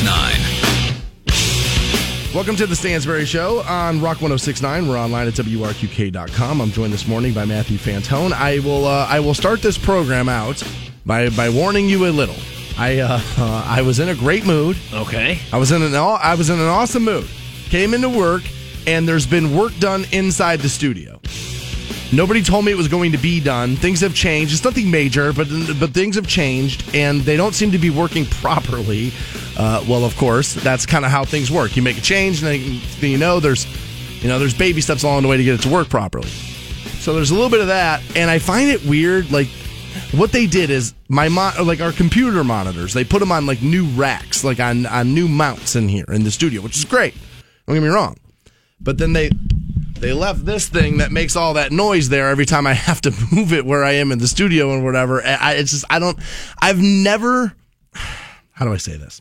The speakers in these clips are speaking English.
1069. Welcome to the Stansberry Show on Rock 1069. We're online at WRQK.com. I'm joined this morning by Matthew Fantone. I will uh, I will start this program out by by warning you a little. I uh, uh, I was in a great mood. Okay. I was in an aw- I was in an awesome mood. Came into work and there's been work done inside the studio. Nobody told me it was going to be done. Things have changed. It's nothing major, but but things have changed, and they don't seem to be working properly. Uh, well, of course, that's kind of how things work. You make a change, and then, you know there's you know there's baby steps along the way to get it to work properly. So there's a little bit of that, and I find it weird. Like what they did is my mon- like our computer monitors. They put them on like new racks, like on on new mounts in here in the studio, which is great. Don't get me wrong, but then they they left this thing that makes all that noise there every time I have to move it where I am in the studio and whatever. I, it's just I don't. I've never. How do I say this?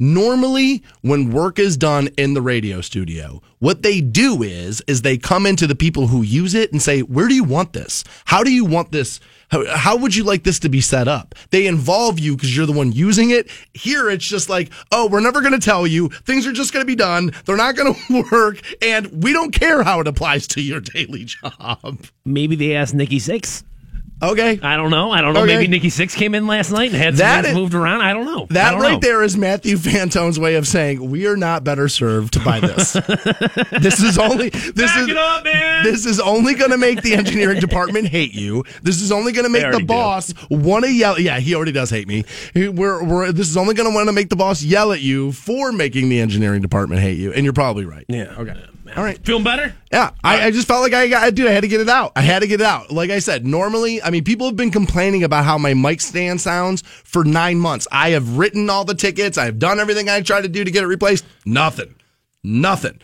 Normally, when work is done in the radio studio, what they do is is they come into the people who use it and say, "Where do you want this? How do you want this? How, how would you like this to be set up?" They involve you because you're the one using it. Here, it's just like, "Oh, we're never going to tell you. Things are just going to be done. They're not going to work, and we don't care how it applies to your daily job." Maybe they asked Nikki Six. Okay, I don't know. I don't know. Okay. Maybe Nikki Six came in last night and had some That is- moved around. I don't know. That don't right know. there is Matthew Fantone's way of saying we are not better served by this. this is only this Back is it up, man. this is only going to make the engineering department hate you. This is only going to make the boss want to yell. Yeah, he already does hate me. We're, we're this is only going to want to make the boss yell at you for making the engineering department hate you, and you're probably right. Yeah. Okay. All right. Feeling better? Yeah, I, I just felt like I got, dude, I had to get it out. I had to get it out. Like I said, normally, I mean, people have been complaining about how my mic stand sounds for nine months. I have written all the tickets. I've done everything I tried to do to get it replaced. Nothing. Nothing.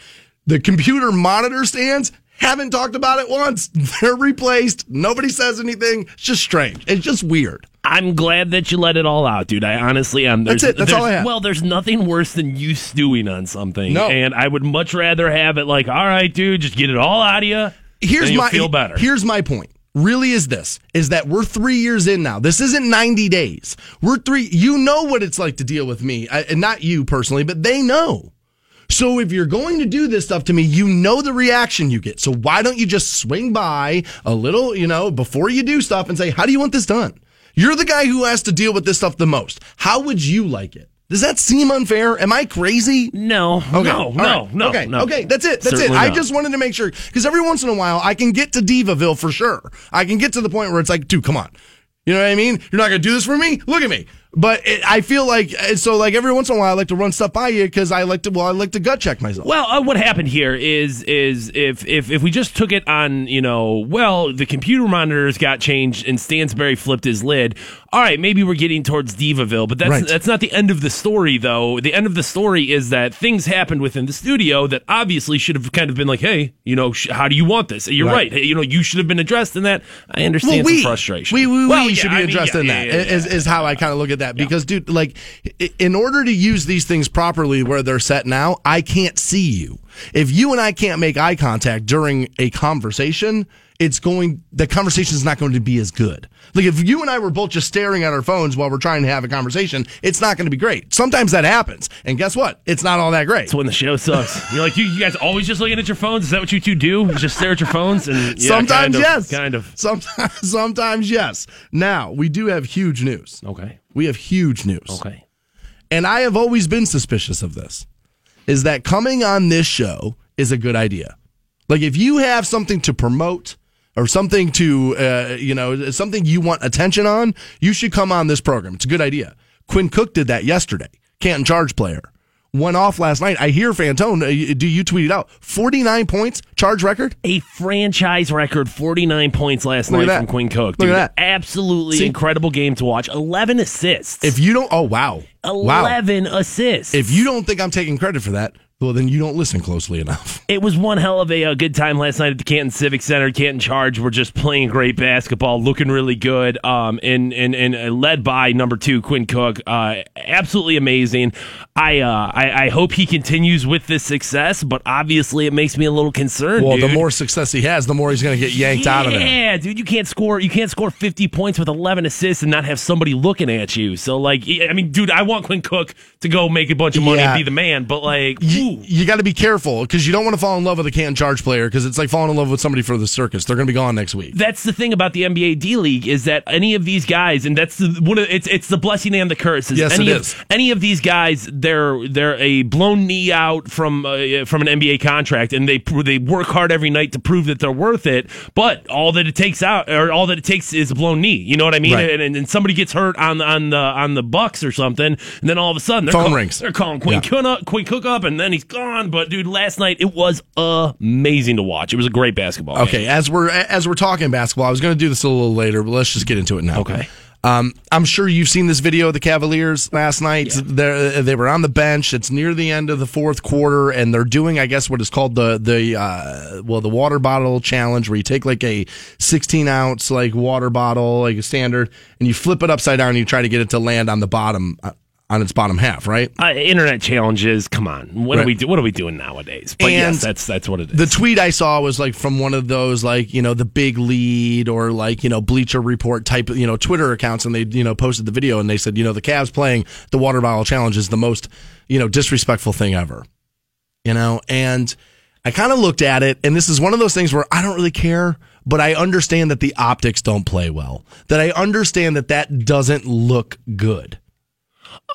The computer monitor stands haven't talked about it once. They're replaced. Nobody says anything. It's just strange. It's just weird. I'm glad that you let it all out, dude. I honestly am. There's, That's it. That's all I have. Well, there's nothing worse than you stewing on something. No. And I would much rather have it like, all right, dude, just get it all out of you. here's my feel better. Here's my point. Really is this is that we're three years in now. This isn't 90 days. We're three. You know what it's like to deal with me, I, and not you personally, but they know. So if you're going to do this stuff to me, you know the reaction you get. So why don't you just swing by a little, you know, before you do stuff and say, "How do you want this done?" You're the guy who has to deal with this stuff the most. How would you like it? Does that seem unfair? Am I crazy? no, Okay. no, no, right. no. Okay. no. Okay. That's it. That's Certainly it. I not. just wanted to make sure because every once in a while I can get to Divaville for sure. I can get to the point where it's like, dude, come on. You know what I mean? You're not going to do this for me? Look at me. But it, I feel like, so like every once in a while I like to run stuff by you because I like to, well, I like to gut check myself. Well, uh, what happened here is is if if if we just took it on, you know, well, the computer monitors got changed and Stansberry flipped his lid. All right, maybe we're getting towards Divaville, but that's Right. that's not the end of the story, though. The end of the story is that things happened within the studio that obviously should have kind of been like, hey, you know, sh- how do you want this? You're Right. right. Hey, you know, you should have been addressed in that. I understand we, some frustration. We, we, Well, we yeah, should be I mean, addressed yeah, in yeah, that. Is, is how I kind of look at that because, dude, like, in order to use these things properly where they're set now, I can't see you. If you and I can't make eye contact during a conversation, it's going. The conversation is not going to be as good. Like if you and I were both just staring at our phones while we're trying to have a conversation, it's not going to be great. Sometimes that happens, and guess what? It's not all that great. That's when the show sucks. You're like, you, you guys always just looking at your phones? Is that what you two do? You just stare at your phones? And yeah, sometimes kind of, yes, Kind of. Sometimes, sometimes yes. Now we do have huge news. Okay. We have huge news. Okay. and I have always been suspicious of this, is that coming on this show is a good idea. Like if you have something to promote or something to, uh, you know, something you want attention on, you should come on this program. It's a good idea. Quinn Cook did that yesterday. Canton Charge player went off last night. I hear Fantone. uh, Do you tweet it out? Forty nine points, charge record. A franchise record, 49 points last night that. from Quinn Cook. Look at that. Absolutely See? incredible game to watch. 11 assists. If you don't, oh wow, wow. 11 assists. If you don't think I'm taking credit for that, Well, then you don't listen closely enough. It was one hell of a, a, good time last night at the Canton Civic Center. Canton Charge were just playing great basketball, looking really good, um, and, and and led by number two Quinn Cook. Uh, absolutely amazing. I, uh, I I hope he continues with this success, but obviously it makes me a little concerned. Well, dude. the more success he has, the more he's going to get yanked yeah, out of it. Yeah, dude, you can't score. You can't score fifty points with eleven assists and not have somebody looking at you. So, like, I mean, dude, I want Quinn Cook to go make a bunch of money Yeah. and be the man, but like, You, ooh. you got to be careful because you don't want to fall in love with a Canton Charge player because it's like falling in love with somebody for the circus. They're going to be gone next week. that's the thing about the NBA D League is that any of these guys, and that's the, one of it's it's the blessing and the curse. Is Yes, any it of, is. Any of these guys, they're they're a blown knee out from uh, from an NBA contract, and they they work hard every night to prove that they're worth it. But all that it takes out, or all that it takes, is a blown knee. You know what I mean? Right. And, and, and somebody gets hurt on the on the on the Bucks or something, and then all of a sudden they're Phone call- rings. They're calling Quinn Yeah. Cook up, Quinn Cook up, and then he's gone. But dude, last night it was amazing to watch. It was a great basketball. game. Okay, as we're as we're talking basketball, I was going to do this a little later, but let's just get into it now. Okay. Um, I'm sure you've seen this video of the Cavaliers last night. They're, they were on the bench. It's near the end of the fourth quarter, and they're doing, I guess, what is called the the uh, well, the water bottle challenge, where you take like a 16 ounce like water bottle, like a standard, and you flip it upside down, and you try to get it to land on the bottom, uh, on its bottom half, right? uh, internet challenges. Come on, what Right. are we do? What are we doing nowadays? But And yes, that's that's what it is. The tweet I saw was like from one of those like you know the big lead or like you know Bleacher Report type you know Twitter accounts, and they you know posted the video and they said you know the Cavs playing the water bottle challenge is the most you know disrespectful thing ever, you know, and I kind of looked at it, and this is one of those things where I don't really care. But I understand that the optics don't play well. That I understand that that doesn't look good.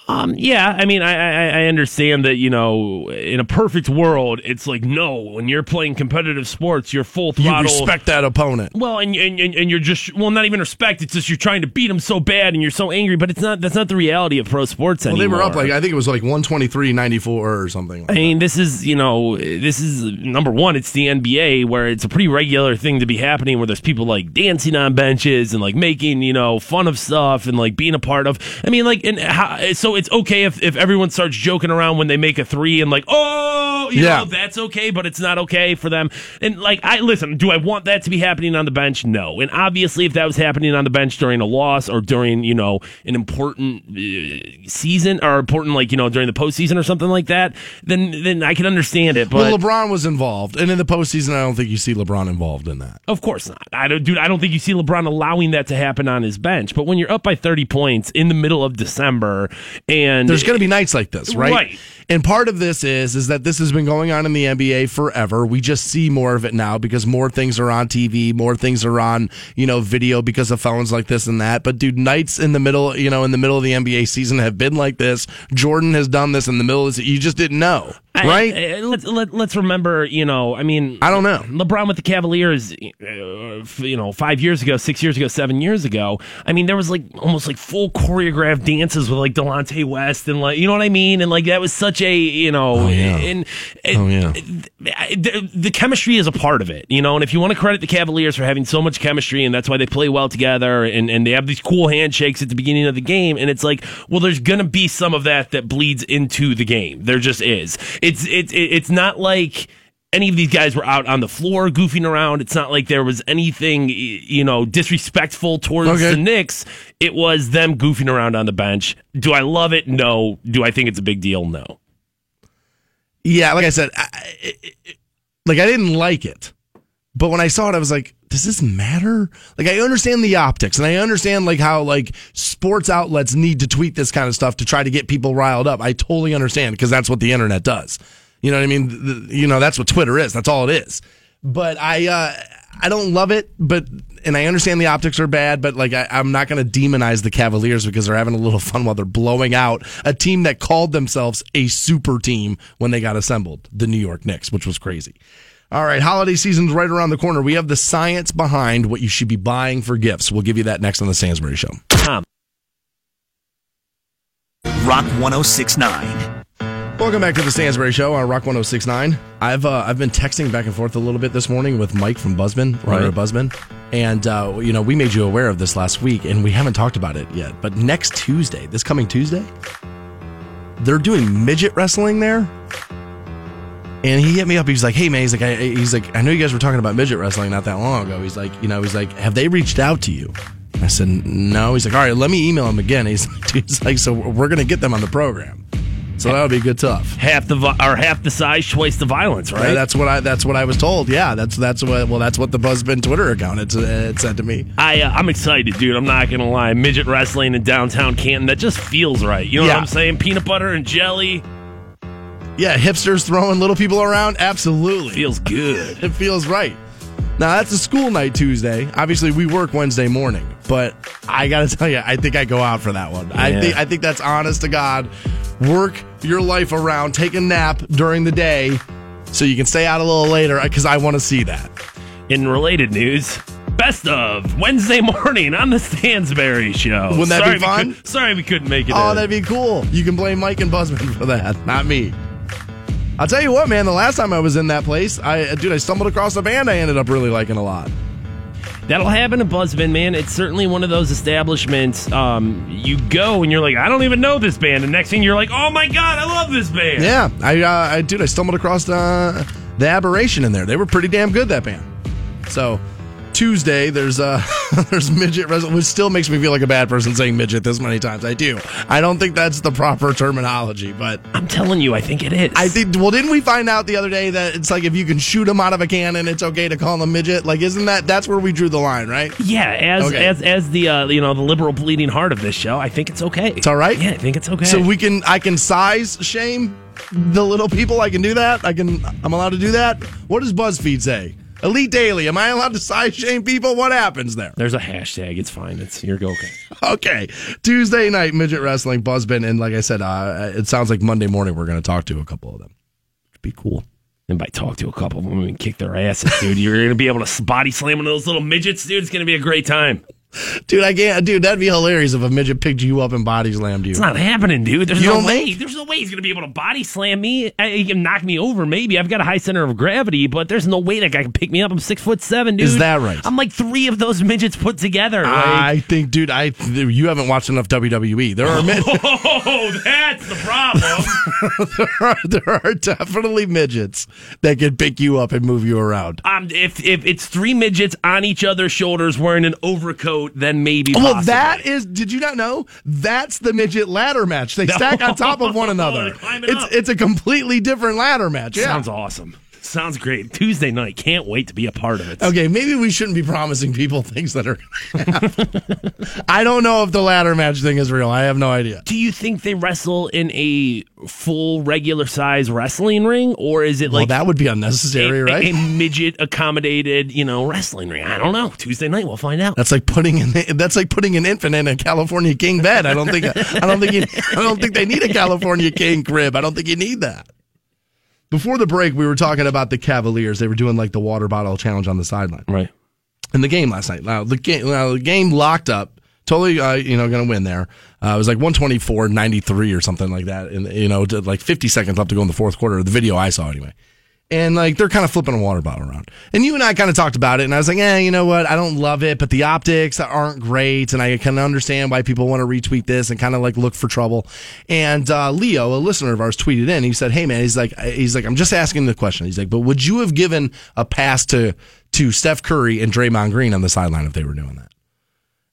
Um, yeah, I mean, I, I I understand that you know, in a perfect world, it's like no, when you're playing competitive sports, you're full throttle. You respect that opponent. well, and, and and and you're just well, not even respect. It's just you're trying to beat them so bad, and you're so angry. But it's not. That's not the reality of pro sports Well, anymore. they were up like I think it was like 123-94 or something. I mean, this is you know, this is number one. It's the NBA where it's a pretty regular thing to be happening, where there's people like dancing on benches and like making you know fun of stuff and like being a part of. I mean, like, and how, so it's okay if if everyone starts joking around when they make a three and like, oh, you Yeah. know, that's okay, but it's not okay for them. And like, I listen. Do I want that to be happening on the bench? No. And obviously, if that was happening on the bench during a loss or during you know an important uh, season or important like you know during the postseason or something like that, then then I can understand it. But well, LeBron was involved, and in the postseason, I don't think you see LeBron involved in that. of course not. I don't, dude. I don't think you see LeBron allowing that to happen on his bench. But when you're up by 30 points in the middle of December, and There's going to be nights like this, right? Right. And part of this is is that this has been going on in the NBA forever. We just see more of it now because more things are on TV, more things are on, you know, video because of phones like this and that. But dude, nights in the middle, you know, in the middle of the NBA season have been like this. Jordan has done this in the middle of this. You just didn't know, right? I- let's let, let's remember. You know, I mean, I don't know. LeBron with the Cavaliers, uh, you know, five years ago, six years ago, seven years ago. I mean, there was like almost like full choreographed dances with like Delonte West and like, you know what I mean? And like that was such a, you know, Oh, yeah. and, Oh, yeah. the, the chemistry is a part of it, you know. And if you want to credit the Cavaliers for having so much chemistry, and that's why they play well together, and, and they have these cool handshakes at the beginning of the game, and it's like, well, there's gonna be some of that that bleeds into the game. There just is. It's it's it's not like any of these guys were out on the floor goofing around. It's not like there was anything, you know, disrespectful towards Okay. the Knicks. It was them goofing around on the bench. Do I love it? No. Do I think it's a big deal? No. Yeah, like I said, I, it, it- like I didn't like it, but when I saw it, I was like, "Does this matter?" Like I understand the optics, and I understand like how like sports outlets need to tweet this kind of stuff to try to get people riled up. I totally understand because that's what the internet does. You know what I mean? The- you know that's what Twitter is. That's all it is. But I, uh, I don't love it. But and I understand the optics are bad. But like I, I'm not going to demonize the Cavaliers because they're having a little fun while they're blowing out a team that called themselves a super team when they got assembled, the New York Knicks, which was crazy. All right, holiday season's right around the corner. We have the science behind what you should be buying for gifts. We'll give you that next on the Stansbury Show. Tom. Rock 1069. Welcome back to the Stansbury Show on Rock 1069. I've uh, I've been texting back and forth a little bit this morning with Mike from Buzzbin, Runner Right. Buzzbin, and uh, you know we made you aware of this last week, and we haven't talked about it yet. But next Tuesday, this coming Tuesday, they're doing midget wrestling there. And he hit me up. He's like, "Hey man," he's like, I, "He's like, I know you guys were talking about midget wrestling not that long ago." He's like, "You know," he's like, "Have they reached out to you?" I said, "No." He's like, "All right, let me email him again." He's, he's like, "So we're gonna get them on the program." So that would be good tough. Half the vi- or half the size, twice the violence, right? Yeah, that's what I that's what I was told. Yeah, that's that's what well that's what the Buzzbin Twitter account it, it said to me. I uh, I'm excited, dude. I'm not gonna lie. Midget wrestling in downtown Canton that just feels right. You know Yeah. what I'm saying? Peanut butter and jelly Yeah, hipsters throwing little people around, absolutely. feels good. it feels right. Now that's a school night Tuesday. Obviously, we work Wednesday morning, but I got to tell you, I think I go out for that one. I Yeah. think I think that's honest to God. Work your life around, take a nap during the day, so you can stay out a little later because I want to see that. In related news, best of Wednesday morning on the Stansberry Show. Wouldn't that be sorry we fun? could- sorry we couldn't make it. Oh, in. that'd be cool. You can blame Mike and Buzzbin for that, not me. I'll tell you what, man. The last time I was in that place, I dude, I stumbled across a band I ended up really liking a lot. That'll happen to Buzzbin, man. It's certainly one of those establishments. Um, you go and you're like, I don't even know this band, and next thing you're like, Oh my god, I love this band. Yeah, I, uh, I dude, I stumbled across uh, the aberration in there. They were pretty damn good that band. So Tuesday, there's uh, there's midget wrestling, which still makes me feel like a bad person saying midget this many times. I do. I don't think that's the proper terminology, but I'm telling you, I think it is. I think. Well, didn't we find out the other day that it's like if you can shoot them out of a cannon, it's okay to call them midget? Like, isn't that that's where we drew the line, right? Yeah, as Okay. as as the uh, you know the liberal bleeding heart of this show, I think it's okay. It's all right? Yeah, I think it's okay. So we can I can size shame the little people. I can do that. I can I'm allowed to do that. What does BuzzFeed say? Elite Daily. Am I allowed to size shame people? What happens there? There's a hashtag. It's fine. It's you're okay. Okay. Tuesday night midget wrestling Buzzbin and like I said, uh, it sounds like Monday morning we're going to talk to a couple of them. It'd be cool. And by talk to a couple of them and kick their asses, dude, you're gonna be able to body slam one of those little midgets, dude. It's gonna be a great time. Dude, I can't. Dude, that'd be hilarious if a midget picked you up and body slammed you. It's not happening, dude. There's You no way. think? There's no way he's gonna be able to body slam me. He can knock me over, maybe. I've got a high center of gravity, but there's no way that guy can pick me up. I'm six foot seven, dude. Is that right? I'm like three of those midgets put together. Like, I think, dude, I you haven't watched enough WWE. There are mid- oh, that's the problem. there, are, there are definitely midgets that can pick you up and move you around. um, if if it's three midgets on each other's shoulders wearing an overcoat, then maybe. Oh, well, possibly. that is. Did you not know? That's the midget ladder match. They stack on top of one another. It's up. it's a completely different ladder match. Yeah. sounds awesome. Sounds great. Tuesday night. Can't wait to be a part of it. Okay, maybe we shouldn't be promising people things that are. I don't know if the ladder match thing is real. I have no idea. Do you think they wrestle in a full regular size wrestling ring, or is it Well, like that would be unnecessary, a- right? a midget accommodated, you know, wrestling ring? I don't know. Tuesday night, we'll find out. That's like putting an that's like putting an infant in a California king bed. I don't think I don't think you, I don't think they need a California king crib. I don't think you need that. Before the break, we were talking about the Cavaliers. They were doing like the water bottle challenge on the sideline Right. in the game last night. Now the game, now the game locked up. Totally, uh, you know, going to win there. Uh, it was like 124 93 or something like that. And, you know, like 50 seconds left to go in the fourth quarter. The video I saw anyway. And like they're kind of flipping a water bottle around. And you and I kind of talked about it. And I was like, eh, you know what? I don't love it, but the optics aren't great. And I can understand why people want to retweet this and kind of like look for trouble. And uh, Leo, a listener of ours, tweeted in. He said, hey, man, he's like, he's like, I'm just asking the question. He's like, but would you have given a pass to, to Steph Curry and Draymond Green on the sideline if they were doing that?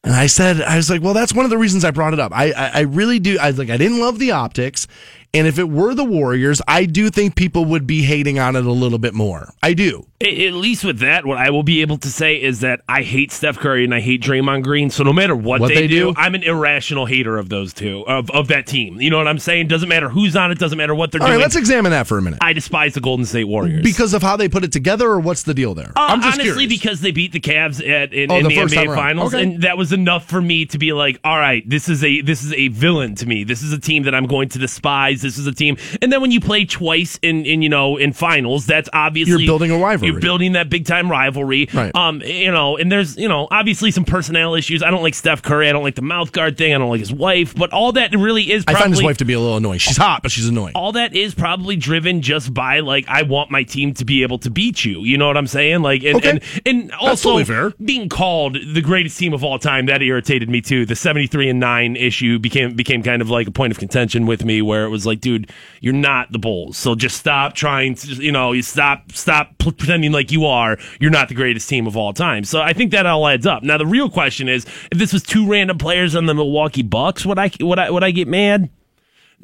And I said, I was like, well, that's one of the reasons I brought it up. I, I, I really do. I like, I didn't love the optics. And if it were the Warriors, I do think people would be hating on it a little bit more. I do. At least with that, what I will be able to say is that I hate Steph Curry and I hate Draymond Green. So no matter what, What they, they do, do? I'm an irrational hater of those two, of, of that team. You know what I'm saying? Doesn't matter who's on it, doesn't matter what they're All doing. right, let's examine that for a minute. I despise the Golden State Warriors. Because of how they put it together, or what's the deal there? Uh, I'm just honestly, curious. because they beat the Cavs at in, Oh, in the the, NBA. Finals, Okay. and that was enough for me to be like, "All right, this is a this is a villain to me. This is a team that I'm going to despise. This is a team." And then when you play twice in in you know in finals, that's obviously You're building a rivalry. You're building that big time rivalry, Right. Um, you know, and there's you know obviously some personnel issues. I don't like Steph Curry. I don't like the mouth guard thing. I don't like his wife. But all that really is I find his wife to be a little annoying. She's hot, but she's annoying. all that is probably driven just by like I want my team to be able to beat you. You know what I'm saying? Like and Okay. and, and also totally being called the greatest team of all time that irritated me too. The 73 and 9 issue became became kind of like a point of contention with me where it was like like, dude, you're not the Bulls. So just stop trying to, you know, you stop, stop pretending like you are. You're not the greatest team of all time. So I think that all adds up. Now, the real question is if this was two random players on the Milwaukee Bucks, would I, would I, would I get mad?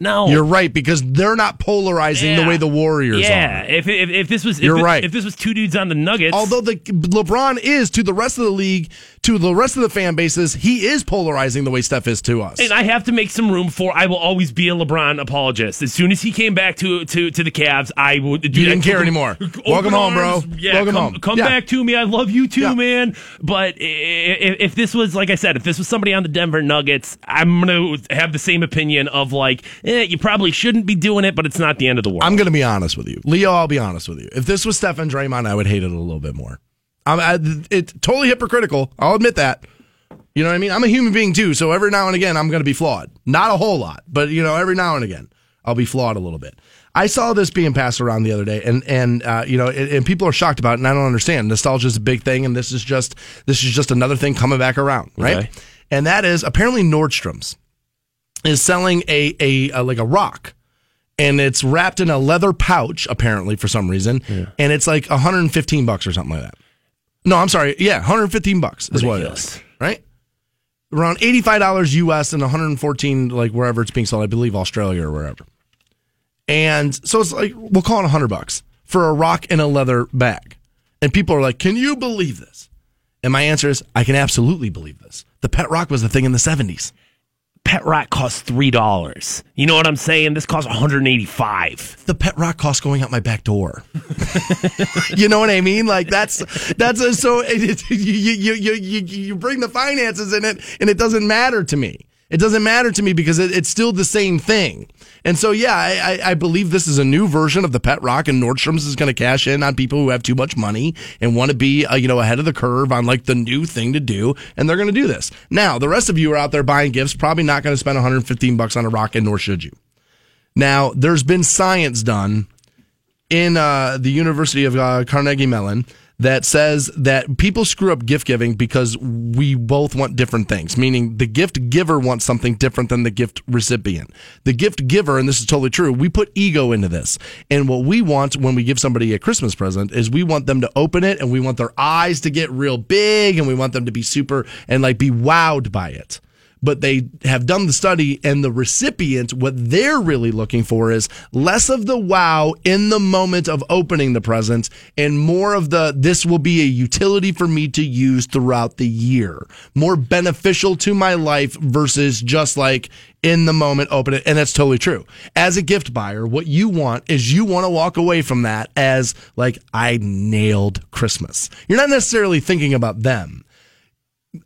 No, You're right because they're not polarizing the way the Warriors yeah. are. If, if if this was, if You're it- right. If this was two dudes on the Nuggets, Although the LeBron is to the rest of the league, to the rest of the fan bases, he is polarizing the way Steph is to us. And I have to make some room for. I will always be a LeBron apologist. As soon as he came back to to, to the Cavs, I would. Dude, You didn't I care anymore. Welcome home, bro. Yeah, Welcome come, home. Come Yeah. back to me. I love you too, Yeah. man. But i- i- if this was like I said, if this was somebody on the Denver Nuggets, I'm gonna have the same opinion of like, eh, you probably shouldn't be doing it, but it's not the end of the world. I'm going to be honest with you, Leo. I'll be honest with you. If this was Steph and Draymond, I would hate it a little bit more. I'm I, it's totally hypocritical. I'll admit that. You know what I mean? I'm a human being too, so every now and again I'm going to be flawed. Not a whole lot, but you know, every now and again I'll be flawed a little bit. I saw this being passed around the other day, and and uh, you know, and, and people are shocked about it, and I don't understand. Nostalgia is a big thing, and this is just this is just another thing coming back around, right? Okay. And that is apparently Nordstrom's is selling a, a, a like a rock. And it's wrapped in a leather pouch apparently for some reason. And it's like 115 bucks or something like that. No i'm sorry. Yeah 115 bucks is what it is right? Around $85 us and 114 like wherever it's being sold i believe australia or wherever. And so it's like we'll call it 100 bucks for a rock in a leather bag. And people are like can you believe this? And my answer is i can absolutely believe this. The pet rock was the thing in the 70s Pet rock costs three dollars. You know what I'm saying? This costs 185. the pet rock cost going out my back door. you know what I mean? Like that's that's a, so it, it, you, you you you you bring the finances in it, and it doesn't matter to me. It doesn't matter to me because it, it's still the same thing. And so, yeah, I, I, I believe this is a new version of the pet rock, and Nordstrom's is going to cash in on people who have too much money and want to be, uh, you know, ahead of the curve on like the new thing to do, and they're going to do this. Now, the rest of you are out there buying gifts, probably not going to spend 115 bucks on a rock, and nor should you. Now, there's been science done in uh, the University of uh, Carnegie Mellon that says that people screw up gift giving because we both want different things, meaning the gift giver wants something different than the gift recipient. The gift giver, and this is totally true, we put ego into this. And what we want when we give somebody a Christmas present is we want them to open it and we want their eyes to get real big and we want them to be super and like be wowed by it but they have done the study and the recipient what they're really looking for is less of the wow in the moment of opening the present and more of the this will be a utility for me to use throughout the year. More beneficial to my life versus just like in the moment open it. And that's totally true. As a gift buyer what you want is you want to walk away from that as like i nailed christmas. You're not necessarily thinking about them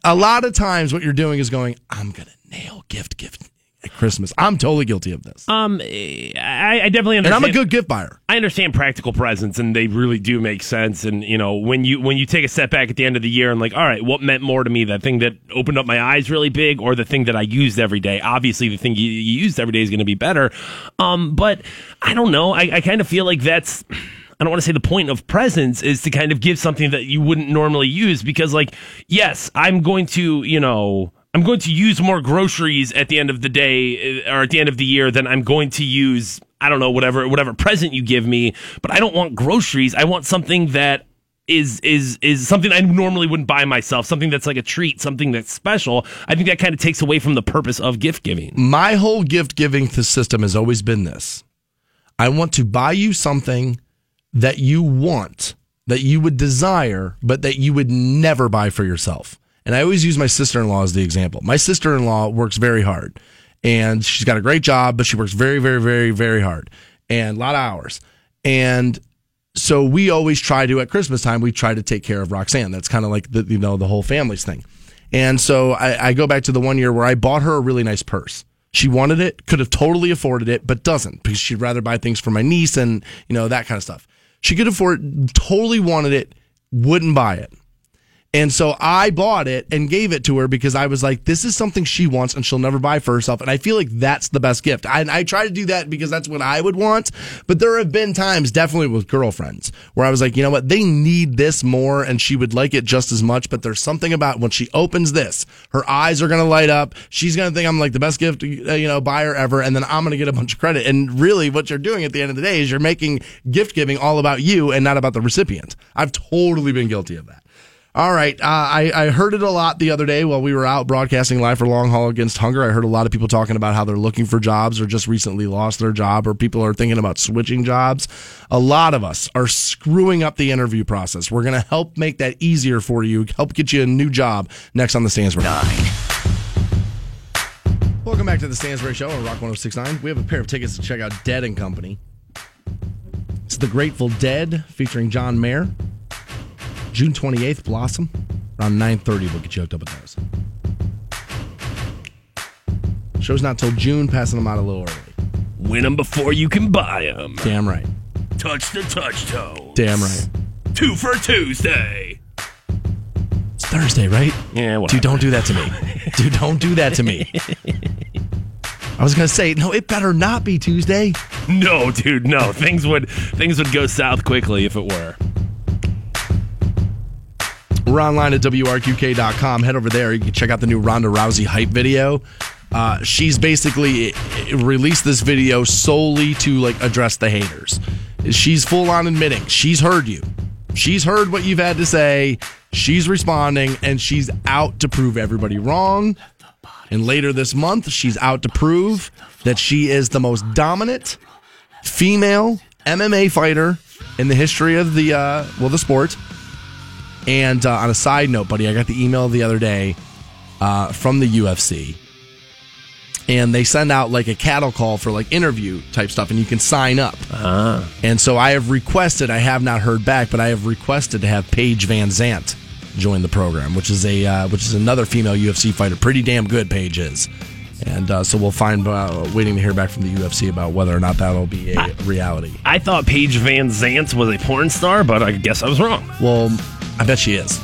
a lot of times what you're doing is going, I'm gonna nail gift gift at Christmas. I'm totally guilty of this. Um, I, I definitely And. I'm a good gift buyer. I understand practical presents, and they really do make sense. And you know, when you when you take a step back at the end of the year and like, all right, what meant more to me? That thing that opened up my eyes really big, or the thing that I used every day? Obviously, the thing you, you used every day is going to be better. Um, but I don't know. I, I kind of feel like that's. I don't want to say the point of presents is to kind of give something that you wouldn't normally use because, like, yes, I'm going to, you know, I'm going to use more groceries at the end of the day uh, or at the end of the year than I'm going to use. I don't know whatever whatever present you give me, but I don't want groceries. I want something that is is is something I normally wouldn't buy myself. Something that's like a treat, something that's special. I think that kind of takes away from the purpose of gift giving. My whole gift giving system has always been this. I want to buy you something that you want, that you would desire, but that you would never buy for yourself. And I always use my sister in law as the example. My sister in law works very hard and she's got a great job, but she works very, very, very, very hard and a lot of hours. And so we always try to at Christmas time we try to take care of Roxanne. That's kind of like the you know the whole family's thing. And so I, I go back to the one year where I bought her a really nice purse. She wanted it, could have totally afforded it, but doesn't because she'd rather buy things for my niece and you know that kind of stuff. She could afford totally wanted it, wouldn't buy it. And so I bought it and gave it to her because I was like, this is something she wants and she'll never buy for herself. And I feel like that's the best gift. I, I try to do that because that's what I would want. But there have been times, definitely with girlfriends, where I was like, you know what? They need this more and she would like it just as much. But there's something about when she opens this, her eyes are going to light up. She's going to think I'm like the best gift, uh, you know, buyer ever. And then I'm going to get a bunch of credit. And really what you're doing at the end of the day is you're making gift giving all about you and not about the recipient. I've totally been guilty of that. All right. Uh, I, I heard it a lot the other day while we were out broadcasting live for Long Haul Against Hunger. I heard a lot of people talking about how they're looking for jobs or just recently lost their job or people are thinking about switching jobs. A lot of us are screwing up the interview process. We're going to help make that easier for you, help get you a new job next on the Stansbury. Nine. Welcome back to the Stansbury Show on Rock 1069. We have a pair of tickets to check out Dead and Company. It's The Grateful Dead featuring John Mayer. June 28th, Blossom. Around 9.30, we'll get you hooked up with those. Show's not till June, passing them out a little early. Win them before you can buy them. Damn right. Touch the touch toe. Damn right. Two for Tuesday. It's Thursday, right? Yeah, whatever. Dude, don't do that to me. Dude, don't do that to me. I was going to say, no, it better not be Tuesday. No, dude, no. Things would things would go south quickly if it were. We're online at WRQK.com. Head over there. You can check out the new Ronda Rousey hype video. Uh, she's basically uh, released this video solely to like address the haters. She's full on admitting she's heard you. She's heard what you've had to say. She's responding and she's out to prove everybody wrong. And later this month, she's out to prove that she is the most dominant female MMA fighter in the history of the uh, well the sport. And uh, on a side note, buddy, I got the email the other day uh, from the UFC, and they send out like a cattle call for like interview type stuff, and you can sign up. And so I have requested. I have not heard back, but I have requested to have Paige VanZant join the program, which is a uh, which is another female UFC fighter. Pretty damn good, Paige is. And uh, so we'll find, uh, waiting to hear back from the UFC about whether or not that'll be a reality. I thought Paige VanZant was a porn star, but I guess I was wrong. Well, I bet she is.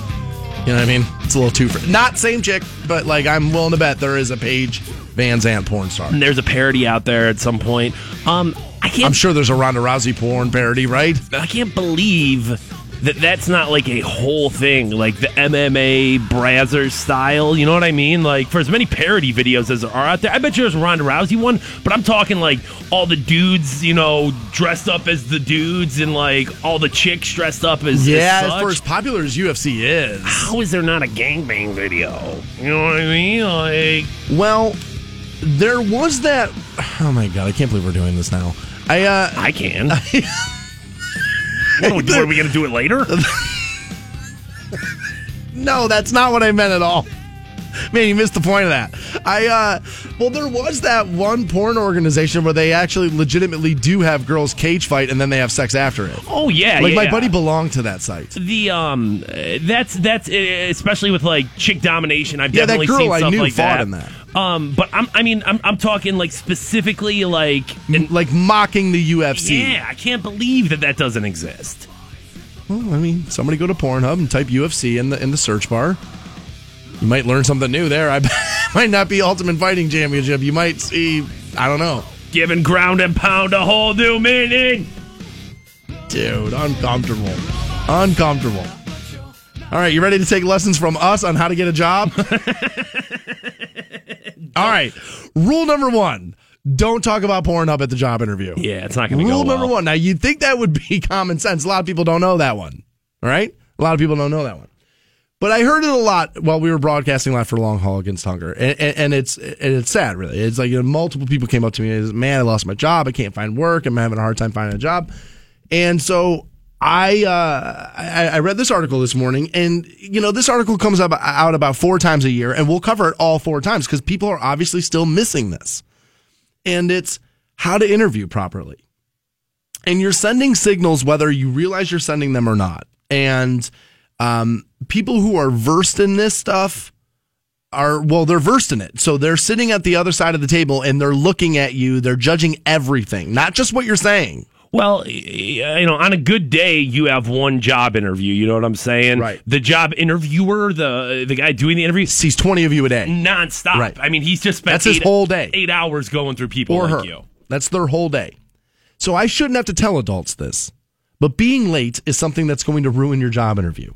You know what I mean? It's a little too. Fr- Not same chick, but like I'm willing to bet there is a Paige VanZant porn star. And there's a parody out there at some point. Um, I can't. I'm sure there's a Ronda Rousey porn parody, right? I can't believe that that's not like a whole thing, like the MMA Brazzers style. You know what I mean? Like for as many parody videos as there are out there, I bet you there's a Ronda Rousey one, but I'm talking like all the dudes, you know, dressed up as the dudes, and like all the chicks dressed up as Yeah, as as far as popular as UFC is. How is there not a gangbang video? You know what I mean? Like, Well, there was that. Oh my god, I can't believe we're doing this now. I uh, I can. what, what, are we going to do it later? No, that's not what I meant at all. Man, you missed the point of that. I uh well there was that one porn organization where they actually legitimately do have girls cage fight and then they have sex after it. Oh yeah, Like yeah, my yeah. buddy belonged to that site. the um that's that's uh, especially with like chick domination i've Yeah, that definitely girl seen I stuff knew like fought that. in that. um but i'm i mean i'm, I'm talking like specifically like and like mocking the UFC. yeah i can't believe that that doesn't exist Well, I mean, somebody go to Pornhub and type UFC in the in the search bar. You might learn something new there. I might not be Ultimate Fighting Championship. You might see, I don't know, giving ground and pound a whole new meaning dude, uncomfortable, uncomfortable. All right, you ready to take lessons from us on how to get a job? All right, rule number one: don't talk about Pornhub at the job interview. yeah it's not gonna go Rule number well. one. Now you'd think that would be common sense. A lot of people don't know that one. All right, a lot of people don't know that one. But I heard it a lot while we were broadcasting live for Long Haul Against Hunger, and, and, and it's and it's sad, really. It's like you know, multiple people came up to me and said, "Man, I lost my job. I can't find work. I'm having a hard time finding a job." And so I uh, I, I read this article this morning, and you know this article comes up out about four times a year, and we'll cover it all four times because people are obviously still missing this. And it's how to interview properly and you're sending signals whether you realize you're sending them or not. And um, people who are versed in this stuff are well, they're versed in it. So they're sitting at the other side of the table and they're looking at you. They're judging everything, not just what you're saying. Well, you know, on a good day, you have one job interview. You know what I'm saying? Right. The job interviewer, the the guy doing the interview, Sees 20 of you a day. nonstop. Right. I mean, he's just spent That's his whole day. eight hours going through people or like her. you. That's their whole day. So I shouldn't have to tell adults this. But being late is something that's going to ruin your job interview.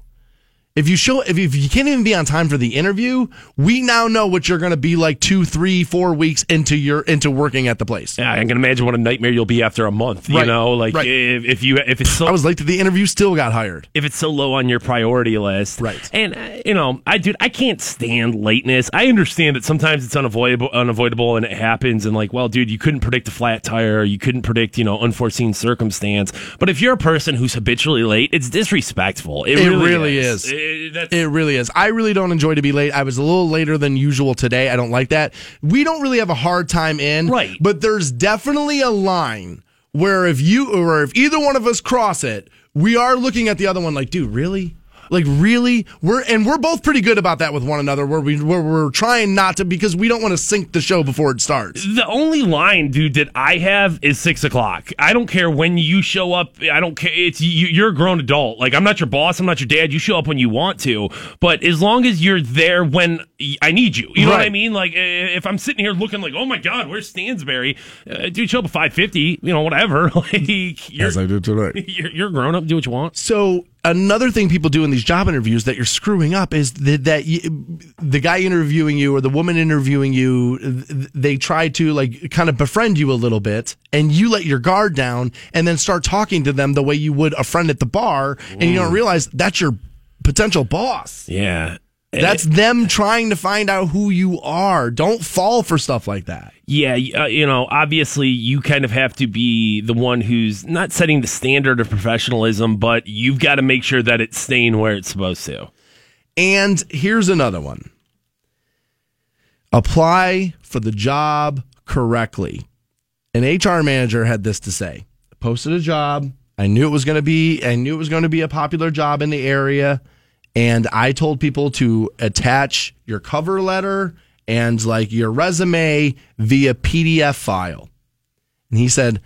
If you show if you, if you can't even be on time for the interview, we now know what you're going to be like two, three, four weeks into your into working at the place. Yeah, I can imagine what a nightmare you'll be after a month. You know, like Right. if, if you if it's so I was late to the interview, still got hired. if it's so low on your priority list. Right. And, uh, you know, I, dude, I can't stand lateness. I understand that sometimes it's unavoidable, unavoidable and it happens. And, like, well, dude, you couldn't predict a flat tire. You couldn't predict, you know, unforeseen circumstance. But if you're a person who's habitually late, it's disrespectful. It, It really, really is. is. It- that's- It really is. I really don't enjoy to be late. I was a little later than usual today. I don't like that. We don't really have a hard time in. Right. But there's definitely a line where if you or if either one of us cross it, we are looking at the other one like, dude, really? Like really? We're and we're both pretty good about that with one another where we where we're trying not to because we don't want to sink the show before it starts. The only line, dude, that I have is six o'clock. I don't care when you show up. I don't care. It's you, you're a grown adult. Like I'm not your boss. I'm not your dad. You show up when you want to. But as long as you're there when I need you, you know what I mean. Like if I'm sitting here looking like, oh my god, where's Stansberry? Uh, dude, show up at five fifty. You know, whatever. like you're, As I do today. You're, you're grown up. Do what you want. So another thing people do in these job interviews that you're screwing up is that, that you, the guy interviewing you or the woman interviewing you, they try to like kind of befriend you a little bit, and you let your guard down and then start talking to them the way you would a friend at the bar, and you don't mm. realize that's your potential boss. Yeah. That's them trying to find out who you are. Don't fall for stuff like that. Yeah, uh, you know, obviously you kind of have to be the one who's not setting the standard of professionalism, but you've got to make sure that it's staying where it's supposed to. And here's another one apply for the job correctly. An HR manager had this to say posted a job. I knew it was going to be, I knew it was going to be a popular job in the area. And I told people to attach your cover letter and like your resume via PDF file. And he said,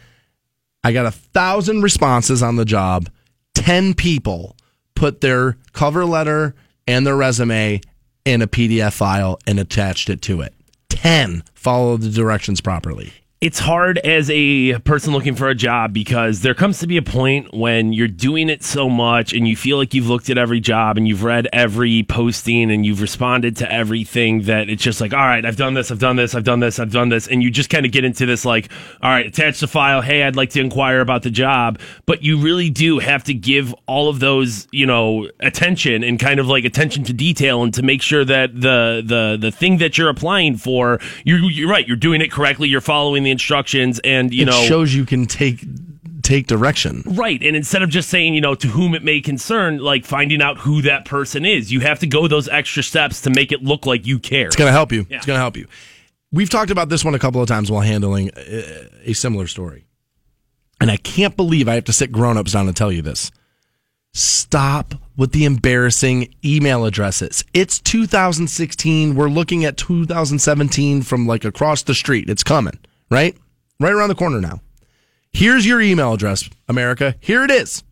I got a thousand responses on the job. 10 people put their cover letter and their resume in a PDF file and attached it to it. 10 followed the directions properly. It's hard as a person looking for a job because there comes to be a point when you're doing it so much and you feel like you've looked at every job and you've read every posting and you've responded to everything that it's just like, all right, I've done this, I've done this, I've done this, I've done this. And you just kind of get into this like, all right, attach the file. Hey, I'd like to inquire about the job. But you really do have to give all of those, you know, attention and kind of like attention to detail and to make sure that the, the, the thing that you're applying for, you're, you're right, you're doing it correctly, you're following the instructions and, you it know, shows you can take take direction. Right. And instead of just saying, you know, to whom it may concern, like finding out who that person is, you have to go those extra steps to make it look like you care. It's going to help you. Yeah. It's going to help you. We've talked about this one a couple of times while handling a, a similar story. And I can't believe I have to sit grown-ups down and tell you this. Stop with the embarrassing email addresses. It's 2016. We're looking at 2017 from like across the street. It's coming, right? Right around the corner now. Here's your email address, America. Here it is.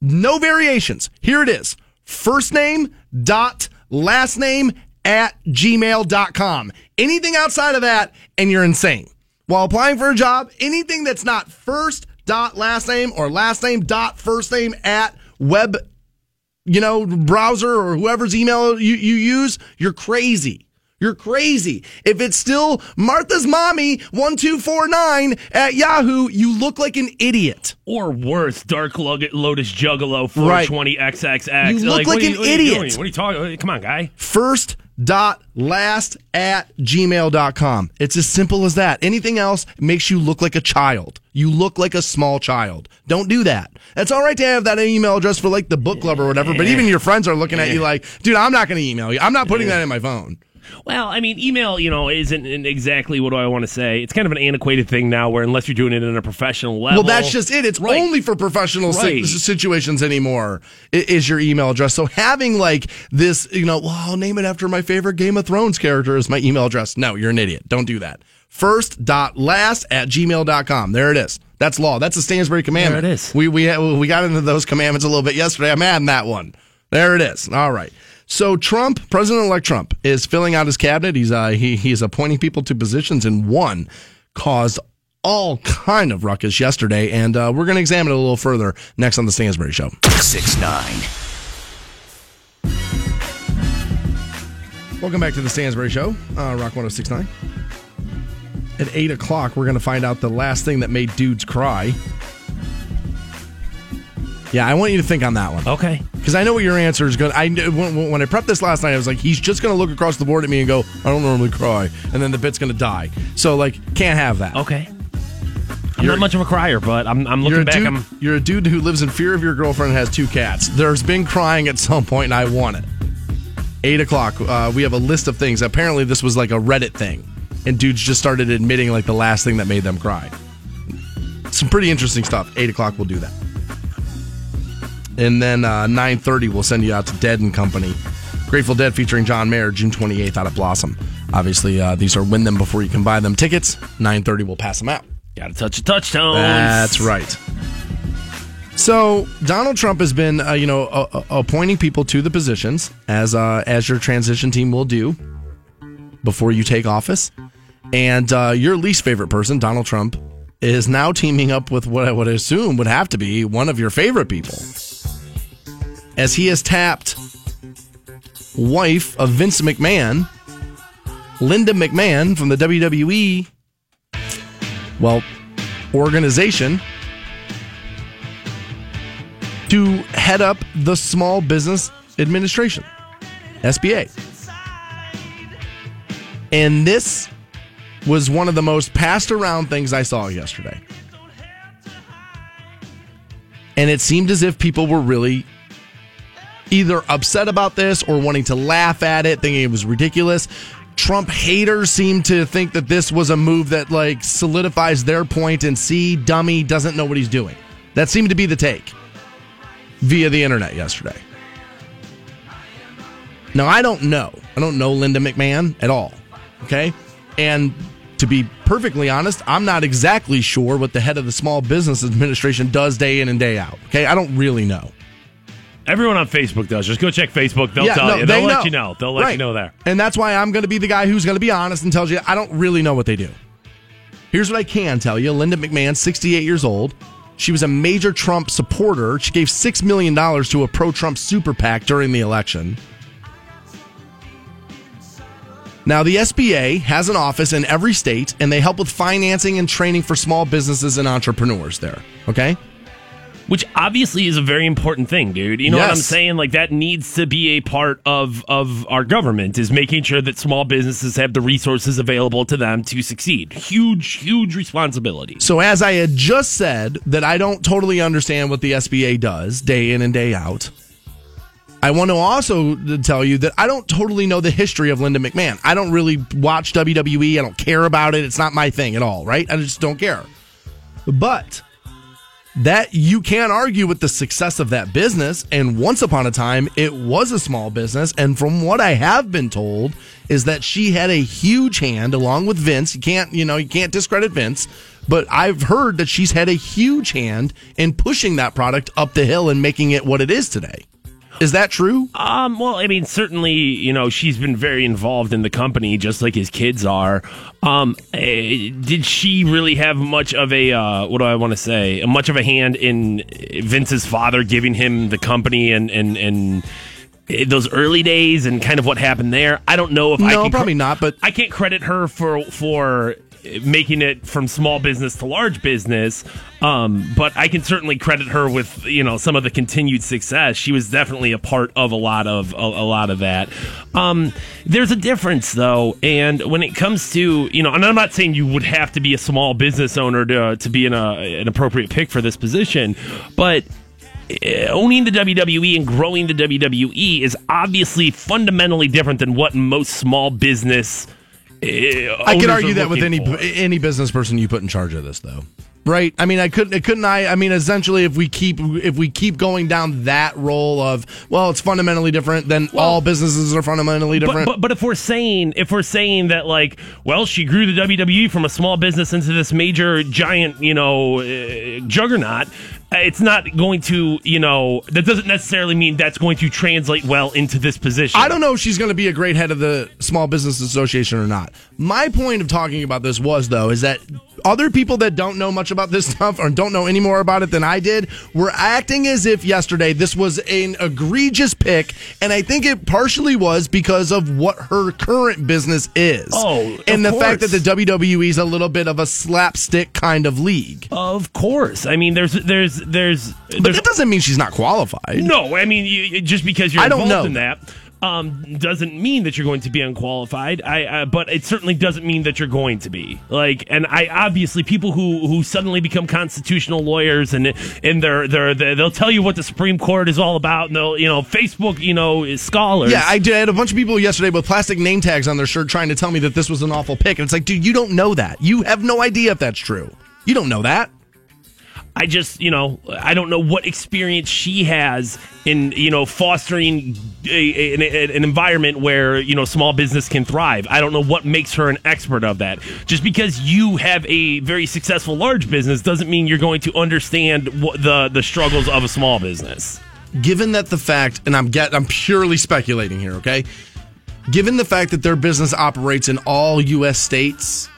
No variations. Here it is. First name dot last name at gmail.com. Anything outside of that, and you're insane. While applying for a job, anything that's not first dot last name or last name dot first name at web, you know, browser or whoever's email you, you use, you're crazy. You're crazy. If it's still Martha's mommy 1249 at Yahoo, you look like an idiot. Or worse, Dark Lotus Juggalo Right. 420XXX. You look like are an you- what are idiot. What are you talking Come on, guy. first dot last at gmail.com it's as simple as that anything else makes you look like a child you look like a small child don't do that it's all right to have that email address for like the book club or whatever but even your friends are looking at you like dude i'm not going to email you i'm not putting that in my phone Well, I mean, email, you know, isn't exactly what do I want to say. It's kind of an antiquated thing now where unless you're doing it in a professional level. well that's just it it's Right. only for professional si- situations anymore is your email address so having like this you know well i'll name it after my favorite game of thrones character is my email address no you're an idiot don't do that first.last at gmail.com. There it is. That's law. That's a Stansbury commandment. There it is. We, we, we got into those commandments a little bit yesterday. I'm adding that one. There it is. All right. So Trump, President-elect Trump, is filling out his cabinet. He's uh, he he's appointing people to positions, and one caused all kind of ruckus yesterday, and uh, we're going to examine it a little further next on the Stansbury Show. 6 9. Welcome back to the Stansbury Show, uh, Rock 1069. At 8 o'clock, we're going to find out the last thing that made dudes cry. Yeah, I want you to think on that one. Okay. Because I know what your answer is going to. I when, when I prepped this last night, I was like, he's just going to look across the board at me and go, I don't normally cry. And then the bit's going to die. So, like, can't have that. Okay. I'm You're- not much of a crier, but I'm, I'm You're looking back. dude, I'm you're a dude who lives in fear of your girlfriend and has two cats. There's been crying at some point, and I want it. Eight o'clock. Uh, we have a list of things. Apparently, this was like a Reddit thing, and dudes just started admitting like the last thing that made them cry. Some pretty interesting stuff. Eight o'clock, we'll do that, and then uh, nine thirty, we'll send you out to Dead and Company, Grateful Dead featuring John Mayer, June twenty eighth out of Blossom. Obviously, uh, these are win them before you can buy them tickets. Nine thirty, we'll pass them out. got to touch the touchstones. That's right. So Donald Trump has been, uh, you know, uh, appointing people to the positions as uh, as your transition team will do before you take office, and uh, your least favorite person, Donald Trump, is now teaming up with what I would assume would have to be one of your favorite people, as he has tapped wife of Vince McMahon, Linda McMahon from the WWE, well, organization to head up the Small Business Administration, SBA. And this was one of the most passed around things I saw yesterday. And it seemed as if people were really either upset about this or wanting to laugh at it, thinking it was ridiculous. Trump haters seem to think that this was a move that like solidifies their point and see dummy doesn't know what he's doing. That seemed to be the take via the internet yesterday. Now I don't know. I don't know Linda McMahon at all. Okay? And to be perfectly honest, I'm not exactly sure what the head of the Small Business Administration does day in and day out. Okay? I don't really know. Everyone on Facebook does. Just go check Facebook. They'll tell no, you. they They'll let know. you know. They'll let Right. you know there. And that's why I'm going to be the guy who's going to be honest and tells you I don't really know what they do. Here's what I can tell you Linda McMahon, 68 years old. She was a major Trump supporter. She gave $6 million to a pro Trump super PAC during the election. Now, the SBA has an office in every state, and they help with financing and training for small businesses and entrepreneurs there. Okay? Which obviously is a very important thing, dude. You know what I'm saying? Like that needs to be a part of of our government is making sure that small businesses have the resources available to them to succeed. Huge, huge responsibility. So, as I had just said, that I don't totally understand what the SBA does day in and day out. I want to also tell you that I don't totally know the history of Linda McMahon. I don't really watch WWE. I don't care about it. It's not my thing at all, right? I just don't care. But that you can't argue with the success of that business. And once upon a time, it was a small business. And from what I have been told, is that she had a huge hand along with Vince. You can't, you know, you can't discredit Vince, but I've heard that she's had a huge hand in pushing that product up the hill and making it what it is today. Is that true? Um, well, I mean, certainly, you know, she's been very involved in the company, just like his kids are. Um, eh, did she really have much of a uh, what do I want to say? Much of a hand in Vince's father giving him the company and and and eh, those early days and kind of what happened there? I don't know if I No, can probably not, but- I can't credit her for for making it from small business to large business. Um, but I can certainly credit her with you know some of the continued success. She was definitely a part of a lot of a, a lot of that. Um, there's a difference though, and when it comes to you know, and I'm not saying you would have to be a small business owner to to be in a, an appropriate pick for this position, but eh, owning the WWE and growing the WWE is obviously fundamentally different than what most small business. I could argue that with any for. any business person you put in charge of this, though. right? I mean, I couldn't, couldn't I? I mean, essentially, if we keep if we keep going down that role of well, it's fundamentally different, then all businesses are fundamentally But, different. but but if we're saying if we're saying that like well she grew the WWE from a small business into this major giant you know uh, juggernaut Uh, it's not going to you know that doesn't necessarily mean that's going to translate well into this position I don't know if she's going to be a great head of the Small Business Association or not. My point of talking about this was, though, is that other people that don't know much about this stuff or don't know any more about it than I did were acting as if yesterday this was an egregious pick, and I think it partially was because of what her current business is. Oh, and the of fact that the WWE is a little bit of a slapstick kind of league. of course I mean there's there's there's But that doesn't mean she's not qualified. No, I mean, you, just because you're I don't involved know. in that um, doesn't mean that you're going to be unqualified. I, uh, but it certainly doesn't mean that you're going to be like. And I obviously people who who suddenly become constitutional lawyers and and they're they're, they they'll tell you what the Supreme Court is all about. And they'll you know Facebook you know is scholars. Yeah, I did. I had a bunch of people yesterday with plastic name tags on their shirt trying to tell me that this was an awful pick. And it's like, dude, you don't know that. You have no idea if that's true. You don't know that. I just, you know, I don't know what experience she has in, you know, fostering a, a- an, an environment where, you know, small business can thrive. I don't know what makes her an expert of that. Just because you have a very successful large business doesn't mean you're going to understand the, the struggles of a small business. Given that the fact, and I'm get, I'm purely speculating here, okay? Given the fact that their business operates in all U.S. states,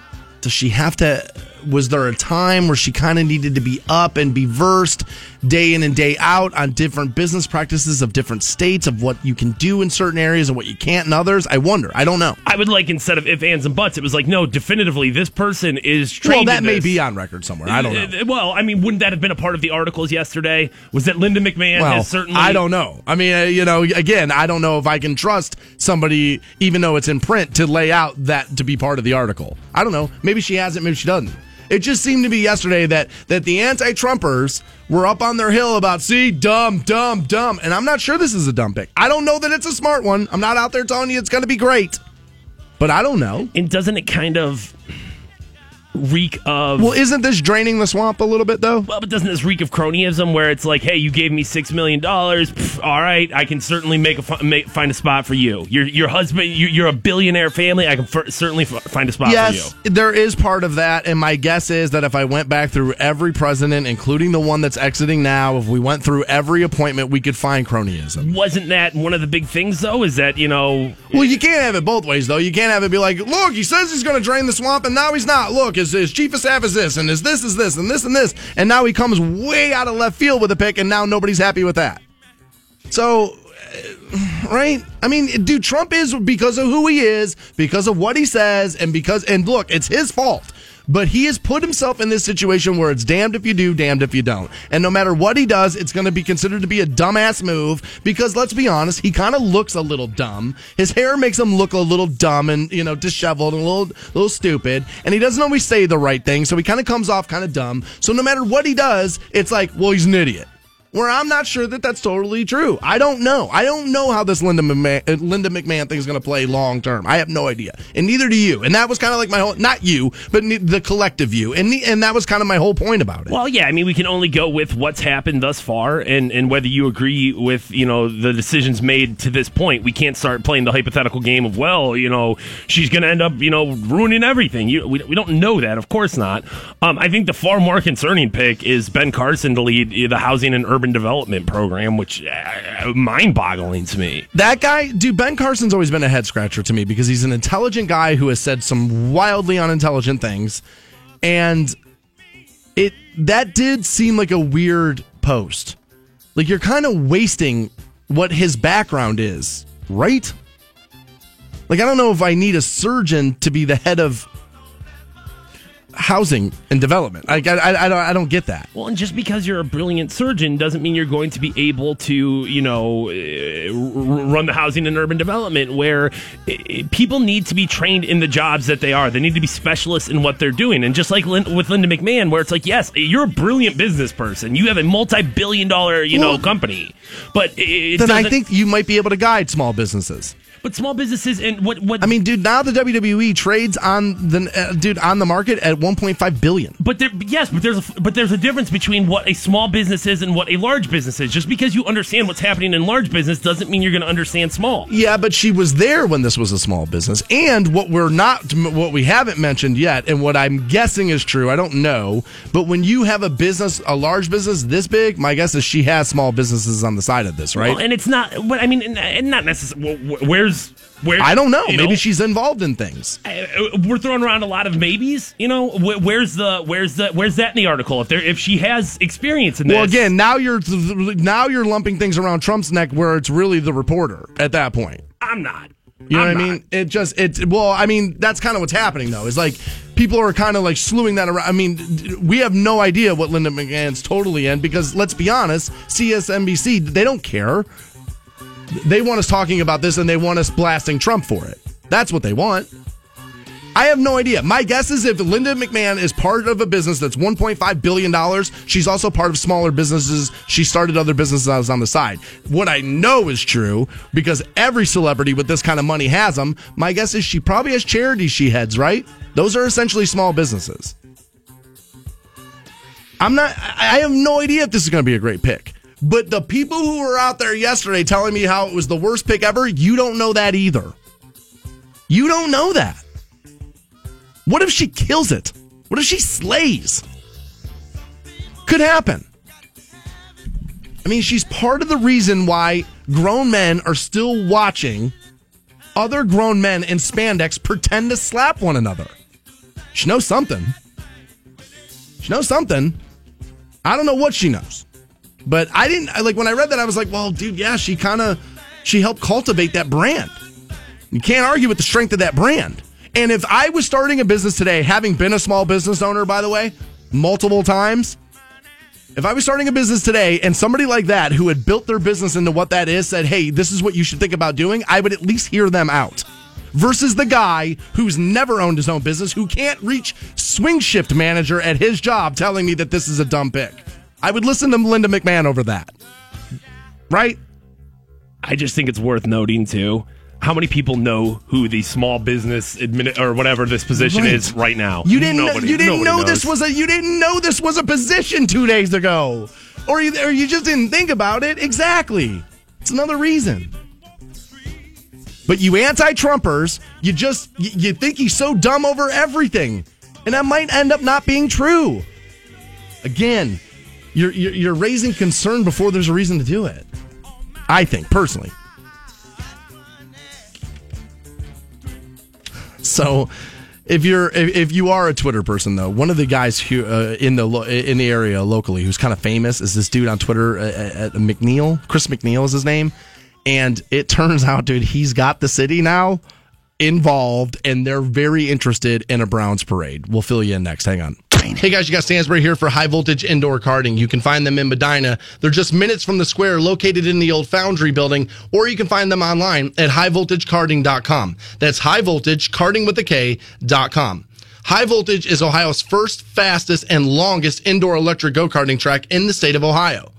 does she have to? Was there a time where she kind of needed to be up and be versed day in and day out on different business practices of different states, of what you can do in certain areas and what you can't in others? I wonder. I don't know. I would like instead of if, ands, and buts, it was like, no, definitively, this person is Well, that may be on record somewhere. I don't know. Uh, Well, I mean, wouldn't that have been a part of the articles yesterday? Was that Linda McMahon Well, has certainly. I don't know. I mean, uh, you know, again, I don't know if I can trust somebody, even though it's in print, to lay out that to be part of the article. I don't know. Maybe she hasn't. Maybe she doesn't. It just seemed to be yesterday that that the anti-Trumpers were up on their hill about see dumb, dumb, dumb, and I'm not sure this is a dumb pick. I don't know that it's a smart one. I'm not out there telling you it's going to be great, but I don't know. And doesn't it kind of reek of Well, isn't this draining the swamp a little bit though? well, but doesn't this reek of cronyism where it's like, hey, you gave me six million dollars. All right, I can certainly make a make, find a spot for you. Your your husband, you, you're a billionaire family. I can f- certainly f- find a spot Yes, for you. there is part of that, and my guess is that if I went back through every president, including the one that's exiting now, if we went through every appointment, we could find cronyism. Wasn't that one of the big things though? Is that you know Well, you can't have it both ways, though. You can't have it be like, look, he says he's going to drain the swamp, and now he's not. Look, his chief of staff is this, and his this is this, and this and this, and now he comes way out of left field with a pick, and now nobody's happy with that. So, uh, right? I mean, dude, Trump is because of who he is, because of what he says, and because, and look, it's his fault. But he has put himself in this situation where it's damned if you do, damned if you don't. And no matter what he does, it's going to be considered to be a dumbass move because let's be honest, he kind of looks a little dumb. His hair makes him look a little dumb and, you know, disheveled and a little, little stupid. And he doesn't always say the right thing. So he kind of comes off kind of dumb. So no matter what he does, it's like, well, he's an idiot where I'm not sure that that's totally true. I don't know. I don't know how this Linda McMahon, uh, Linda McMahon thing is going to play long term. I have no idea, and neither do you. And that was kind of like my whole, not you, but the collective you, and the, and that was kind of my whole point about it. Well, yeah, I mean, we can only go with what's happened thus far, and, and whether you agree with you know the decisions made to this point. We can't start playing the hypothetical game of well, you know, she's going to end up you know ruining everything. You, we, we don't know that, of course not. Um, I think the far more concerning pick is Ben Carson to lead the Housing and Urban Urban development Program, which uh, mind-boggling to me. That guy, dude, Ben Carson's always been a head scratcher to me because he's an intelligent guy who has said some wildly unintelligent things. And it that did seem like a weird post. Like you're kind of wasting what his background is, right? Like I don't know if I need a surgeon to be the head of housing and development. I, I, I don't I don't get that. Well, and just because you're a brilliant surgeon doesn't mean you're going to be able to, you know, uh, r- run the housing and urban development where uh, people need to be trained in the jobs that they are. They need to be specialists in what they're doing. And just like Lin- with Linda McMahon, where it's like, yes, you're a brilliant business person. You have a multi-billion dollar, you know, company. But Then I think you might be able to guide small businesses. But small businesses and what what I mean, dude, now the WWE trades on the uh, dude on the market at 1.5 billion. But there, yes, but there's a, but there's a difference between what a small business is and what a large business is. Just because you understand what's happening in large business doesn't mean you're going to understand small. Yeah, but she was there when this was a small business. And what we're not, what we haven't mentioned yet, and what I'm guessing is true, I don't know, but when you have a business, a large business this big, my guess is she has small businesses on the side of this, right? Well, and it's not. But I mean, and- and not necessarily. Where's where? I don't know. Maybe she's involved in things. Uh, We're throwing around a lot of maybes. You know, where's the where's the where's that in the article? If there if she has experience in this, Well, again, now you're now you're lumping things around Trump's neck where it's really the reporter at that point. I'm not. You know I'm what I not. mean? It just it well, I mean, that's kind of what's happening though. Is like people are kind of like slewing that around. I mean, we have no idea what Linda McMahon's totally in because let's be honest, CSNBC they don't care. They want us talking about this and they want us blasting Trump for it. That's what they want. I have no idea. My guess is if Linda McMahon is part of a business that's $1.5 billion, she's also part of smaller businesses. She started other businesses on the side. What I know is true, because every celebrity with this kind of money has them, my guess is she probably has charities she heads, right? Those are essentially small businesses. I'm not, I I have no idea if this is going to be a great pick. But the people who were out there yesterday telling me how it was the worst pick ever, you don't know that either. You don't know that. What if she kills it? What if she slays? Could happen. I mean, she's part of the reason why grown men are still watching other grown men in spandex pretend to slap one another. She knows something. She knows something. I don't know what she knows. But I didn't like when I read that I was like, "Well, dude, yeah, she kind of she helped cultivate that brand." You can't argue with the strength of that brand. And if I was starting a business today, having been a small business owner, by the way, multiple times, if I was starting a business today and somebody like that who had built their business into what that is said, hey, this is what you should think about doing, I would at least hear them out. Versus the guy who's never owned his own business, who can't reach swing shift manager at his job telling me that this is a dumb pick. I would listen to Linda McMahon over that. Right? I just think it's worth noting too. How many people know who the small business admin or whatever this position Right. is right now? You didn't. know, Nobody- you didn't know this was a. You didn't know this was a position two days ago, or you, or you just didn't think about it. Exactly. It's another reason. But you anti-Trumpers, you just you, you think he's so dumb over everything, and that might end up not being true. Again, you're you're, raising concern before there's a reason to do it. I think personally. So, if you're if, if you are a Twitter person though, one of the guys who uh, in the lo- in the area locally who's kind of famous is this dude on Twitter, uh, uh, McNeil. Chris McNeil is his name, and it turns out, dude, he's got the city now involved, and they're very interested in a Browns parade. We'll fill you in next. Hang on. Hey guys, you got Stansbury here for high voltage indoor karting. You can find them in Medina. They're just minutes from the square located in the old foundry building, or you can find them online at highvoltagekarting.com. That's high voltage karting with a K.com. High Voltage is Ohio's first, fastest, and longest indoor electric go karting track in the state of Ohio.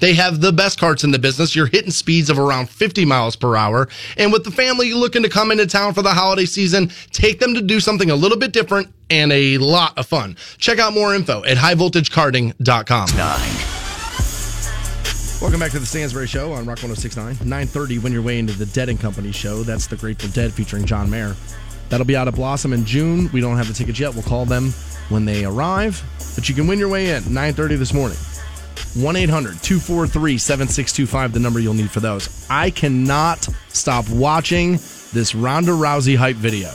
They have the best karts in the business. You're hitting speeds of around 50 miles per hour. And with the family looking to come into town for the holiday season, take them to do something a little bit different and a lot of fun. Check out more info at highvoltagekarting.com. Welcome back to the Stansbury Show on Rock 1069. 930 when you're way into the Dead and Company show. That's the Grateful Dead featuring John Mayer. That'll be out of Blossom in June. We don't have the tickets yet. We'll call them when they arrive. But you can win your way in 930 this morning. 1 800 243 7625, the number you'll need for those. I cannot stop watching this Ronda Rousey hype video.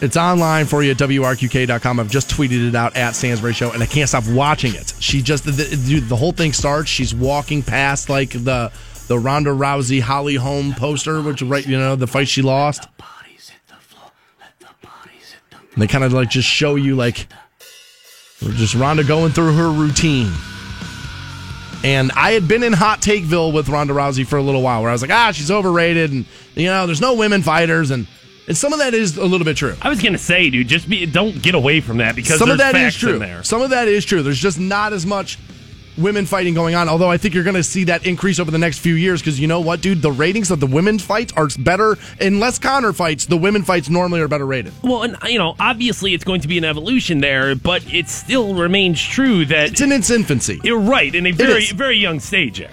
It's online for you at WRQK.com. I've just tweeted it out at Stansbury Show, and I can't stop watching it. She just, the, dude, the whole thing starts. She's walking past like the the Ronda Rousey Holly Holm poster, which right, you know, the fight she lost. And they kind of like just show you like just Ronda going through her routine. And I had been in Hot Takeville with Ronda Rousey for a little while, where I was like, ah, she's overrated, and you know, there's no women fighters, and and some of that is a little bit true. I was gonna say, dude, just be don't get away from that because some of that is true. there. Some of that is true. There's just not as much women fighting going on. Although I think you're going to see that increase over the next few years because you know what, dude, the ratings of the women's fights are better. Unless Conor fights, the women fights normally are better rated. Well, and you know, obviously it's going to be an evolution there, but it still remains true that It's in its infancy. you're right in a very very young stage there.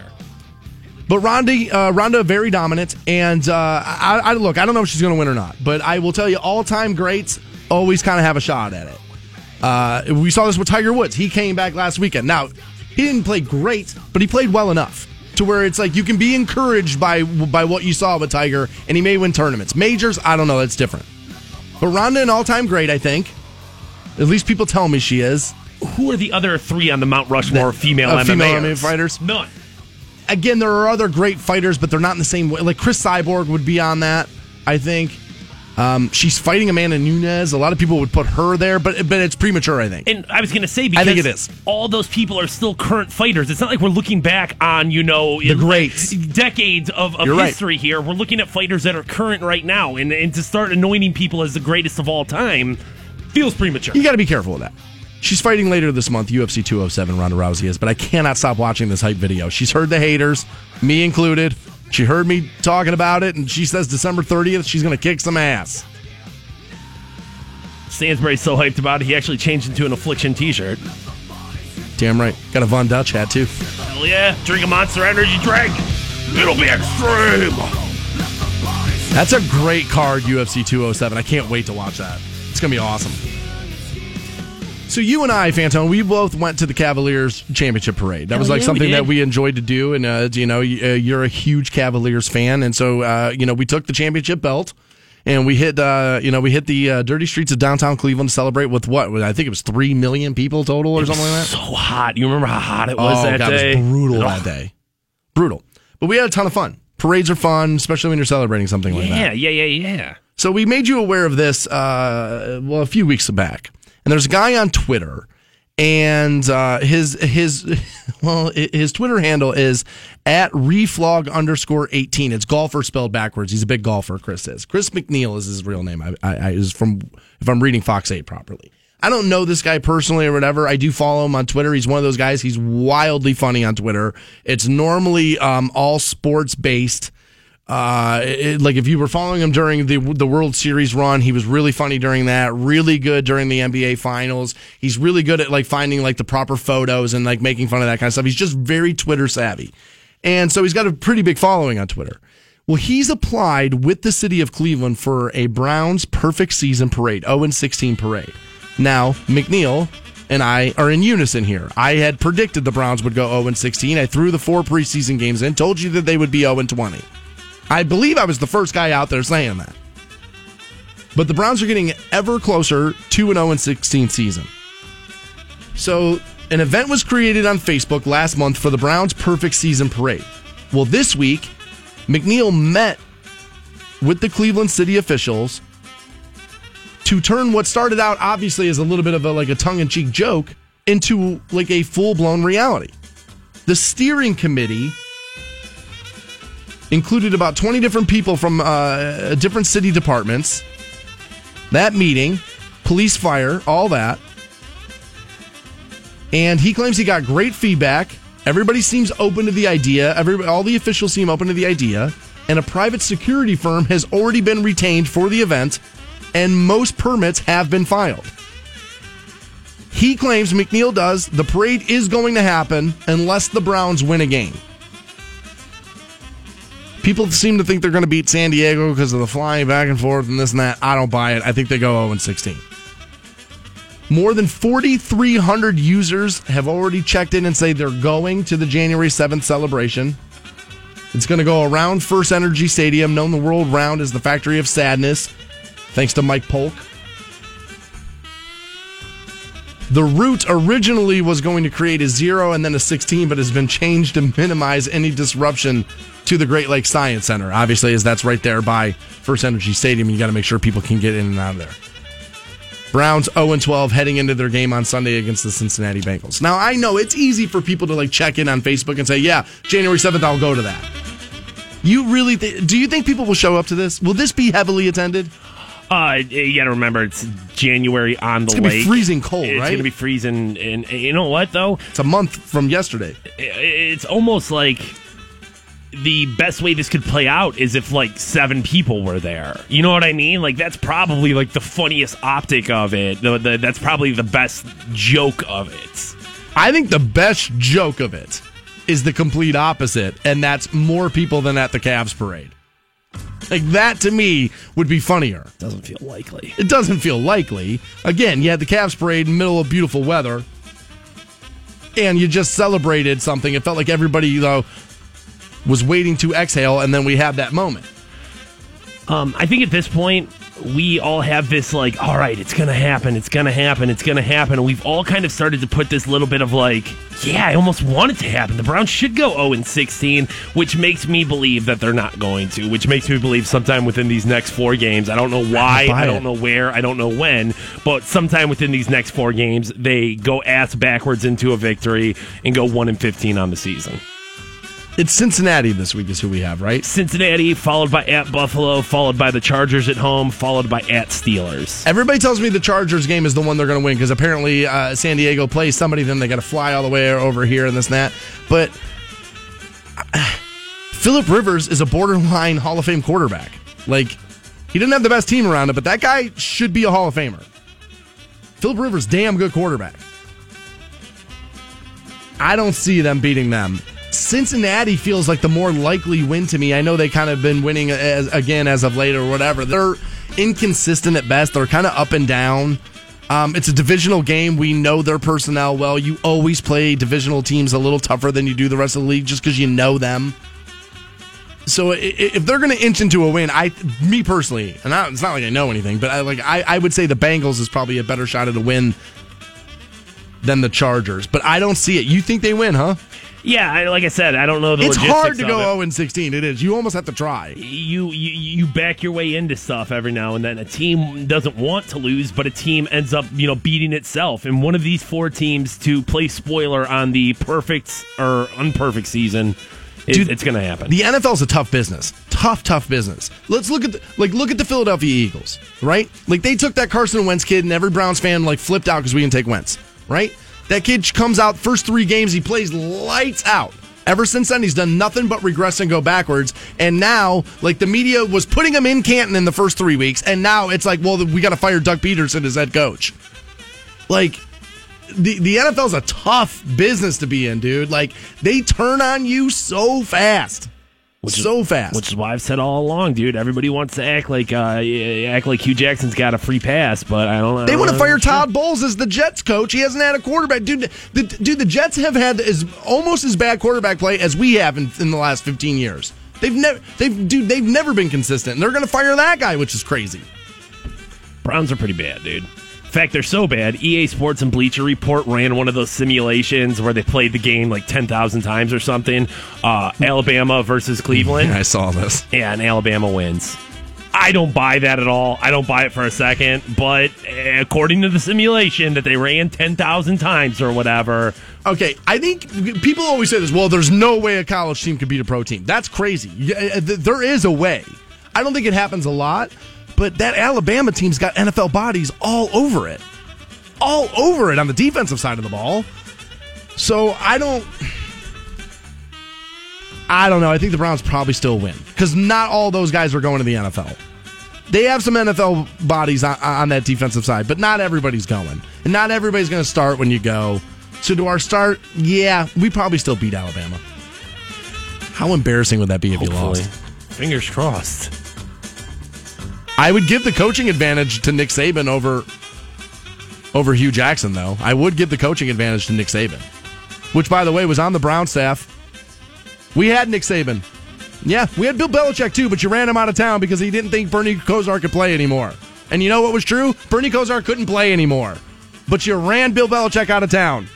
But Ronda, uh, Ronda, very dominant, and uh, I, I look. I don't know if she's going to win or not, but I will tell you, all-time greats always kind of have a shot at it. Uh, we saw this with Tiger Woods. He came back last weekend. Now, he didn't play great, but he played well enough to where it's like you can be encouraged by by what you saw with Tiger, and he may win tournaments. Majors, I don't know. That's different. But Ronda, an all-time great, I think. At least people tell me she is. Who are the other three on the Mount Rushmore of female uh, female MMA fighters? None. again, there are other great fighters, but they're not in the same way. Like Cris Cyborg would be on that, I think. Um, she's fighting Amanda Nunes. A lot of people would put her there, but but it's premature. I think. And I was going to say because think it is. all those people are still current fighters. It's not like we're looking back on you know The greats. decades of, of You're right. history here. We're looking at fighters that are current right now, and and to start anointing people as the greatest of all time feels premature. You got to be careful with that. She's fighting later this month, UFC 207. Ronda Rousey is, but I cannot stop watching this hype video. She's heard the haters, me included. She heard me talking about it, and she says December 30th she's going to kick some ass. Stansbury's so hyped about it, he actually changed into an Affliction T-shirt. Damn right. Got a Von Dutch hat too. Hell yeah! Drink a Monster Energy drink. It'll be extreme. That's a great card, UFC 207. I can't wait to watch that. It's going to be awesome. So you and I, Fantone, we both went to the Cavaliers championship parade. That was Hell like yeah, something that we enjoyed to do, and uh, you know, uh, you're a huge Cavaliers fan, and so uh, you know, we took the championship belt. And we hit, uh, you know, we hit the uh, dirty streets of downtown Cleveland to celebrate with what? I think it was three million people total or something like that. So hot. You remember how hot it was oh, that God, day? it was brutal that day. Brutal. But we had a ton of fun. Parades are fun, especially when you're celebrating something like that. Yeah, yeah, yeah, yeah. So we made you aware of this, uh, well, a few weeks back. And there's a guy on Twitter, and uh, his his well, his Twitter handle is at reflog underscore eighteen. It's golfer spelled backwards. He's a big golfer. Chris is. Chris McNeil is his real name. I, I, I is from if I'm reading Fox Eight properly. I don't know this guy personally or whatever. I do follow him on Twitter. He's one of those guys. He's wildly funny on Twitter. It's normally um, all sports based. Uh, it- like if you were following him during the the World Series run, he was really funny during that. Really good during the NBA Finals. He's really good at like finding like the proper photos and like making fun of that kind of stuff. He's just very Twitter savvy, and so he's got a pretty big following on Twitter. Well, he's applied with the city of Cleveland for a Browns perfect season parade, 0 and 16 parade. Now, McNeil and I are in unison here. I had predicted the Browns would go 0 and 16. I threw the four preseason games in, told you that they would be 0 and 20. I believe I was the first guy out there saying that. But the Browns are getting ever closer to an 0 and 16 season. So, an event was created on Facebook last month for the Browns Perfect Season Parade. Well, this week, McNeil met with the Cleveland city officials to turn what started out obviously as a little bit of a like a tongue-in-cheek joke into like a full-blown reality. The steering committee included about 20 different people from uh, different city departments. That meeting, police, fire, all that. And he claims he got great feedback. Everybody seems open to the idea. Everybody, all the officials seem open to the idea. And a private security firm has already been retained for the event, and most permits have been filed. He claims, McNeil does, the parade is going to happen unless the Browns win a game. People seem to think they're going to beat San Diego because of the flying back and forth and this and that. I don't buy it. I think they go 0 16. More than 4,300 users have already checked in and say they're going to the January 7th celebration. It's going to go around First Energy Stadium, known the world round as the Factory of Sadness, thanks to Mike Polk. The route originally was going to create a zero and then a 16, but has been changed to minimize any disruption to the Great Lakes Science Center. Obviously, as that's right there by First Energy Stadium, you got to make sure people can get in and out of there. Browns 0 12 heading into their game on Sunday against the Cincinnati Bengals. Now, I know it's easy for people to like check in on Facebook and say, yeah, January 7th, I'll go to that. You really th- do you think people will show up to this? Will this be heavily attended? Uh, you got to remember it's January on the It's lake. freezing cold, It's right? going to be freezing, and you know what though? It's a month from yesterday. It's almost like the best way this could play out is if like seven people were there. You know what I mean? Like that's probably like the funniest optic of it. The, the, that's probably the best joke of it. I think the best joke of it is the complete opposite, and that's more people than at the Cavs parade. Like that to me would be funnier. Doesn't feel likely. It doesn't feel likely. Again, you had the Cavs parade in the middle of beautiful weather, and you just celebrated something. It felt like everybody though was waiting to exhale, and then we have that moment. Um, I think at this point we all have this like, all right, it's gonna happen, it's gonna happen, it's gonna happen, and we've all kind of started to put this little bit of like, yeah, I almost want it to happen. The Browns should go 0 and 16, which makes me believe that they're not going to, which makes me believe sometime within these next four games. I don't know why, I don't know where, I don't know when, but sometime within these next four games, they go ass backwards into a victory and go 1 and 15 on the season. It's Cincinnati this week is who we have, right? Cincinnati, followed by at Buffalo, followed by the Chargers at home, followed by at Steelers. Everybody tells me the Chargers game is the one they're going to win because apparently uh, San Diego plays somebody, then they got to fly all the way over here and this and that. But uh, Philip Rivers is a borderline Hall of Fame quarterback. Like, he didn't have the best team around him, but that guy should be a Hall of Famer. Philip Rivers, damn good quarterback. I don't see them beating them. Cincinnati feels like the more likely win to me. I know they kind of been winning as, again as of late or whatever. They're inconsistent at best. They're kind of up and down. Um, it's a divisional game. We know their personnel well. You always play divisional teams a little tougher than you do the rest of the league just because you know them. So if they're going to inch into a win, I, me personally, and I, it's not like I know anything, but I like I, I would say the Bengals is probably a better shot at a win than the Chargers. But I don't see it. You think they win, huh? Yeah, I, like I said, I don't know the It's hard to go it. 0 and 16. It is. You almost have to try. You, you you back your way into stuff every now and then. A team doesn't want to lose, but a team ends up you know beating itself. And one of these four teams to play spoiler on the perfect or unperfect season, it, Dude, it's going to happen. The NFL's a tough business. Tough, tough business. Let's look at the, like look at the Philadelphia Eagles, right? Like they took that Carson Wentz kid, and every Browns fan like flipped out because we didn't take Wentz, right? That kid comes out first three games, he plays lights out. Ever since then, he's done nothing but regress and go backwards. And now, like the media was putting him in Canton in the first three weeks, and now it's like, well, we got to fire Doug Pederson as head coach. Like the the NFL's a tough business to be in, dude. Like they turn on you so fast, so fast. Which is why I've said all along, dude. Everybody wants to act like uh, act like Hue Jackson's got a free pass, but I don't. I They don't want to fire Todd Bowles as the Jets coach. He hasn't had a quarterback, dude. The, dude, the Jets have had as almost as bad quarterback play as we have in, in the last fifteen years. They've never, they've, dude, they've never been consistent. And they're going to fire that guy, which is crazy. Browns are pretty bad, dude. In fact, they're so bad. EA Sports and Bleacher Report ran one of those simulations where they played the game like ten thousand times or something. Uh, Alabama versus Cleveland. I saw this. Yeah, and Alabama wins. I don't buy that at all. I don't buy it for a second. But eh, according to the simulation that they ran 10,000 times or whatever, Okay, I think people always say this. Well, there's no way a college team could beat a pro team. That's crazy. Yeah, uh, th- There is a way. I don't think it happens a lot, but that Alabama team's got NFL bodies all over it, all over it on the defensive side of the ball. So I don't. I don't know. I think the Browns probably still win because not all those guys are going to the NFL. They have some NFL bodies on, on that defensive side, but not everybody's going, and not everybody's going to start when you go. So do our start? Yeah, we probably still beat Alabama. How embarrassing would that be if you lost? Fingers crossed. I would give the coaching advantage to Nick Saban over over Hue Jackson, though. I would give the coaching advantage to Nick Saban, which, by the way, was on the Brown staff. We had Nick Saban. Yeah, we had Bill Belichick too, but you ran him out of town because he didn't think Bernie Kosar could play anymore. And you know what was true? Bernie Kosar couldn't play anymore. But you ran Bill Belichick out of town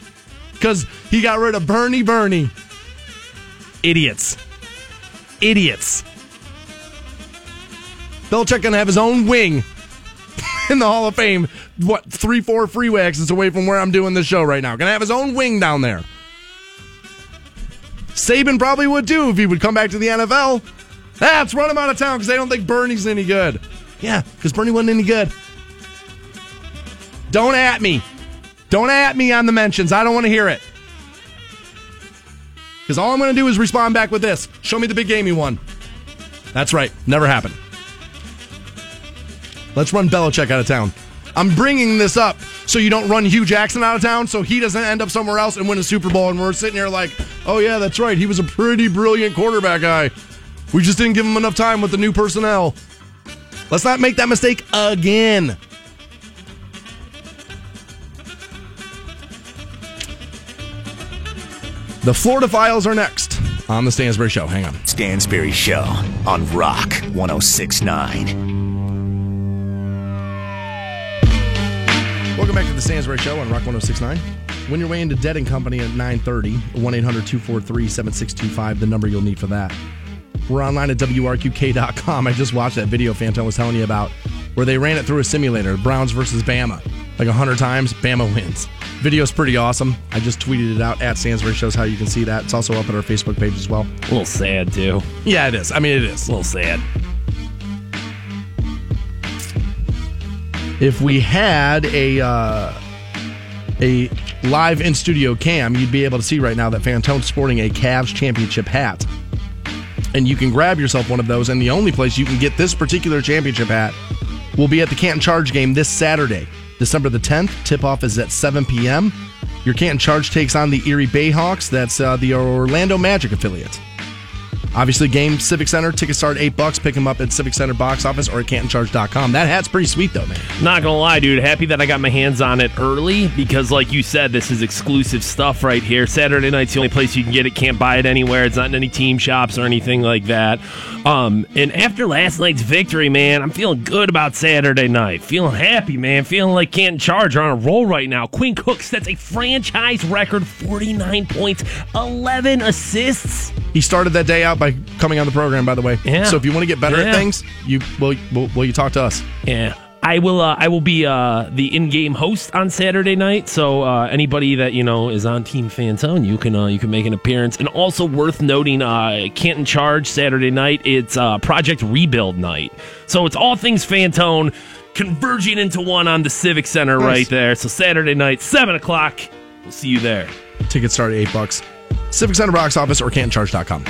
because he got rid of Bernie Bernie. Idiots. Idiots. Belichick gonna have his own wing in the Hall of Fame. What three, four freeway exits away from where I'm doing this show right now? Gonna have his own wing down there. Saban probably would too if he would come back to the NFL. That's run him out of town because they don't think Bernie's any good. Yeah, because Bernie wasn't any good. Don't at me. Don't at me on the mentions. I don't want to hear it. Because all I'm going to do is respond back with this. Show me the big game he won. That's right. Never happened. Let's run Belichick out of town. I'm bringing this up so you don't run Hue Jackson out of town so he doesn't end up somewhere else and win a Super Bowl. And we're sitting here like, oh, yeah, that's right. He was a pretty brilliant quarterback guy. We just didn't give him enough time with the new personnel. Let's not make that mistake again. The Florida Files are next on the Stansbury Show. Hang on. Stansbury Show on Rock 1069. Welcome back to the Stansbury Show on Rock 1069. When you're way into Dead and Company at 930, 1-800-243-7625, the number you'll need for that. We're online at WRQK.com. I just watched that video Fantone was telling you about where they ran it through a simulator, Browns versus Bama. Like 100 times, Bama wins. Video's pretty awesome. I just tweeted it out at Stansbury Shows how you can see that. It's also up at our Facebook page as well. A little sad too. Yeah, it is. I mean, it is. A little sad. If we had a uh, a live in studio cam, you'd be able to see right now that Fantone's sporting a Cavs championship hat. And you can grab yourself one of those. And the only place you can get this particular championship hat will be at the Canton Charge game this Saturday, December the 10th. Tip off is at 7 p.m. Your Canton Charge takes on the Erie Bayhawks. That's uh, the Orlando Magic affiliate. Obviously, game Civic Center. Tickets start eight bucks. Pick them up at Civic Center box office or at CantonCharge.com. That hat's pretty sweet though, man. Not gonna lie, dude. Happy that I got my hands on it early because, like you said, this is exclusive stuff right here. Saturday night's the only place you can get it. Can't buy it anywhere. It's not in any team shops or anything like that. Um, and after last night's victory, man, I'm feeling good about Saturday night. Feeling happy, man. Feeling like Canton Charge are on a roll right now. Quinn Cook sets a franchise record 49 points, 11 assists. He started that day out by coming on the program, by the way. Yeah. So if you want to get better Yeah. at things, you will, will, will you talk to us? Yeah. I will. Uh, I will be uh, the in-game host on Saturday night. So uh, anybody that you know is on Team Fantone, you can uh, you can make an appearance. And also worth noting, uh, Canton Charge Saturday night. It's uh, Project Rebuild night. So it's all things Fantone converging into one on the Civic Center Nice. right there. So Saturday night, seven o'clock. We'll see you there. Tickets start at eight bucks. Civic Center box office or CantonCharge.com.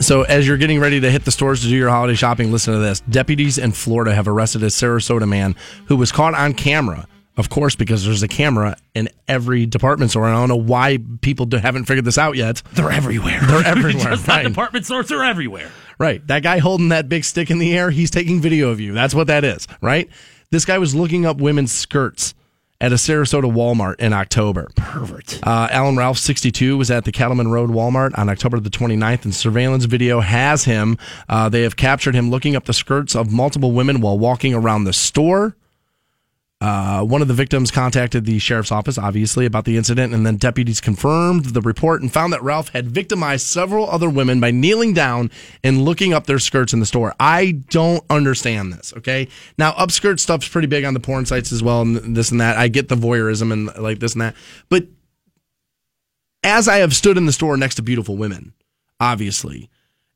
So, as you're getting ready to hit the stores to do your holiday shopping, listen to this. Deputies in Florida have arrested a Sarasota man who was caught on camera. Of course, because there's a camera in every department store. And I don't know why people haven't figured this out yet. They're everywhere. They're everywhere, Just right. department stores. They're everywhere. Right. That guy holding that big stick in the air, he's taking video of you. That's what that is, right? This guy was looking up women's skirts at a Sarasota Walmart in October. Pervert. Uh, Alan Ralph, 62, was at the Cattleman Road Walmart on October the 29th, and surveillance video has him. Uh, they have captured him looking up the skirts of multiple women while walking around the store. Uh, one of the victims contacted the sheriff's office, obviously, about the incident, and then deputies confirmed the report and found that Ralph had victimized several other women by kneeling down and looking up their skirts in the store. I don't understand this, okay? Now, upskirt stuff's pretty big on the porn sites as well, and this and that. I get the voyeurism and like this and that. But as I have stood in the store next to beautiful women, obviously,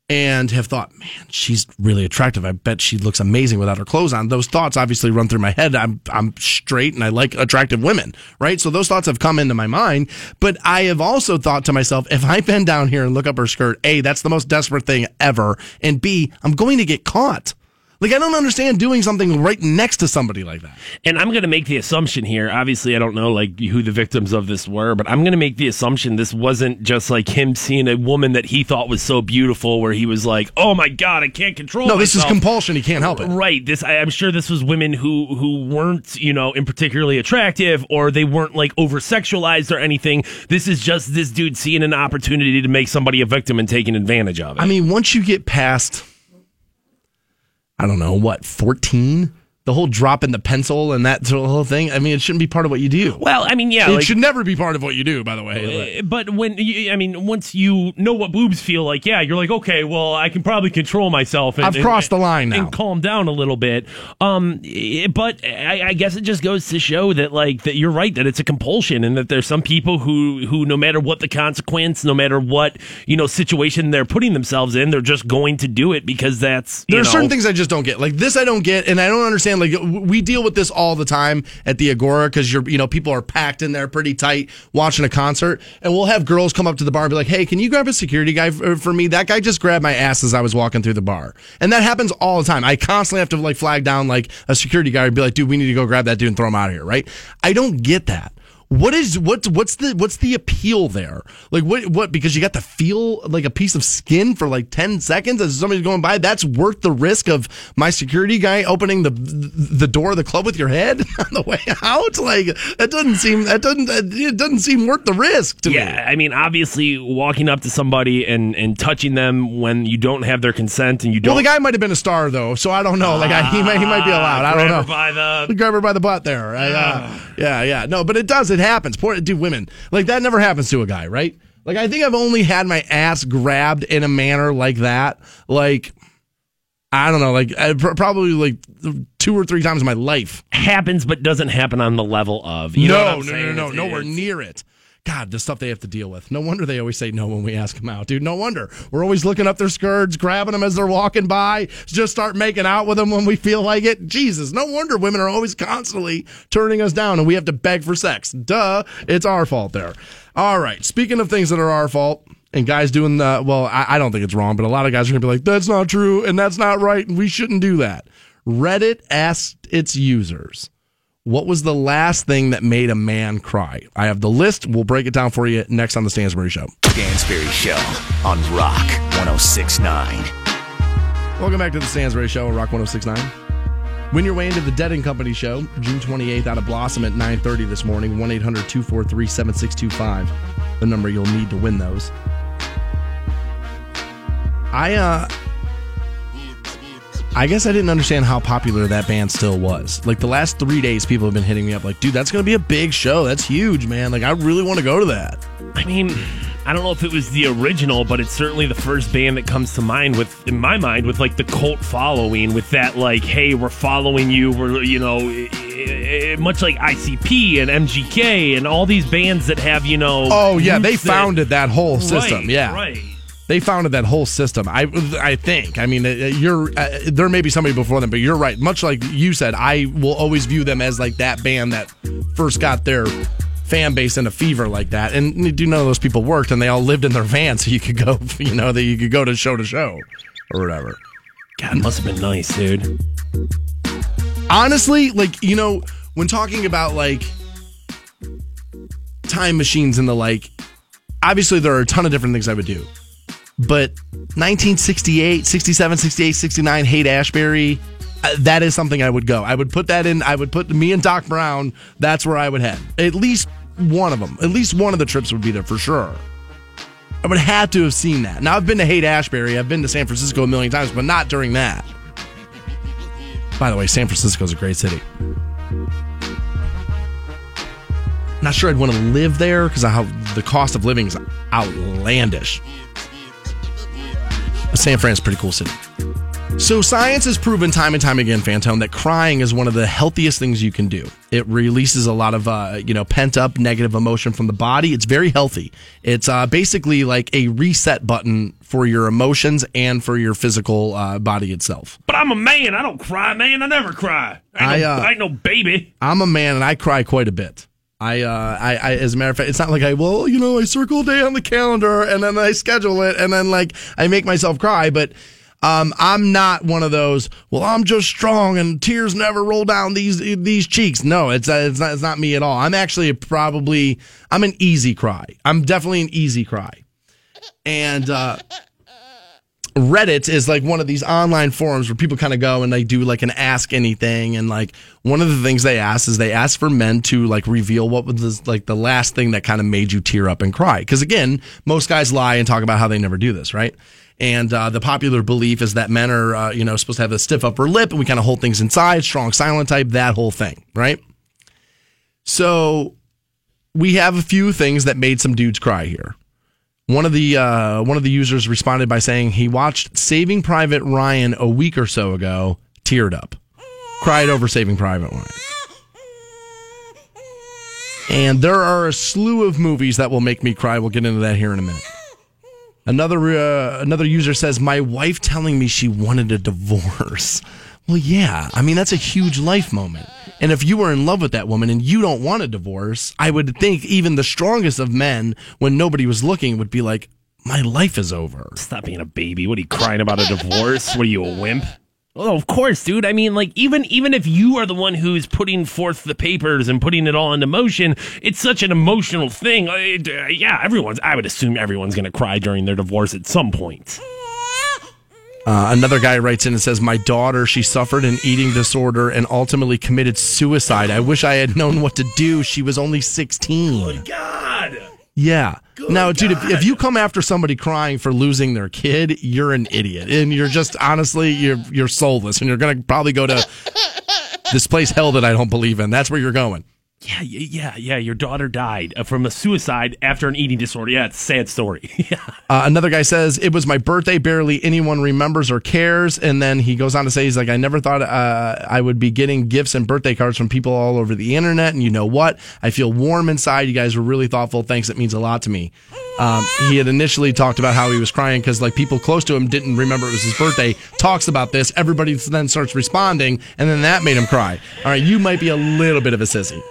and have thought, man, she's really attractive. I bet she looks amazing without her clothes on. Those thoughts obviously run through my head. I'm I'm straight and I like attractive women, right? So those thoughts have come into my mind. But I have also thought to myself, if I bend down here and look up her skirt, A, that's the most desperate thing ever. And B, I'm going to get caught. Like I don't understand doing something right next to somebody like that. And I'm going to make the assumption here. Obviously, I don't know like who the victims of this were, but I'm going to make the assumption this wasn't just like him seeing a woman that he thought was so beautiful, where he was like, "Oh my god, I can't control." No, this is compulsion. He can't help it. Right. This I, I'm sure this was women who who weren't you know in particularly attractive or they weren't like over sexualized or anything. This is just this dude seeing an opportunity to make somebody a victim and taking advantage of it. I mean, once you get past, I don't know, what, 14? The whole drop in the pencil and that whole thing. I mean, it shouldn't be part of what you do. Well, I mean, yeah, it like, should never be part of what you do. By the way, Uh, But when you, I mean, once you know what boobs feel like, yeah, you're like, okay, well, I can probably control myself. And, I've crossed the line now. and calm down a little bit. Um, eh, but I, I guess it just goes to show that, like, that you're right that it's a compulsion, and that there's some people who, who, no matter what the consequence, no matter what you know situation they're putting themselves in, they're just going to do it because that's you There are know, certain things I just don't get. Like this, I don't get, and I don't understand. Like we deal with this all the time at the Agora because you're, you know, people are packed in there pretty tight watching a concert, and we'll have girls come up to the bar and be like, "Hey, can you grab a security guy for me? That guy just grabbed my ass as I was walking through the bar," and that happens all the time. I constantly have to like flag down like a security guy and be like, "Dude, we need to go grab that dude and throw him out of here." Right? I don't get that. What is what what's the what's the appeal there? Like what what because you got to feel like a piece of skin for like 10 seconds as somebody's going by that's worth the risk of my security guy opening the the door of the club with your head on the way out like that doesn't seem that doesn't it doesn't seem worth the risk to Yeah, me. I mean, obviously, walking up to somebody and, and touching them when you don't have their consent and you don't Well, the guy might have been a star though, so I don't know. Like I, he might he might be allowed. I don't grab know. her by the grab her by the butt there. I, uh, yeah, yeah. No, but it does. It happens. Poor dude, women like that never happens to a guy, right? Like I think I've only had my ass grabbed in a manner like that. Like I don't know, like uh, probably like two or three times in my life. happens, but doesn't happen on the level of. You know what no, I'm no, no, no, nowhere near it. God, the stuff they have to deal with. No wonder they always say no when we ask them out, dude. No wonder. We're always looking up their skirts, grabbing them as they're walking by, just start making out with them when we feel like it. Jesus, no wonder women are always constantly turning us down and we have to beg for sex. Duh, it's our fault there. All right, speaking of things that are our fault, and guys doing the, well, I, I don't think it's wrong, but a lot of guys are going to be like, that's not true and that's not right and we shouldn't do that. Reddit asked its users. What was the last thing that made a man cry? I have the list. We'll break it down for you next on the Stansbury Show. Stansbury Show on Rock 1069. Welcome back to the Stansbury Show on Rock 1069. Win your way into the Dead and Company Show, June 28th out of Blossom at 9.30 this morning, 1-800-243-7625, the number you'll need to win those. I, uh... I guess I didn't understand how popular that band still was. Like the last three days, people have been hitting me up like, dude, that's going to be a big show. That's huge, man. Like, I really want to go to that. I mean, I don't know if it was the original, but it's certainly the first band that comes to mind with, in my mind, with like the cult following, with that like, hey, we're following you. We're, you know, eh, eh, much like ICP and MGK and all these bands that have, you know. Oh, yeah. They roots that- founded that whole system. Right, yeah. Right. They founded that whole system. I I think. I mean, uh, you're uh, there may be somebody before them, but you're right. Much like you said, I will always view them as like that band that first got their fan base in a fever like that. And do none of those people worked, and they all lived in their van, so you could go, you know, that you could go to show to show or whatever. God, must have been nice, dude. honestly, like, you know, when talking about like time machines and the like, obviously there are a ton of different things I would do. But 1968, 67, 68, 69, Haight-Ashbury, uh, that is something I would go. I would put that in, I would put me and Doc Brown, that's where I would head. At least one of them, at least one of the trips would be there for sure. I would have to have seen that. Now, I've been to Haight-Ashbury, I've been to San Francisco a million times, but not during that. By the way, San Francisco is a great city. Not sure I'd want to live there because the cost of living is outlandish. But San Fran's a pretty cool city. So science has proven time and time again, Fantone, that crying is one of the healthiest things you can do. It releases a lot of uh, you know pent up negative emotion from the body. It's very healthy. It's uh, basically like a reset button for your emotions and for your physical uh, body itself. But I'm a man. I don't cry, man. I never cry. I ain't, I, no, uh, I ain't no baby. I'm a man and I cry quite a bit. I, uh, I, I, as a matter of fact, it's not like I, well, you know, I circle a day on the calendar and then I schedule it and then like I make myself cry, but, um, I'm not one of those, well, I'm just strong and tears never roll down these, these cheeks. No, it's, uh, it's not, it's not me at all. I'm actually probably, I'm an easy cry. I'm definitely an easy cry. And, uh, Reddit is like one of these online forums where people kind of go and they do like an ask anything. And like one of the things they ask is they ask for men to like reveal what was like the last thing that kind of made you tear up and cry. Because again, most guys lie and talk about how they never do this, right? And uh, the popular belief is that men are, uh, you know, supposed to have a stiff upper lip and we kind of hold things inside, strong silent type, that whole thing, right? So we have a few things that made some dudes cry here. One of the uh, one of the users responded by saying he watched Saving Private Ryan a week or so ago, teared up, cried over Saving Private Ryan. And there are a slew of movies that will make me cry. We'll get into that here in a minute. Another uh, another user says my wife telling me she wanted a divorce. Well, yeah. I mean, that's a huge life moment. And if you were in love with that woman and you don't want a divorce, I would think even the strongest of men, when nobody was looking, would be like, my life is over. Stop being a baby. What are you crying about a divorce? what are you, a wimp? Oh, of course, dude. I mean, like even even if you are the one who's putting forth the papers and putting it all into motion, it's such an emotional thing. Uh, yeah, everyone's. I would assume everyone's going to cry during their divorce at some point. Uh, another guy writes in and says, "My daughter, she suffered an eating disorder and ultimately committed suicide. I wish I had known what to do. She was only 16." God. Yeah. now, dude, if, if you come after somebody crying for losing their kid, you're an idiot, and you're just honestly you're you're soulless, and you're gonna probably go to this place hell that I don't believe in. That's where you're going. Yeah, yeah, yeah. Your daughter died uh, from a suicide after an eating disorder. Yeah, it's a sad story. yeah. Uh, another guy says it was my birthday. Barely anyone remembers or cares. And then he goes on to say he's like, I never thought uh, I would be getting gifts and birthday cards from people all over the internet. And you know what? I feel warm inside. You guys were really thoughtful. Thanks. It means a lot to me. Um, he had initially talked about how he was crying because like people close to him didn't remember it was his birthday. Talks about this. Everybody then starts responding, and then that made him cry. All right, you might be a little bit of a sissy.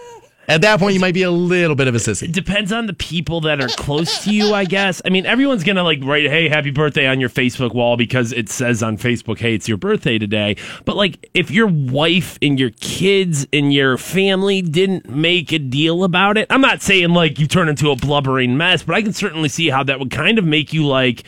At that point, you might be a little bit of a sissy. It depends on the people that are close to you, I guess. I mean, everyone's gonna like write, "Hey, happy birthday" on your Facebook wall because it says on Facebook, "Hey, it's your birthday today." But like, if your wife and your kids and your family didn't make a deal about it, I'm not saying like you turn into a blubbering mess, but I can certainly see how that would kind of make you like,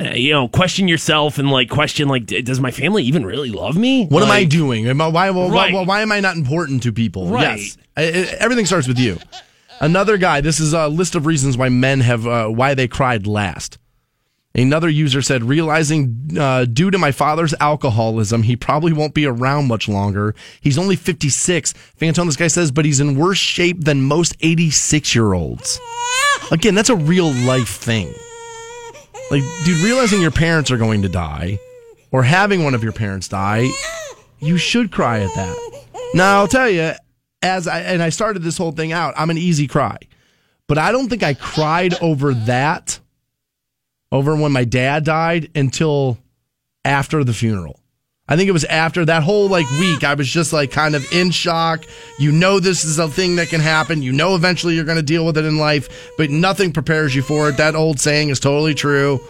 uh, you know, question yourself and like question like, does my family even really love me? What like, am I doing? Am I, why, why, Right. why, why am I not important to people? Right. Yes. Everything starts with you. Another guy, this is a list of reasons why men have, uh, why they cried last. Another user said, realizing uh, due to my father's alcoholism, he probably won't be around much longer. He's only 56. Fantone, this guy says, but he's in worse shape than most 86 year olds. Again, that's a real life thing. Like, dude, realizing your parents are going to die or having one of your parents die, you should cry at that. Now, I'll tell you, as I, and I started this whole thing out, I'm an easy cry. But I don't think I cried over that, over when my dad died until after the funeral. I think it was after that whole like week. I was just like kind of in shock. You know, this is a thing that can happen. You know, eventually you're going to deal with it in life, but nothing prepares you for it. That old saying is totally true.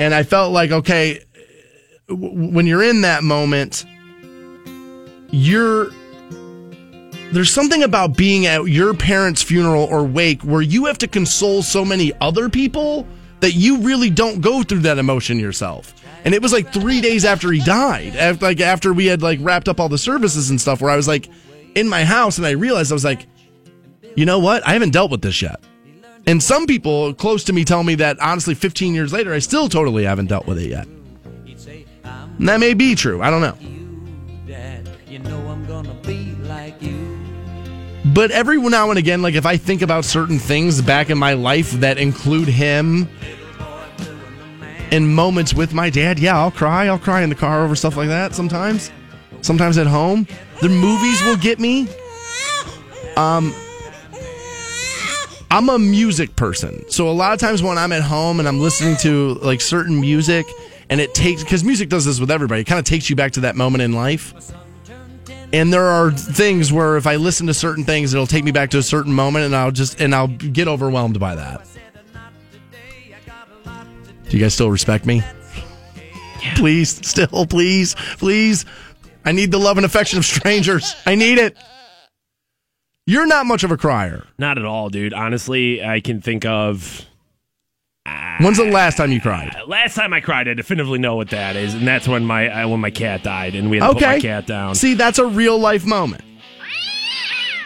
And I felt like, okay, w- when you're in that moment, you're there's something about being at your parents' funeral or wake where you have to console so many other people that you really don't go through that emotion yourself. And it was like three days after he died, after, like after we had like wrapped up all the services and stuff, where I was like in my house and I realized I was like, you know what? I haven't dealt with this yet. And some people close to me tell me that honestly, 15 years later, I still totally haven't dealt with it yet. And that may be true. I don't know. But every now and again, like if I think about certain things back in my life that include him in moments with my dad, yeah, I'll cry. I'll cry in the car over stuff like that sometimes. Sometimes at home. The movies will get me. Um I'm a music person. So a lot of times when I'm at home and I'm listening to like certain music and it takes cuz music does this with everybody. It kind of takes you back to that moment in life. And there are things where if I listen to certain things, it'll take me back to a certain moment, and I'll just and I'll get overwhelmed by that. Do you guys still respect me? Please, still, please, please. I need the love and affection of strangers. I need it. You're not much of a crier. Not at all, dude. Honestly, I can think of When's the last time you cried? Last time I cried, I definitively know what that is, and that's when my uh, when my cat died, and we had to put my cat down. See, that's a real life moment.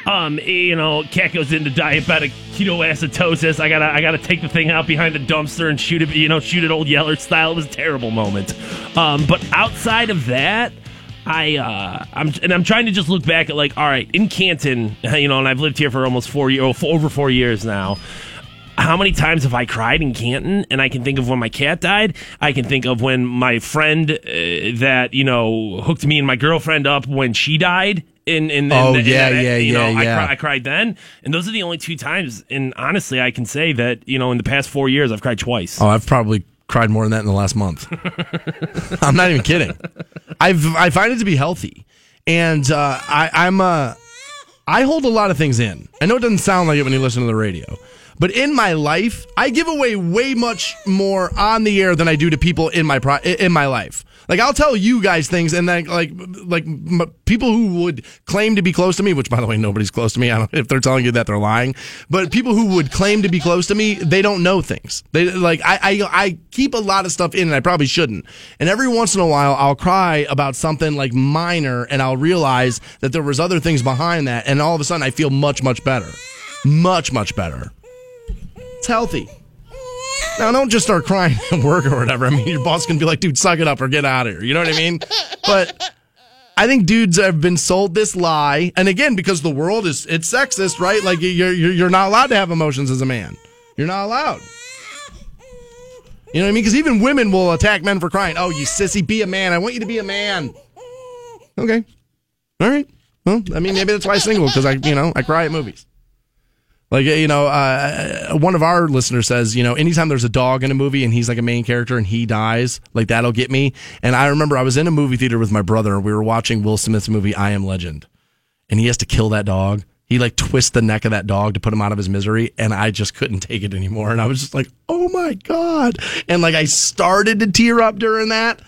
Um, you know, cat goes into diabetic ketoacidosis. I gotta, I gotta take the thing out behind the dumpster and shoot it. You know, shoot it old Yeller style. It was a terrible moment. Um, but outside of that, I, uh, I'm, and I'm trying to just look back at like, all right, in Canton, you know, and I've lived here for almost four years, over four years now. How many times have I cried in Canton? And I can think of when my cat died. I can think of when my friend uh, that you know hooked me and my girlfriend up when she died. In in, in Oh, the- in yeah, that- yeah, you know, yeah, I, yeah. I cried then, and those are the only two times. And honestly, I can say that you know in the past four years, I've cried twice. Oh, I've probably cried more than that in the last month. I'm not even kidding. I've I find it to be healthy, and uh, I, I'm uh, I hold a lot of things in. I know it doesn't sound like it when you listen to the radio, but in my life, I give away way much more on the air than I do to people in my pro- in my life. Like I'll tell you guys things, and then like like m- people who would claim to be close to me, which by the way nobody's close to me. I don't if they're telling you that they're lying, but people who would claim to be close to me, they don't know things. They like I I, I keep a lot of stuff in, and I probably shouldn't. And every once in a while, I'll cry about something like minor, and I'll realize that there was other things behind that, and all of a sudden I feel much much better, much much better. It's healthy. Now, don't just start crying at work or whatever. I mean, your boss can be like, dude, suck it up or get out of here. You know what I mean? But I think dudes have been sold this lie. And again, because the world is, it's sexist, right? Like, you're, you're, not allowed to have emotions as a man. You're not allowed. You know what I mean? Because even women will attack men for crying. Oh, you sissy, be a man. I want you to be a man. Okay. All right. Well, I mean, maybe that's why I'm single, because I, you know, I cry at movies. Like you know, uh, one of our listeners says, you know, anytime there's a dog in a movie and he's like a main character and he dies, like that'll get me. And I remember I was in a movie theater with my brother. and We were watching Will Smith's movie I Am Legend, and he has to kill that dog. He like twists the neck of that dog to put him out of his misery, and I just couldn't take it anymore. And I was just like, oh my god! And like I started to tear up during that.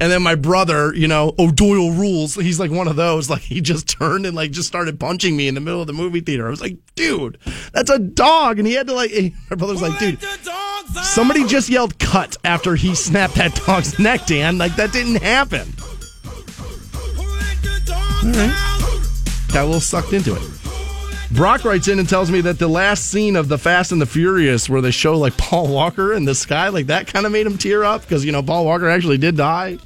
And then my brother, you know, oh Doyle rules. He's like one of those. Like he just turned and like just started punching me in the middle of the movie theater. I was like, dude, that's a dog. And he had to like. My brother's like, dude, somebody just yelled cut after he snapped that dog's neck. Dan, like that didn't happen. All right, got a little sucked into it. Brock writes in and tells me that the last scene of the Fast and the Furious, where they show like Paul Walker in the sky, like that kind of made him tear up because you know Paul Walker actually did die.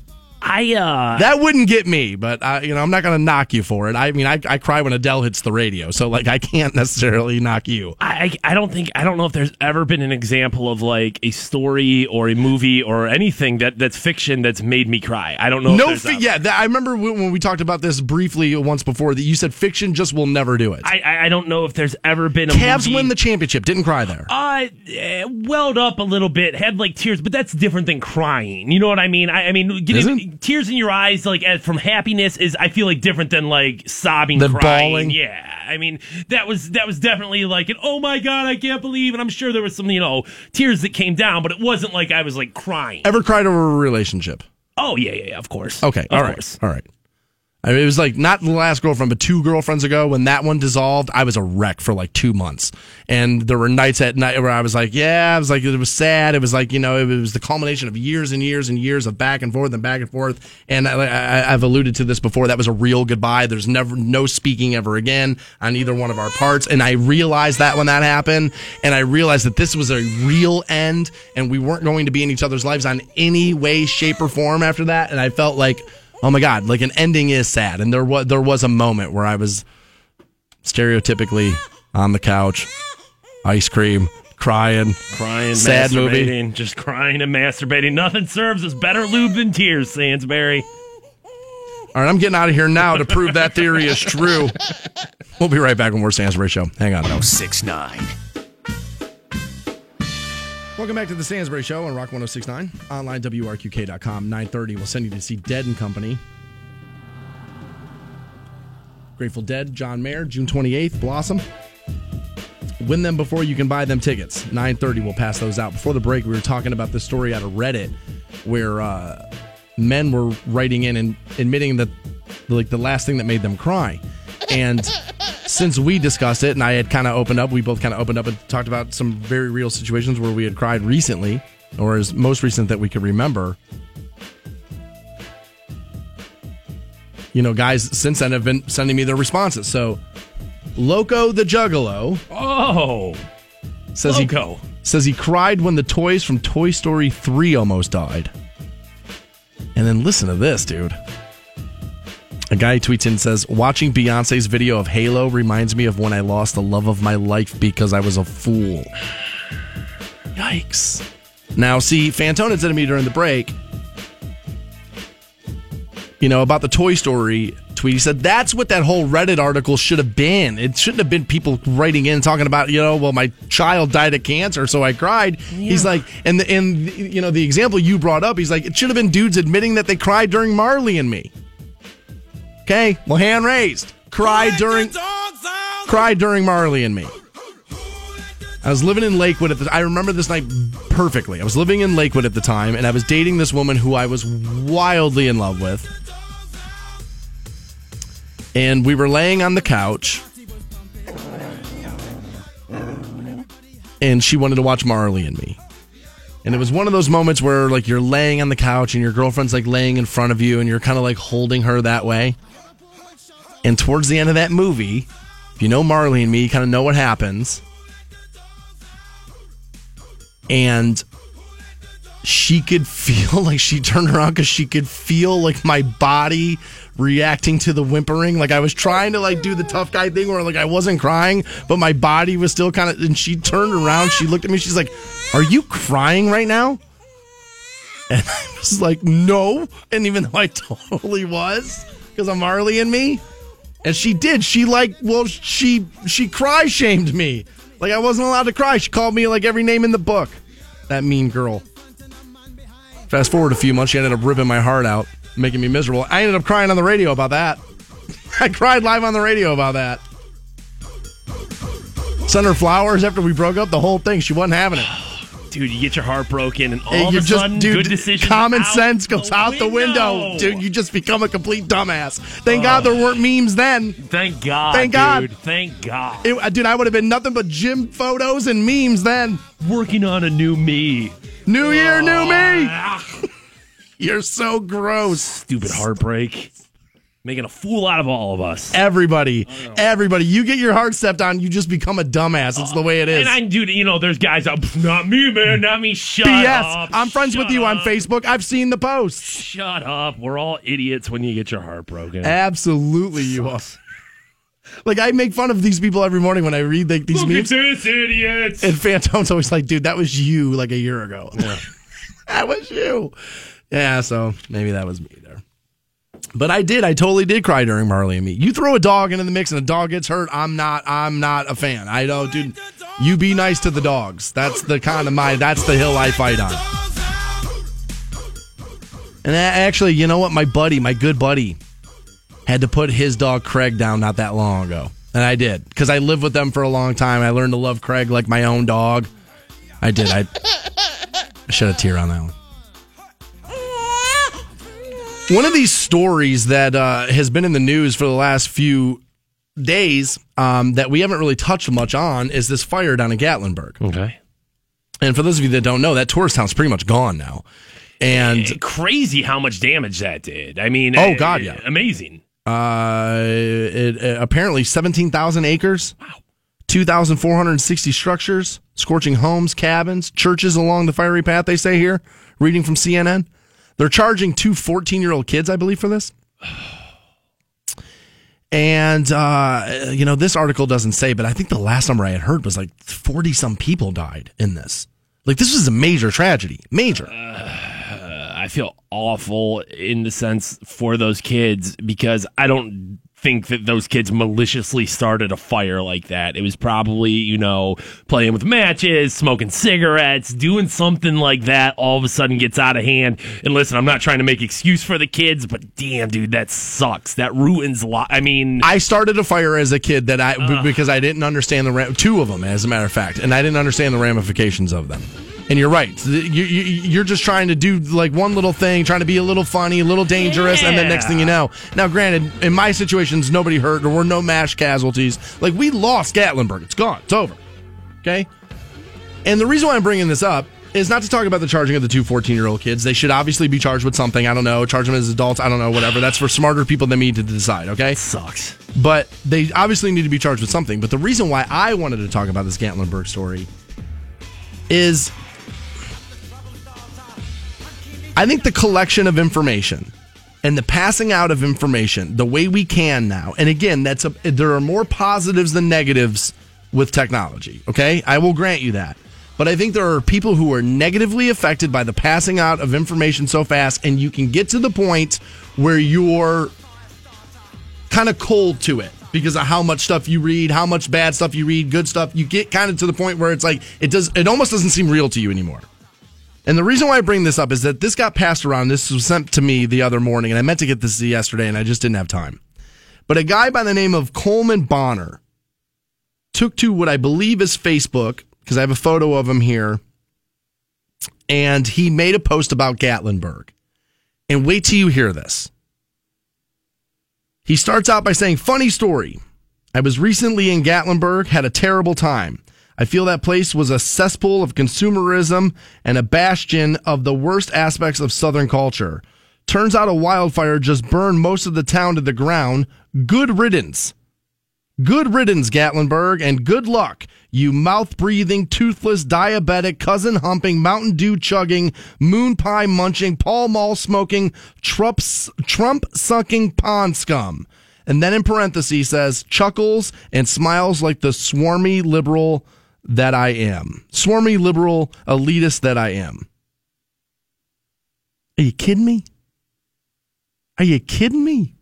I uh, That wouldn't get me, but I, you know, I'm not going to knock you for it. I mean, I, I cry when Adele hits the radio, so like I can't necessarily knock you. I, I don't think I don't know if there's ever been an example of like a story or a movie or anything that that's fiction that's made me cry. I don't know. No, there's fi- yeah, that, I remember when when we talked about this briefly once before that you said fiction just will never do it. I, I I don't know if there's ever been a Cavs movie. win the championship, didn't cry there. Uh, eh, welled up a little bit, had like tears, but that's different than crying. You know what I mean? I, I mean, getting tears in your eyes, like as from happiness, is I feel like different than like sobbing, Than crying. bawling? Yeah, I mean that was that was definitely like an oh my god, I can't believe, and I'm sure there was some you know tears that came down, but it wasn't like I was like crying. Ever cried over a relationship? Oh yeah, yeah, yeah of course. Okay, of all right, course. all right. I mean, it was like not the last girlfriend, but two girlfriends ago. When that one dissolved, I was a wreck for like two months, and there were nights at night where I was like, "Yeah," I was like, it was sad. It was like you know, it was the culmination of years and years and years of back and forth and back and forth. And I, I've alluded to this before. That was a real goodbye. There's never no speaking ever again on either one of our parts. And I realized that when that happened, and I realized that this was a real end, and we weren't going to be in each other's lives on any way, shape, or form after that. And I felt like oh my god, like an ending is sad. And there was there was a moment where I was stereotypically on the couch, ice cream, crying, Crying, sad movie. just crying and masturbating. Nothing serves as better lube than tears, Stansbury. All right, I'm getting out of here now to prove that theory is true. We'll be right back when we're Stansbury Show. Hang on. 1069. Welcome back to the Stansbury Show on Rock 1069. Online, WRQK.com, 930. We'll send you to see Dead and Company. Grateful Dead, John Mayer, June 28th, Blossom. Win them before you can buy them tickets. 930, we'll pass those out. Before the break, we were talking about this story out of Reddit where uh, men were writing in and admitting that like the last thing that made them cry. And since we discussed it and I had kind of opened up, we both kind of opened up and talked about some very real situations where we had cried recently. or as most recent that we could remember. You know, guys since then have been sending me their responses. So, Loco the Juggalo Oh, says he says he cried when the toys from Toy Story 3 almost died. And then listen to this, dude. A guy tweets in and says, Watching Beyonce's video of Halo reminds me of when I lost the love of my life because I was a fool. Yikes. Now, see, Fantone said to me during the break, you know, about the Toy Story tweet. He said that's what that whole Reddit article should have been. It shouldn't have been people writing in talking about, you know, well, my child died of cancer, so I cried. He's like, and the, and you know, the example you brought up, he's like, it should have been dudes admitting that they cried during Marley and Me. Okay, well, hand raised, cried during, cried during Marley and Me. I was living in Lakewood at the I remember this night perfectly. I was living in Lakewood at the time and I was dating this woman who I was wildly in love with. And we were laying on the couch. And she wanted to watch Marley and me. And it was one of those moments where like you're laying on the couch and your girlfriend's like laying in front of you and you're kind of like holding her that way. And towards the end of that movie, if you know Marley and me, you kind of know what happens and she could feel like she turned around because she could feel like my body reacting to the whimpering. Like I was trying to like do the tough guy thing where like I wasn't crying, but my body was still kind of. And she turned around, she looked at me, she's like, "Are you crying right now?" And I was like, "No," and even though I totally was because of Marley and me, and she did. She like, well, she she cry shamed me. Like I wasn't allowed to cry. She called me like every name in the book. That mean girl. Fast forward a few months, she ended up ripping my heart out, making me miserable. I ended up crying on the radio about that. I cried live on the radio about that. Sent her flowers after we broke up. The whole thing. She wasn't having it. Dude, you get your heart broken, and all Hey, of you a just, sudden, dude, good decision. common sense goes out the window. Dude, you just become a complete dumbass. Thank God there weren't memes then. Thank God. Thank God. dude. Thank God. It, dude, I would have been nothing but gym photos and memes then. Working on a new me. New year, new me. Ah, You're so gross. stupid heartbreak. Making a fool out of all of us. Everybody, everybody, you get your heart stepped on, you just become a dumbass. It's the way it is. And I do, you know, there's guys out, not me, man, not me. Shut BS. up. I'm friends with shut you on up, Facebook. I've seen the posts. Shut up. We're all idiots when you get your heart broken. Absolutely, you are. Like I make fun of these people every morning when I read like these Look at memes. this, idiots. And Fantone's always like, dude, that was you like a year ago. that was you. Yeah, so maybe that was me there. But I did. I totally did cry during Marley and Me. You throw a dog into the mix and a dog gets hurt. I'm not. I'm not a fan. I don't, dude. You be nice to the dogs. That's the kind of my. That's the hill I fight on. And actually, you know what? My buddy, my good buddy, had to put his dog Craig down not that long ago. And I did because I lived with them for a long time. I learned to love Craig like my own dog. I did. I, I shed a tear on that one. One of these stories that uh, has been in the news for the last few days um, that we haven't really touched much on is this fire down in Gatlinburg. Okay. And for those of you that don't know, that tourist town's pretty much gone now. And Crazy how much damage that did. I mean, Oh, uh, God, yeah. Amazing. uh, it, uh, apparently 17,000 acres. Wow. 2,460 structures, scorching homes, cabins, churches along the fiery path, they say here, reading from CNN. They're charging two 14 year old kids, I believe, for this. And, uh, you know, this article doesn't say, but I think the last number I had heard was like 40 some people died in this. Like, this was a major tragedy. Major. I feel awful in the sense for those kids because I don't think that those kids maliciously started a fire like that. It was probably, you know, playing with matches, smoking cigarettes, doing something like that all of a sudden gets out of hand. And listen, I'm not trying to make excuse for the kids, but damn dude, that sucks. That ruins a lot. I mean, I started a fire as a kid that I b- because I didn't understand the ram- two of them as a matter of fact, and I didn't understand the ramifications of them. And you're right. You, you, you're just trying to do like one little thing, trying to be a little funny, a little dangerous, and then next thing you know. Now, granted, in my situations, nobody hurt. There were no mass casualties. Like we lost Gatlinburg. It's gone. It's over. Okay. And the reason why I'm bringing this up is not to talk about the charging of the two 14 year old kids. They should obviously be charged with something. I don't know. Charge them as adults. I don't know. Whatever. That's for smarter people than me to decide. Okay. Sucks. But they obviously need to be charged with something. But the reason why I wanted to talk about this Gatlinburg story is I think the collection of information and the passing out of information the way we can now. And again, that's a, there are more positives than negatives with technology. Okay, I will grant you that. But I think there are people who are negatively affected by the passing out of information so fast, and you can get to the point where you're kind of cold to it because of how much stuff you read, how much bad stuff you read, good stuff. You get kind of to the point where it's like it does. It almost doesn't seem real to you anymore. And the reason why I bring this up is that this got passed around. This was sent to me the other morning, and I meant to get this yesterday, and I just didn't have time. But a guy by the name of Coleman Bonner took to what I believe is Facebook, because I have a photo of him here, and he made a post about Gatlinburg. And wait till you hear this. He starts out by saying, Funny story. I was recently in Gatlinburg, had a terrible time. I feel that place was a cesspool of consumerism and a bastion of the worst aspects of Southern culture. Turns out a wildfire just burned most of the town to the ground. Good riddance. Good riddance, Gatlinburg, and good luck, you mouth breathing, toothless, diabetic, cousin humping, Mountain Dew chugging, moon pie munching, Pall Mall smoking, Trump, sucking pond scum. And then in parentheses says, chuckles and smiles like the swarmy liberal that I am. Swarmy liberal elitist that I am. Are you kidding me? Are you kidding me?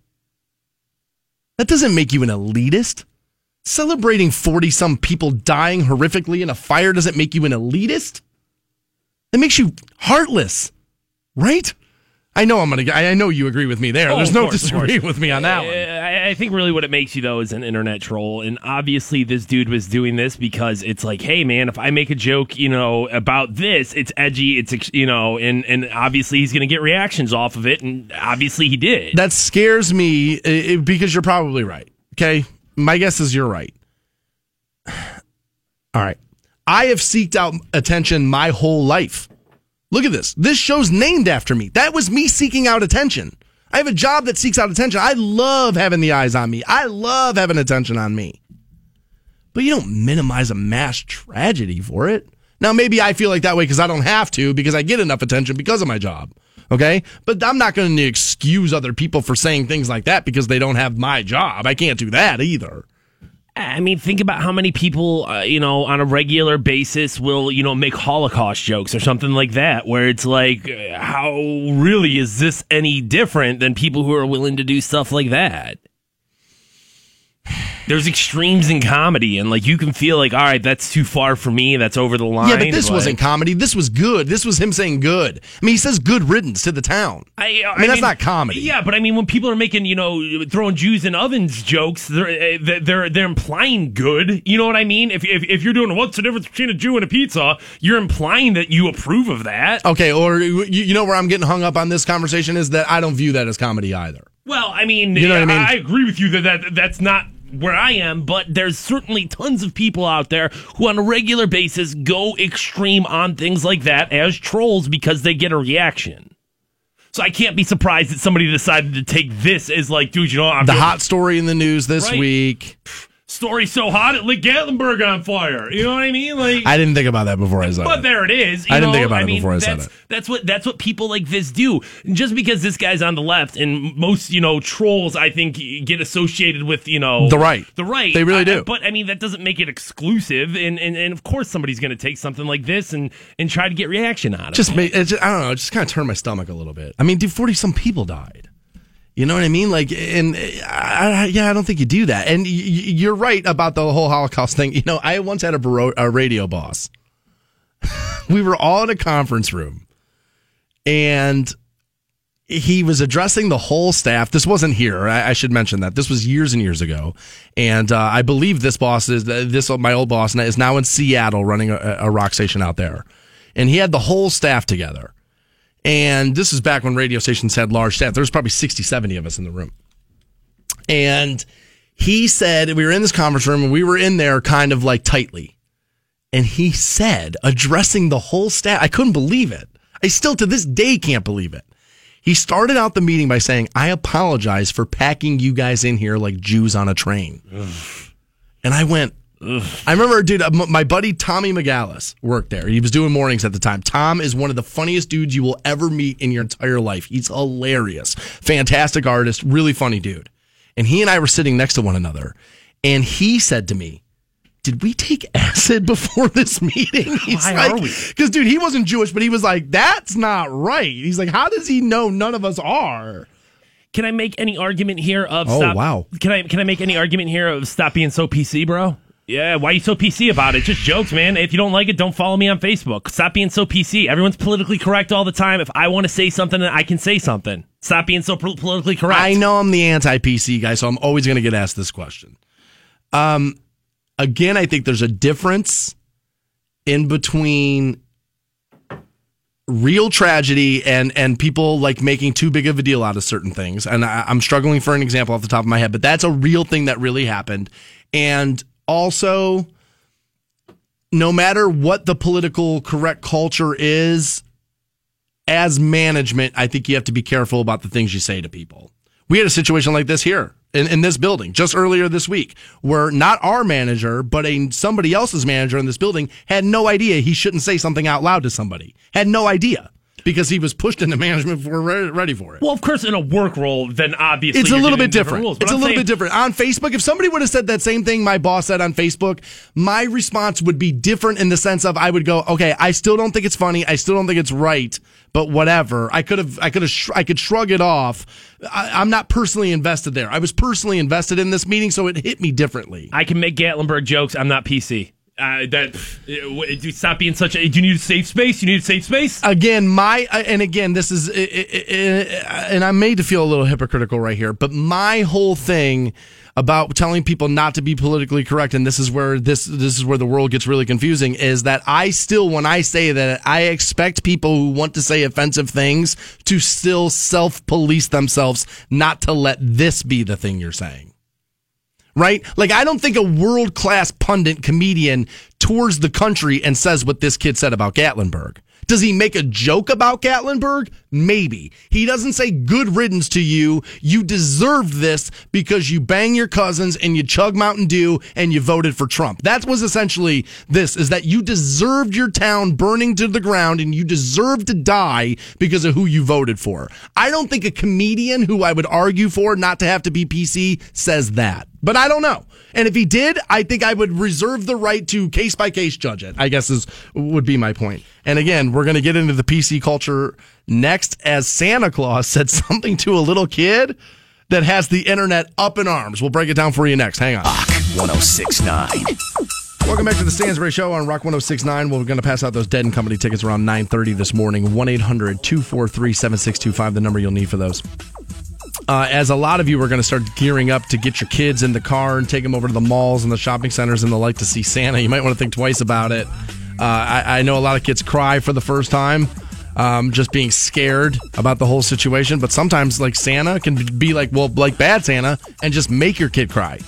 That doesn't make you an elitist. Celebrating 40 some people dying horrifically in a fire doesn't make you an elitist. That makes you heartless, right? I know I'm gonna. I know you agree with me there. Oh, There's no course, disagreeing with me on that one. I, I think really what it makes you though is an internet troll, and obviously this dude was doing this because it's like, hey man, if I make a joke, you know, about this, it's edgy, it's you know, and and obviously he's gonna get reactions off of it, and obviously he did. That scares me uh, because you're probably right. Okay, my guess is you're right. All right, I have seeked out attention my whole life. Look at this. This show's named after me. That was me seeking out attention. I have a job that seeks out attention. I love having the eyes on me. I love having attention on me. But you don't minimize a mass tragedy for it. Now, maybe I feel like that way because I don't have to, because I get enough attention because of my job. Okay. But I'm not going to excuse other people for saying things like that because they don't have my job. I can't do that either. I mean, think about how many people, uh, you know, on a regular basis will, you know, make Holocaust jokes or something like that, where it's like, uh, how really is this any different than people who are willing to do stuff like that? There's extremes in comedy, and like you can feel like, all right, that's too far for me. That's over the line. Yeah, but this wasn't comedy. This was good. This was him saying good. I mean, he says good riddance to the town. I, I mean, that's not comedy. Yeah, but I mean, when people are making, you know, throwing Jews in ovens jokes, they're uh, they're they're implying good. You know what I mean? If if, if you're doing what's the difference between a Jew and a pizza, you're implying that you approve of that. Okay, or you, you know where I'm getting hung up on this conversation is that I don't view that as comedy either. Well, I mean, You know what I mean? I agree with you that, that that's not where I am, but there's certainly tons of people out there who on a regular basis go extreme on things like that as trolls because they get a reaction. So I can't be surprised that somebody decided to take this as like, dude, you know, I'm The doing- hot story in the news this Right. week. Story so hot it lit Gatlinburg on fire. You know what I mean? Like I didn't think about that before I said But it. But there it is. you I didn't know? think about it mean, before I said it. That's what that's what people like this do. And just because this guy's on the left, and most you know trolls, I think get associated with you know The right. the right. They really I- do. But I mean, that doesn't make it exclusive. And and, and of course, somebody's going to take something like this and and try to get reaction out of just it. made it just, I don't know, it just kind of turned my stomach a little bit. I mean, dude, 40 some people died. You know what I mean? Like, and I, yeah, I don't think you do that. And y- you're right about the whole Holocaust thing. You know, I once had a, baro- a radio boss. we were all in a conference room, and he was addressing the whole staff. This wasn't here. I, I should mention that this was years and years ago. And uh, I believe this boss is this my old boss is now in Seattle running a, a rock station out there. And he had the whole staff together. And this is back when radio stations had large staff. There was probably 60, 70 of us in the room. And he said we were in this conference room and we were in there kind of like tightly. And he said, addressing the whole staff, I couldn't believe it. I still to this day can't believe it. He started out the meeting by saying, I apologize for packing you guys in here like Jews on a train. And I went, I remember, dude, uh, my buddy Tommy McGallis worked there. He was doing mornings at the time. Tom is one of the funniest dudes you will ever meet in your entire life. He's hilarious, fantastic artist, really funny dude. And he and I were sitting next to one another, and he said to me, did we take acid before this meeting? He's Why like, are we? Because, dude, he wasn't Jewish, but he was like, that's not right. He's like, how does he know none of us are? Can I make any argument here of Oh, stop? wow. Can I can I make any argument here of stop being so PC, bro? Yeah, why are you so PC about it? Just jokes, man. If you don't like it, don't follow me on Facebook. Stop being so PC. Everyone's politically correct all the time. If I want to say something, I can say something. Stop being so pol- politically correct. I know I'm the anti PC guy, so I'm always going to get asked this question. Um, again, I think there's a difference in between real tragedy and and people like making too big of a deal out of certain things. And I, I'm struggling for an example off the top of my head, but that's a real thing that really happened. And also, no matter what the political correct culture is, as management, I think you have to be careful about the things you say to people. We had a situation like this here in, in this building just earlier this week where not our manager, but a somebody else's manager in this building had no idea he shouldn't say something out loud to somebody. Had no idea because he was pushed into management before re- ready for it. Well, of course, in a work role, then obviously It's a little bit different. Rules, it's a I'm little saying- bit different. On Facebook, if somebody would have said that same thing my boss said on Facebook, my response would be different in the sense of I would go, okay, I still don't think it's funny. I still don't think it's right, but whatever. I could have, I could have, sh- I could shrug it off. I, I'm not personally invested there. I was personally invested in this meeting, so it hit me differently. I can make Gatlinburg jokes. I'm not PC. Uh, that uh, w- do stop being such a. Do you need a safe space? You need a safe space. again my uh, and again this is uh, uh, and i'm made to feel a little hypocritical right here but my whole thing about telling people not to be politically correct and this is where this this is where the world gets really confusing is that i still when i say that i expect people who want to say offensive things to still self-police themselves not to let this be the thing you're saying right? Like, I don't think a world class pundit comedian tours the country and says what this kid said about Gatlinburg. Does he make a joke about Gatlinburg? Maybe. He doesn't say good riddance to you. You deserved this because you bang your cousins and you chug Mountain Dew and you voted for Trump. That was essentially this is that you deserved your town burning to the ground and you deserved to die because of who you voted for. I don't think a comedian who I would argue for not to have to be PC says that. But I don't know. And if he did, I think I would reserve the right to case by case judge it. I guess is would be my point. And again, we're going to get into the PC culture next as Santa Claus said something to a little kid that has the internet up in arms. We'll break it down for you next. Hang on. Rock 1069. Welcome back to the Stansbury Show on Rock 1069. We're going to pass out those Dead and Company tickets around 9:30 this morning. 1-800-243-7625 the number you'll need for those. Uh, as a lot of you are going to start gearing up to get your kids in the car and take them over to the malls and the shopping centers and the like to see Santa, you might want to think twice about it. Uh, I, I know a lot of kids cry for the first time, um, just being scared about the whole situation. But sometimes, like Santa can be like, well, like bad Santa, and just make your kid cry.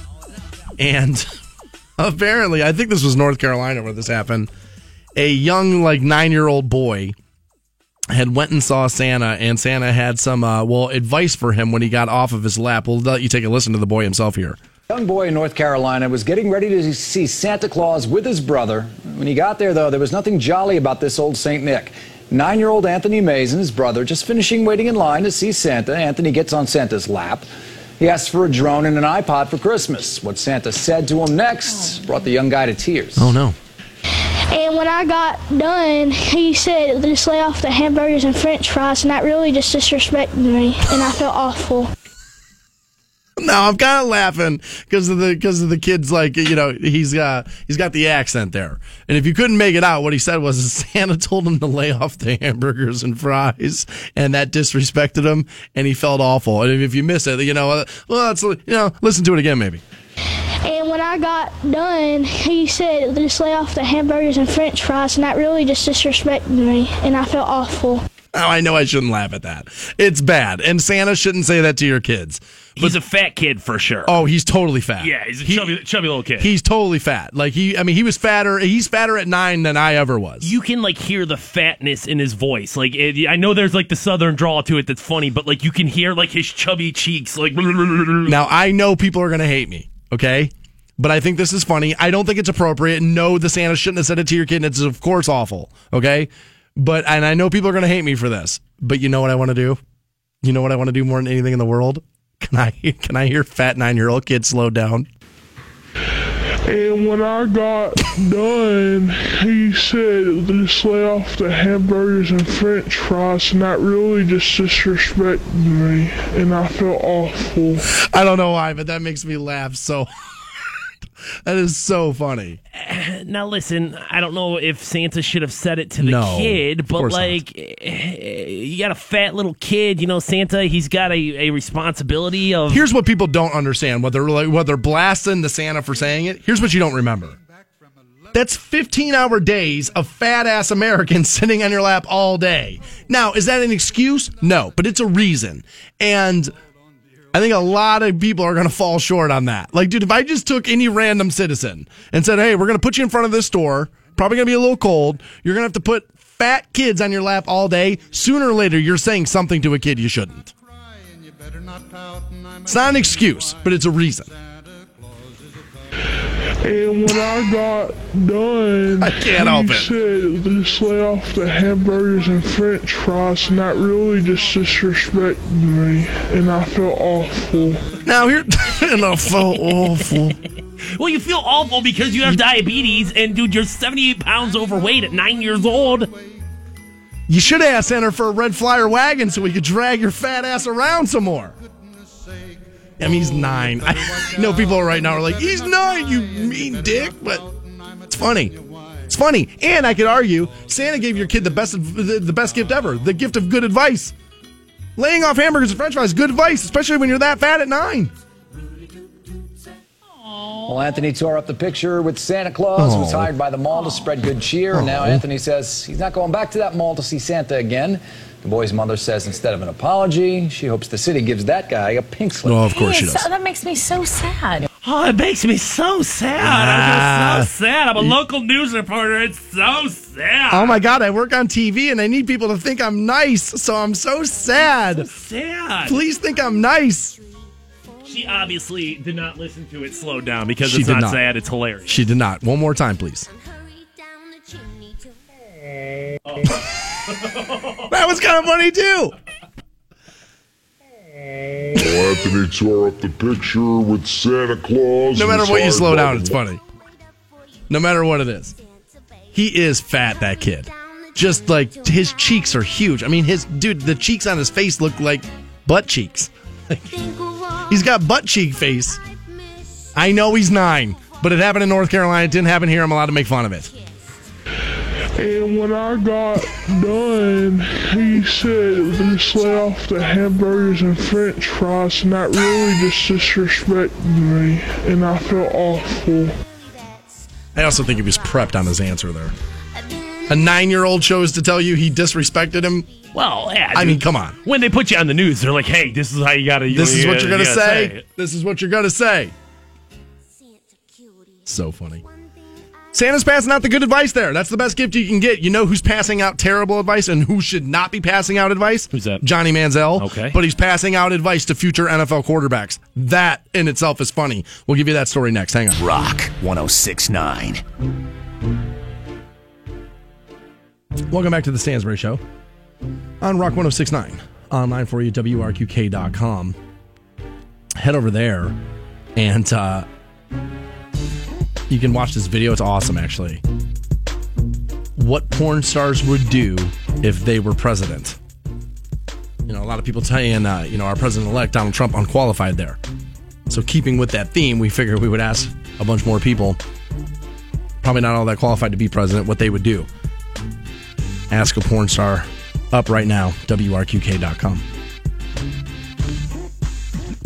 And apparently, I think this was North Carolina where this happened. A young, like nine year old boy had went and saw Santa, and Santa had some uh, well advice for him when he got off of his lap. We'll let you take a listen to the boy himself here. Young boy in North Carolina was getting ready to see Santa Claus with his brother. When he got there, though, there was nothing jolly about this old St. Nick. Nine year old Anthony Mays and his brother just finishing waiting in line to see Santa. Anthony gets on Santa's lap. He asks for a drone and an iPod for Christmas. What Santa said to him next brought the young guy to tears. Oh no! And when I got done, he said, just lay off the hamburgers and french fries, and that really just disrespected me, and I felt awful. Now I'm kind of laughing because of the because of the kid's like you know he's uh he's got the accent there, and if you couldn't make it out, what he said was Santa told him to lay off the hamburgers and fries, and that disrespected him, and he felt awful. And if you miss it, you know, uh, well, that's you know, listen to it again maybe. And when I got done, he said, just lay off the hamburgers and french fries, and that really just disrespected me, and I felt awful. Oh, I know I shouldn't laugh at that. It's bad. And Santa shouldn't say that to your kids. He's a fat kid for sure. Oh, he's totally fat. yeah, he's a He- chubby, chubby little kid. He's totally fat. Like he I mean he was fatter he's fatter at 9 than I ever was. you can like hear the fatness in his voice. Like it, I know there's like the southern drawl to it that's funny, but like you can hear like his chubby cheeks. Like Now I know people are going to hate me, okay? But I think this is funny. I don't think it's appropriate. No, the Santa shouldn't have said it to your kid. and It's of course awful, okay? But and I know people are going to hate me for this. But you know what I want to do? You know what I want to do more than anything in the world? Can I can I hear fat 9-year-old kid slow down? And when I got done, he said, just lay off the hamburgers and french fries, and that really just disrespected me, and I felt awful. I don't know why, but that makes me laugh so That is so funny. now listen, I don't know if Santa should have said it to the No, kid, but not. like eh, you got a fat little kid, you know, Santa, he's got a, a responsibility of Here's what people don't understand: what they're like, what they're blasting the Santa for saying it. Here's what you don't remember: that's 15 hour days of fat ass Americans sitting on your lap all day. Now, is that an excuse? No, but it's a reason, and I think a lot of people are going to fall short on that. Like, dude, if I just took any random citizen and said, "Hey, we're going to put you in front of this store. Probably going to be a little cold. You're going to have to put." Fat kids on your lap all day. Sooner or later, you're saying something to a kid you shouldn't. It's not an excuse, but it's a reason. And when I got done, I can't he help it. said, just lay off the hamburgers and french fries, and that really just disrespected me, and I felt awful. Now here, and I felt awful. Well, you feel awful because you have diabetes, and dude, you're 78 pounds overweight at nine years old. You should have asked Enter for a red flyer wagon so we could drag your fat ass around some more. I mean, he's nine. I know people right now are like, he's nine, you mean dick, but it's funny. It's funny, and I could argue Santa gave your kid the best, the, best gift ever, the gift of good advice. Laying off hamburgers and French fries, good advice, especially when you're that fat at nine. Well, Anthony tore up the picture with Santa Claus, who was Oh. hired by the mall to spread good cheer. And now oh. Anthony says he's not going back to that mall to see Santa again. The boy's mother says instead of an apology, she hopes the city gives that guy a pink slip. Oh, of course she Yes, does. that makes me so sad. Oh, it makes me so sad. I'm just so ah. sad. I'm a local news reporter. It's so sad. Oh my god, I work on TV and I need people to think I'm nice, so I'm so sad. sad. Please think I'm nice. She obviously did not listen to it slow down because She it's did not, not. sad. It's hilarious. She did not. One more time, please. Oh. That was kind of funny too. Well, Anthony tore up the picture with Santa Claus. No matter what you slow down, it's funny. No matter what it is. He is fat, that kid. Just like his cheeks are huge. I mean, his dude, the cheeks on his face look like butt cheeks. He's got butt cheek face. I know he's nine, but it happened in North Carolina. It didn't happen here. I'm allowed to make fun of it. And when I got done, he said, just lay off the hamburgers and french fries, and that really just disrespected me, and I felt awful. I also think he was prepped on his answer there. A nine year old chose to tell you he disrespected him. Well, yeah. I dude. mean, come on. when they put you on the news, they're like, "Hey, this is how you got to." This is what you're going to say. This is what you're going to say. So funny. Santa's passing out the good advice there. That's the best gift you can get. You know who's passing out terrible advice and who should not be passing out advice? Who's that? Johnny Manziel. Okay. But he's passing out advice to future NFL quarterbacks. That in itself is funny. We'll give you that story next. Hang on. Rock 1069. Welcome back to the Stansbury Show on Rock 1069. Online for you, WRQK.com. Head over there and uh, you can watch this video. It's awesome, actually. What porn stars would do if they were president. You know, a lot of people saying, uh, you know, our president elect, Donald Trump, unqualified there. So, keeping with that theme, we figured we would ask a bunch more people, probably not all that qualified to be president, what they would do. Ask a porn star up right now, WRQK.com.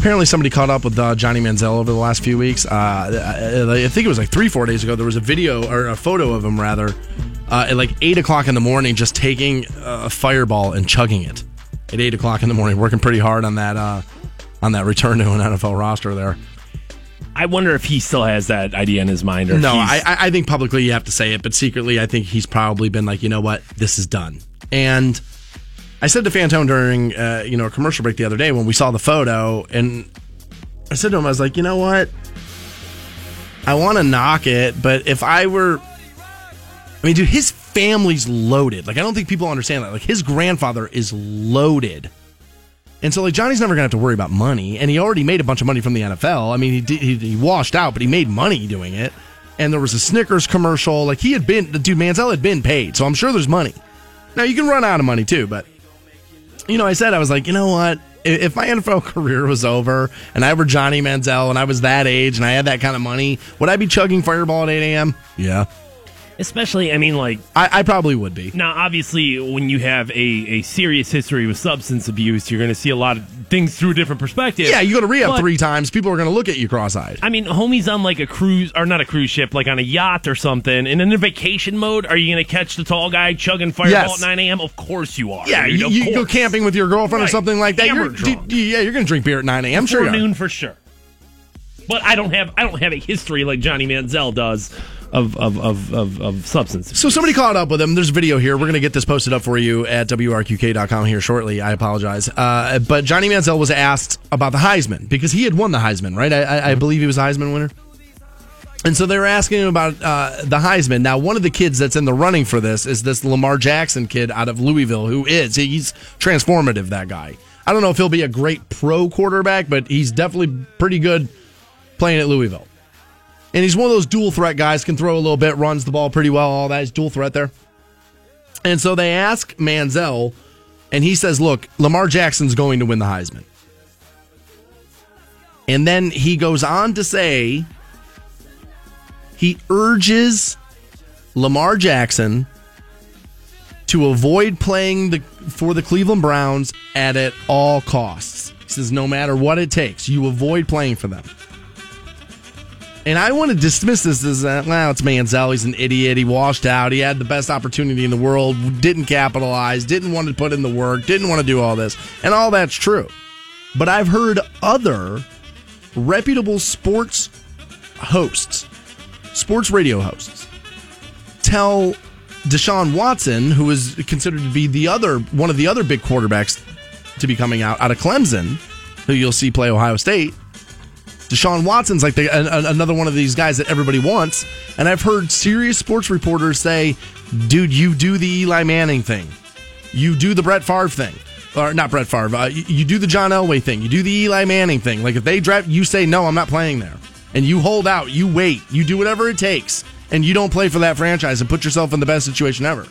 Apparently, somebody caught up with uh, Johnny Manziel over the last few weeks. Uh, I I think it was like three, four days ago. There was a video or a photo of him, rather, uh, at like eight o'clock in the morning, just taking a fireball and chugging it at eight o'clock in the morning, working pretty hard on that uh, on that return to an NFL roster there. I wonder if he still has that idea in his mind. Or No, if I, he's- I I think publicly you have to say it, but secretly I think he's probably been like, you know what, this is done. And I said to Fantone during uh, you know a commercial break the other day when we saw the photo, and I said to him, I was like, you know what, I want to knock it, but if I were, I mean, dude, his family's loaded. Like I don't think people understand that. Like his grandfather is loaded. And so, like, Johnny's never going to have to worry about money. And he already made a bunch of money from the NFL. I mean, he, did, he, he washed out, but he made money doing it. And there was a Snickers commercial. Like, he had been, dude, Manziel had been paid. So I'm sure there's money. Now, you can run out of money too, but, you know, I said, I was like, you know what? If my NFL career was over and I were Johnny Manziel and I was that age and I had that kind of money, would I be chugging Fireball at 8 a.m.? Yeah. Especially, I mean, like I, I probably would be. now, obviously, when you have a, a serious history with substance abuse, you're going to see a lot of things through a different perspective. Yeah, you go to rehab But- three times, people are going to look at you cross eyed. I mean, homie's on like a cruise, or not a cruise ship, like on a yacht or something. And in a vacation mode, are you going to catch the tall guy chugging Fireball Yes. at 9 a.m.? Of course you are. Yeah, dude, you, you go camping with your girlfriend or something like that. You're, d- yeah, you're going to drink beer at 9 a.m. Sure, Before you are. noon for sure. But I don't have I don't have a history like Johnny Manziel does of of of of, of substance. So somebody caught up with him. There's a video here. We're going to get this posted up for you at WRQK.com here shortly. I apologize. Uh, but Johnny Manziel was asked about the Heisman because he had won the Heisman, right? I, I, I believe he was a Heisman winner. And so they were asking him about uh, the Heisman. Now, one of the kids that's in the running for this is this Lamar Jackson kid out of Louisville, who is he's transformative. That guy. I don't know if he'll be a great pro quarterback, but he's definitely pretty good playing at Louisville. And he's one of those dual threat guys, can throw a little bit, runs the ball pretty well, all that. He's dual threat there. And so they ask Manziel, and he says, Look, Lamar Jackson's going to win the Heisman. And then he goes on to say he urges Lamar Jackson to avoid playing the for the Cleveland Browns at at all costs. He says no matter what it takes, you avoid playing for them. And I want to dismiss this as uh, well, it's Manziel. He's an idiot. He washed out. He had the best opportunity in the world, didn't capitalize, didn't want to put in the work, didn't want to do all this. And all that's true. But I've heard other reputable sports hosts, sports radio hosts, tell Deshaun Watson, who is considered to be the other one of the other big quarterbacks to be coming out out of Clemson, who you'll see play Ohio State. Deshaun Watson's like the, an, an- another one of these guys that everybody wants, and I've heard serious sports reporters say, "Dude, you do the Eli Manning thing, you do the Brett Favre thing." Or not Brett Favre. Uh, you, you do the John Elway thing. You do the Eli Manning thing. Like if they draft, you say no, I'm not playing there, and you hold out. You wait. You do whatever it takes, and you don't play for that franchise and put yourself in the best situation ever.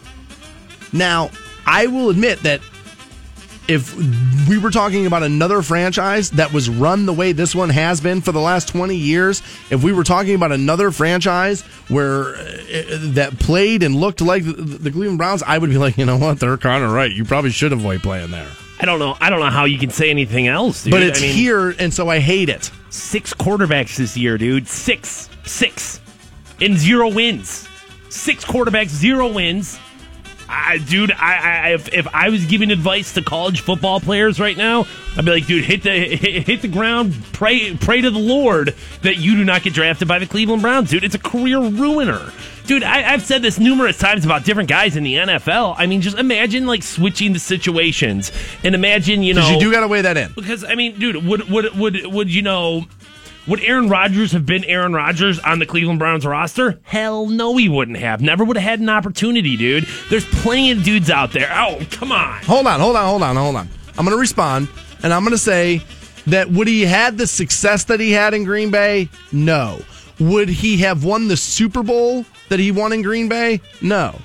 Now, I will admit that if we were talking about another franchise that was run the way this one has been for the last 20 years, if we were talking about another franchise where uh, that played and looked like the, the Cleveland Browns, I would be like, you know what, they're kind of right. You probably should avoid playing there. I don't know. I don't know how you can say anything else, dude. But it's I mean, here, and so I hate it. six quarterbacks this year, dude. Six, six, and zero wins. Six quarterbacks, zero wins. I, dude, I, I if, if I was giving advice to college football players right now, I'd be like, dude, hit the hit, hit the ground, pray pray to the Lord that you do not get drafted by the Cleveland Browns, dude. It's a career ruiner, dude. I, I've said this numerous times about different guys in the NFL. I mean, just imagine like switching the situations, and imagine you know you do got to weigh that in. because I mean, dude, would would would would you know? Would Aaron Rodgers have been Aaron Rodgers on the Cleveland Browns roster? Hell no, he wouldn't have. Never would have had an opportunity, dude. There's plenty of dudes out there. Oh, come on. Hold on, hold on, hold on, hold on. I'm going to respond, and I'm going to say that would he had the success that he had in Green Bay? No. Would he have won the Super Bowl that he won in Green Bay? No.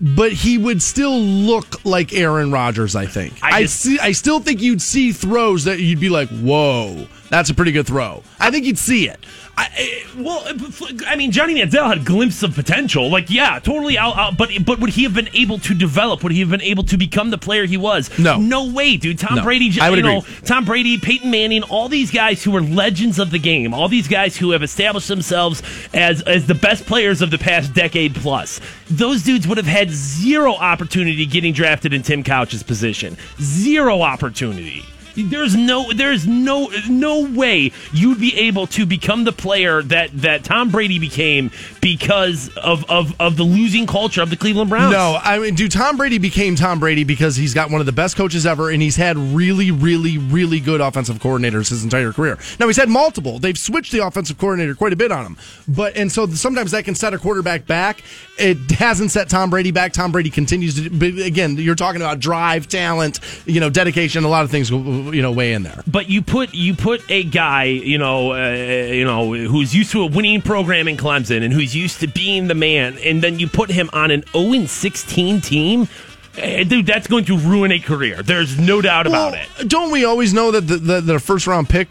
But he would still look like Aaron Rodgers, I think. I I, see. I still think you'd see throws that you'd be like, "Whoa, That's a pretty good throw. I think you'd see it. I, I- well, eh, I mean, Johnny Manziel had a glimpse of potential. Like, yeah, totally out, out. But but would he have been able to develop? Would he have been able to become the player he was? No. no way, dude. Tom No. Brady, I would you know, agree. Tom Brady, Peyton Manning, all these guys who are legends of the game, all these guys who have established themselves as as the best players of the past decade plus. Those dudes would have had zero opportunity getting drafted in Tim Couch's position. Zero opportunity. There's no there's no no way you'd be able to become the player that that Tom Brady became because of of, of the losing culture of the Cleveland Browns. No, I mean, dude, Tom Brady became Tom Brady because he's got one of the best coaches ever, and he's had really, really, really good offensive coordinators his entire career. Now he's had multiple. They've switched the offensive coordinator quite a bit on him, but and so sometimes that can set a quarterback back. It hasn't set Tom Brady back. Tom Brady continues to. But again, you're talking about drive, talent, you know, dedication. A lot of things, you know, weigh in there. But you put you put a guy, you know, uh, you know, who's used to a winning program in Clemson and who's used to being the man, and then you put him on an 0 16 team. eh, Dude, that's going to ruin a career. There's no doubt about it. Don't we always know that the, the, the first round pick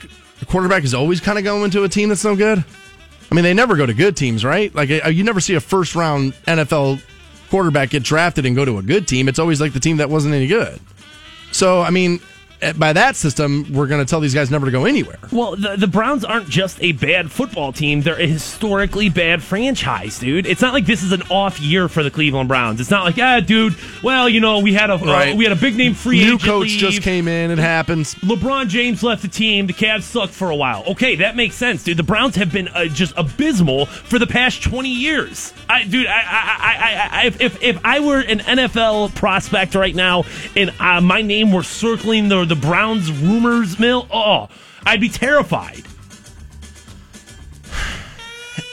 quarterback is always kind of going to a team that's no good? I mean, they never go to good teams, right? Like, uh, you never see a first round NFL quarterback get drafted and go to a good team. It's always like the team that wasn't any good. So, I mean, by that system, we're going to tell these guys never to go anywhere. Well, the, the Browns aren't just a bad football team. They're a historically bad franchise, dude. It's not like this is an off year for the Cleveland Browns. It's not like, ah, dude, well, you know, we had a uh, we had a big name free New agent coach leave. just came in. It happens. LeBron James left the team. The Cavs sucked for a while. Okay, that makes sense, dude. The Browns have been uh, just abysmal for the past twenty years. I, dude, I, I, I, I, if if I were an NFL prospect right now and uh, my name were circling the the Browns rumors mill, oh, I'd be terrified.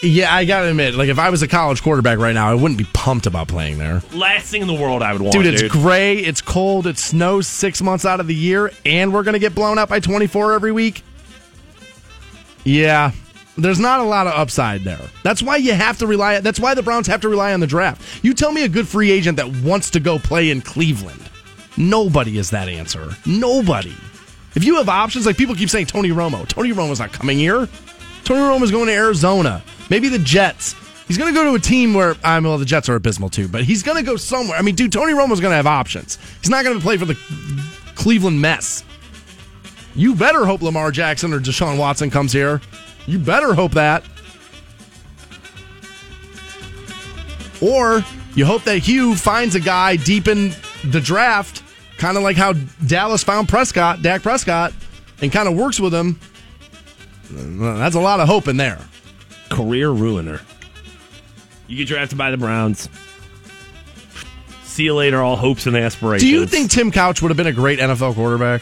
Yeah, I got to admit, like, if I was a college quarterback right now, I wouldn't be pumped about playing there. Last thing in the world I would want, Dude, dude. it's gray, it's cold, it snows six months out of the year, and we're going to get blown out by 24 every week. Yeah, there's not a lot of upside there. That's why you have to rely. That's why the Browns have to rely on the draft. You tell me a good free agent that wants to go play in Cleveland. Nobody is that answer. Nobody. If you have options, like people keep saying Tony Romo. Tony Romo's not coming here. Tony Romo's going to Arizona. Maybe the Jets. He's going to go to a team where, I mean, well, the Jets are abysmal too, but he's going to go somewhere. I mean, dude, Tony Romo's going to have options. He's not going to play for the Cleveland mess. You better hope Lamar Jackson or Deshaun Watson comes here. You better hope that. Or you hope that Hue finds a guy deep in the draft, kind of like how Dallas found Prescott, Dak Prescott, and kind of works with him. That's a lot of hope in there. career ruiner. You get drafted by the Browns. See you later, all hopes and aspirations. Do you think Tim Couch would have been a great NFL quarterback?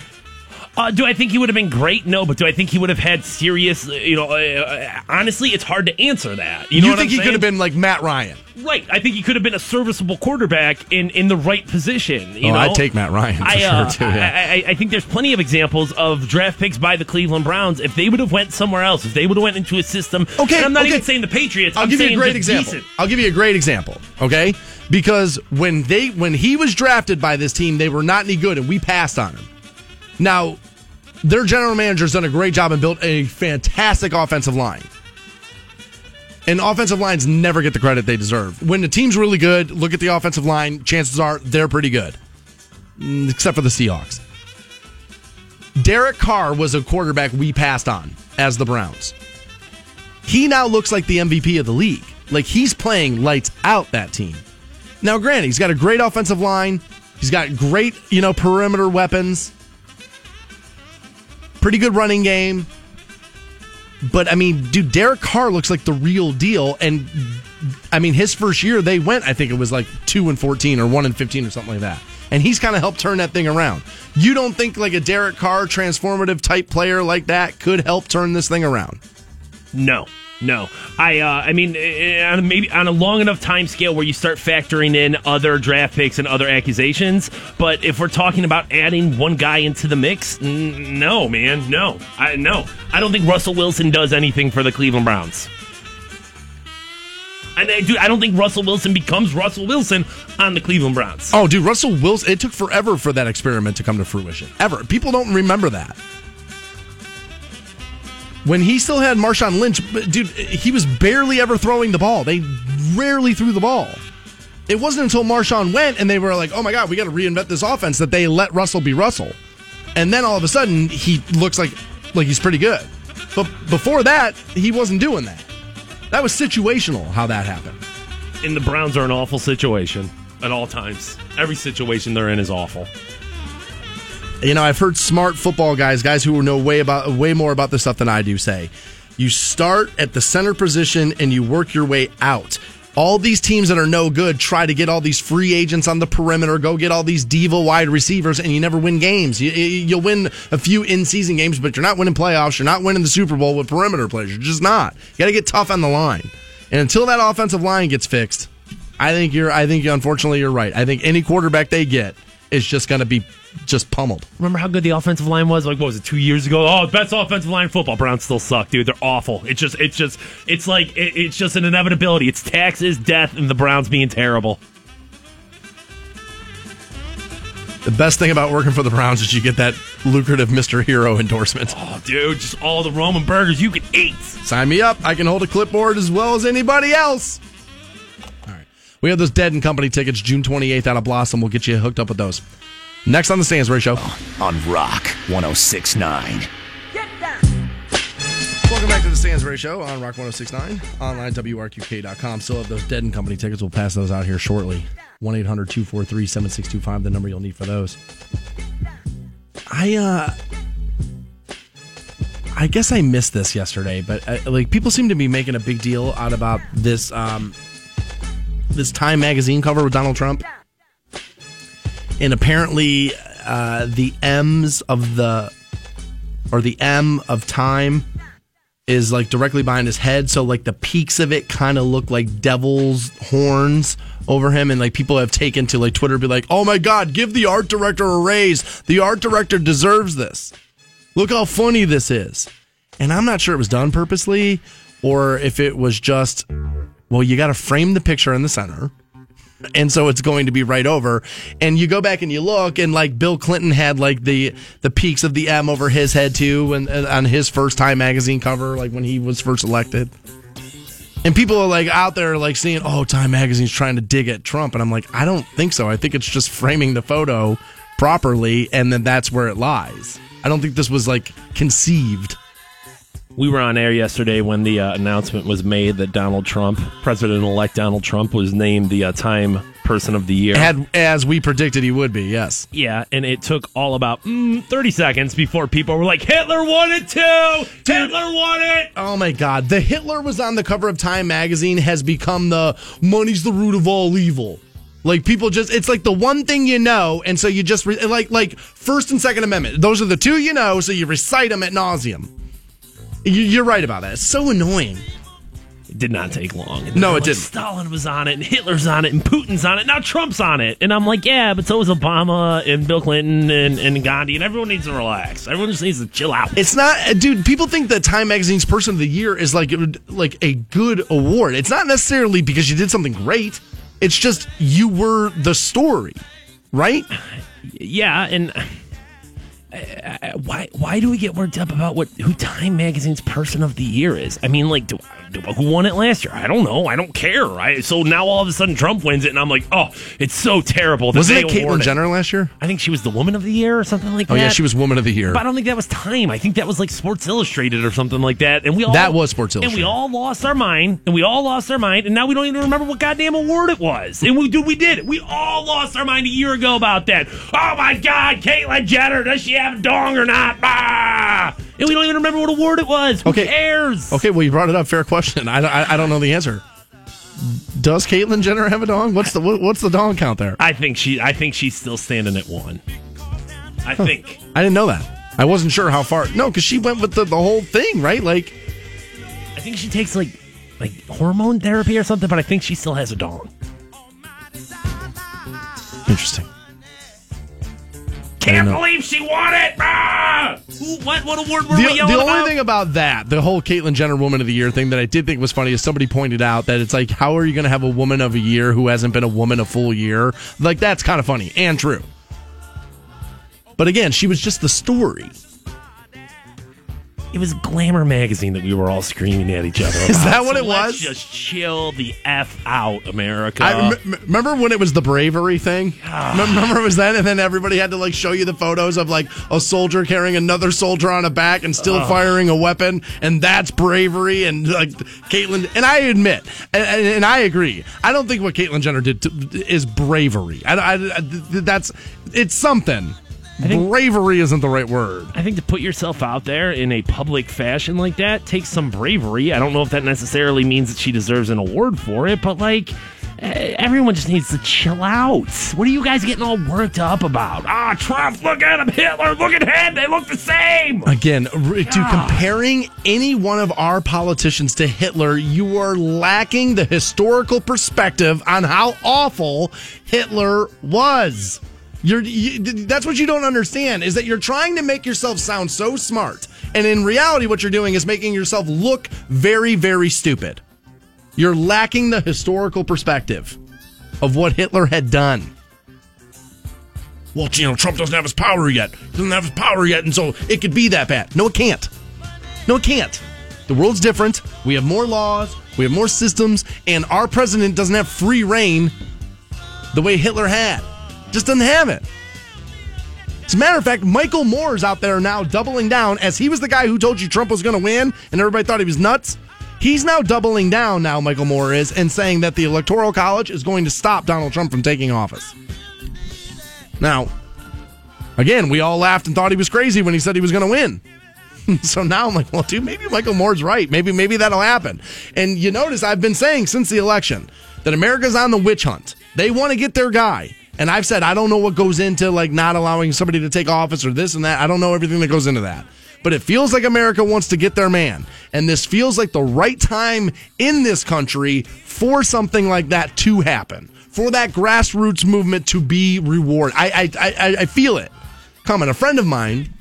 Uh, do I think he would have been great? No, but do I think he would have had serious? uh, You know, uh, uh, honestly, it's hard to answer that. You, know what think he could have been like Matt Ryan? right? I think he could have been a serviceable quarterback in in the right position. You Oh, know? I'd take Matt Ryan for I, uh, sure, too, yeah. I, I, I think there's plenty of examples of draft picks by the Cleveland Browns. If they would have went somewhere else, if they would have went into a system, Okay, and I'm not okay. even saying the Patriots. I'll I'm give you a great example. decent. I'll give you a great example, okay? Because when they when he was drafted by this team, they were not any good, and we passed on him. Now, their general manager's done a great job and built a fantastic offensive line. And offensive lines never get the credit they deserve. When the team's really good, look at the offensive line. Chances are they're pretty good, Mm, except for the Seahawks. Derek Carr was a quarterback we passed on as the Browns he now looks like the MVP of the league. Like he's playing lights out that team. Now, granted, he's got a great offensive line. He's got great, you know, perimeter weapons. Pretty good running game. But I mean, dude, Derek Carr looks like the real deal. And I mean, his first year they went, I think it was like two and fourteen or one and fifteen or something like that. And he's kind of helped turn that thing around. You don't think like a Derek Carr transformative type player like that could help turn this thing around? No, no. I, uh, I mean, eh, on a- maybe on a long enough time scale where you start factoring in other draft picks and other accusations. But if we're talking about adding one guy into the mix, n- no, man, no, I, no. I don't think Russell Wilson does anything for the Cleveland Browns. And I, dude, I don't think Russell Wilson becomes Russell Wilson on the Cleveland Browns. Oh, dude, Russell Wilson. It took forever for that experiment to come to fruition. Ever. People don't remember that. When he still had Marshawn Lynch, dude, he was barely ever throwing the ball. They rarely threw the ball. It wasn't until Marshawn went and they were like, "Oh my god, we got to reinvent this offense." That they let Russell be Russell, and then all of a sudden he looks like like he's pretty good. But before that, he wasn't doing that. That was situational how that happened. And the Browns are an awful situation at all times. Every situation they're in is awful. You know, I've heard smart football guys, guys who know way about way more about this stuff than I do, say you start at the center position and you work your way out. All these teams that are no good try to get all these free agents on the perimeter, go get all these diva wide receivers, and you never win games. You, you'll win a few in season games, but you're not winning playoffs. You're not winning the Super Bowl with perimeter players. You're just not. You got to get tough on the line. And until that offensive line gets fixed, I think you're. I think you unfortunately you're right. I think any quarterback they get is just going to be just pummeled. Remember how good the offensive line was? Like what was it, two years ago? Oh, best offensive line in football. Browns still suck, dude. They're awful. It's just, it's just, it's like, it, it's just an inevitability. It's taxes, death, and the Browns being terrible. The best thing about working for the Browns is you get that lucrative Mr. Hero endorsement. Oh, dude, just all the Romanburgers you can eat. Sign me up. I can hold a clipboard as well as anybody else. All right. We have those Dead and Company tickets June 28th out of Blossom. We'll get you hooked up with those. Next on the Stansbury Show. On Rock 1069. Welcome back to the Stansbury Show on Rock 1069. Online, WRQK.com. Still have those Dead and Company tickets. We'll pass those out here shortly. 1 800 243 7625, the number you'll need for those. I, uh, I guess I missed this yesterday, but uh, like people seem to be making a big deal out about this, um, this Time magazine cover with Donald Trump. And apparently, uh, the M's of the, or the M of Time is like directly behind his head. So like the peaks of it kind of look like devil's horns over him. And like people have taken to like Twitter be like, oh my God, give the art director a raise. The art director deserves this. Look how funny this is. And I'm not sure it was done purposely or if it was just, well, you got to frame the picture in the center and so it's going to be right over. And you go back and you look, and like Bill Clinton had like the the peaks of the M over his head too, and, on his first Time magazine cover, like when he was first elected. And people are like out there like seeing, oh, Time magazine's trying to dig at Trump, and I'm like, I don't think so. I think it's just framing the photo properly, and then that's where it lies. I don't think this was like conceived. We were on air yesterday when the uh, announcement was made that Donald Trump, President elect Donald Trump, was named the uh, Time Person of the Year. Had as we predicted he would be, yes. Yeah, and it took all about mm, 30 seconds before people were like, Hitler won it too! Hitler won it! Oh my God. The Hitler was on the cover of Time magazine has become the money's the root of all evil. Like people just, it's like the one thing you know, and so you just re- like like First and Second Amendment. Those are the two you know, so you recite them at nauseum. You- You're right about that. It's so annoying. It did not take long. And No, it like, didn't. Stalin was on it, and Hitler's on it, and Putin's on it. Now Trump's on it. And I'm like, yeah, but so is Obama, and Bill Clinton, and, and Gandhi, and everyone needs to relax. Everyone just needs to chill out. It's not, dude. People think that Time Magazine's Person of the Year is like like a good award. It's not necessarily because you did something great. It's just you were the story, right? yeah, and why why do we get worked up about what who Time Magazine's Person of the Year is? I mean, like, do, do, who won it last year? I don't know. I don't care. I, so now all of a sudden Trump wins it, and I'm like, oh, it's so terrible. That Wasn't it Caitlyn Jenner last year? I think she was the Woman of the Year or something like Oh that. Oh yeah, she was Woman of the Year. But I don't think that was Time. I think that was like Sports Illustrated or something like that. And we all That was Sports Illustrated. And we all lost our mind. And we all lost our mind. And now we don't even remember what goddamn award it was. And we dude, we did it. We all lost our mind a year ago about that. Oh my God, Caitlyn Jenner, does she have a dong or not? Ah! And we don't even remember what award it was. Who Okay. cares? Okay, well you brought it up. Fair question. I, I, I don't know the answer. Does Caitlyn Jenner have a dong? What's the what, what's the dong count there? I think she. I think she's still standing at one. I think. I didn't know that. I wasn't sure how far. No, because she went with the, the whole thing, right? Like, I think she takes like like hormone therapy or something. But I think she still has a dong. interesting. Can't believe she won it! Ah! Who, what, what award were The, we yelling the only about? thing about that, the whole Caitlyn Jenner Woman of the Year thing that I did think was funny is somebody pointed out that it's like, how are you going to have a woman of a year who hasn't been a woman a full year? Like, that's kind of funny and true. But again, she was just the story. It was Glamour magazine that we were all screaming at each other. Is that what So it was? Just chill the f out, America. I rem- remember when it was the bravery thing. Remember it was that, and then everybody had to like show you the photos of like a soldier carrying another soldier on a back and still firing a weapon, and that's bravery. And like Caitlyn, and I admit, and, and, and I agree. I don't think what Caitlyn Jenner did to, is bravery. I, I- I- that's it's something. Think- bravery isn't the right word. I think to put yourself out there in a public fashion like that takes some bravery. I don't know if that necessarily means that she deserves an award for it, but like eh, everyone just needs to chill out. What are you guys getting all worked up about? Ah, Trump, look at him, Hitler, look at him, they look the same. Again, r- to comparing any one of our politicians to Hitler, you are lacking the historical perspective on how awful Hitler was. You're, you, that's what you don't understand is that you're trying to make yourself sound so smart, and in reality, what you're doing is making yourself look very, very stupid. You're lacking the historical perspective of what Hitler had done well, you know, Trump doesn't have his power yet. He doesn't have his power yet, and so it could be that bad. No, it can't. No, it can't. The world's different. We have more laws, we have more systems, and our president doesn't have free reign the way Hitler had. Just doesn't have it. As a matter of fact, Michael Moore is out there now doubling down as he was the guy who told you Trump was going to win and everybody thought he was nuts. He's now doubling down now, Michael Moore is, and saying that the Electoral College is going to stop Donald Trump from taking office. Now, again, we all laughed and thought he was crazy when he said he was going to win. so now I'm like, well, dude, maybe Michael Moore's right. Maybe maybe that'll happen. And you notice I've been saying since the election that America's on the witch hunt. They want to get their guy. And I've said I don't know what goes into like not allowing somebody to take office or this and that. I don't know everything that goes into that. But it feels like America wants to get their man. And this feels like the right time in this country for something like that to happen. For that grassroots movement to be rewarded. I I I, I feel it. Coming. A friend of mine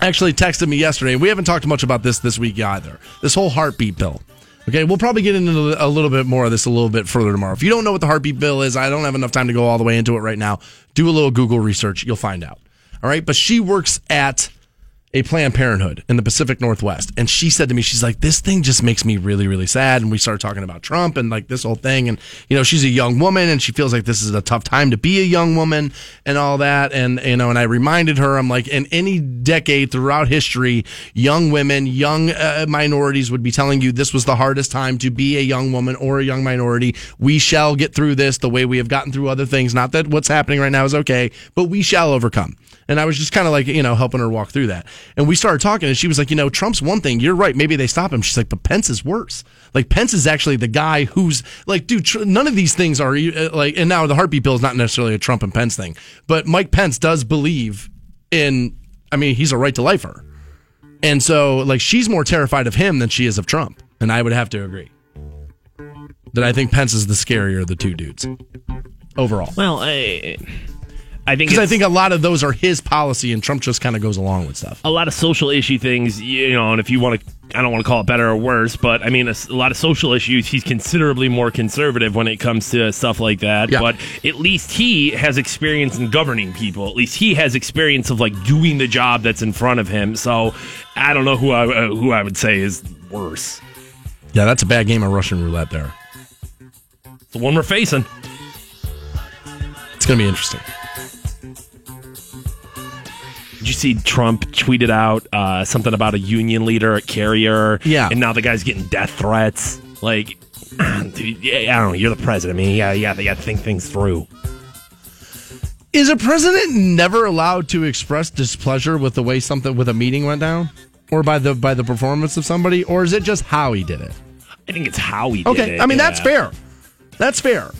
actually texted me yesterday. We haven't talked much about this this week either. This whole heartbeat bill. Okay, we'll probably get into a little bit more of this a little bit further tomorrow. If you don't know what the heartbeat bill is, I don't have enough time to go all the way into it right now. Do a little Google research, you'll find out. All right, but she works at a Planned Parenthood in the Pacific Northwest. And she said to me, she's like, this thing just makes me really, really sad. And we started talking about Trump and like this whole thing. And, you know, she's a young woman and she feels like this is a tough time to be a young woman and all that. And, you know, and I reminded her, I'm like, in any decade throughout history, young women, young uh, minorities would be telling you this was the hardest time to be a young woman or a young minority. We shall get through this the way we have gotten through other things. Not that what's happening right now is okay, but we shall overcome. And I was just kind of like, you know, helping her walk through that. And we started talking, and she was like, you know, Trump's one thing. You're right. Maybe they stop him. She's like, but Pence is worse. Like, Pence is actually the guy who's like, dude, tr- none of these things are uh, like, and now the heartbeat bill is not necessarily a Trump and Pence thing, but Mike Pence does believe in, I mean, he's a right to lifer. And so, like, she's more terrified of him than she is of Trump. And I would have to agree that I think Pence is the scarier of the two dudes overall. Well, I, I think Because I think a lot of those are his policy, and Trump just kind of goes along with stuff. a lot of social issue things, you know, and if you want to, I don't want to call it better or worse, but I mean, a lot of social issues, he's considerably more conservative when it comes to stuff like that. Yeah. But at least he has experience in governing people. At least he has experience of like doing the job that's in front of him. So I don't know who I uh, who I would say is worse. Yeah, that's a bad game of Russian roulette there. The one we're facing. It's going to be interesting. Did you see Trump tweeted out uh, something about a union leader at Carrier? Yeah. And now the guy's getting death threats. Like, dude, yeah, I don't know. You're the president. I mean, yeah, yeah, they got to think things through. Is a president never allowed to express displeasure with the way something with a meeting went down, or by the by the performance of somebody, or is it just how he did it? I think it's how he did Okay, it. Okay, I mean that's fair. That's fair.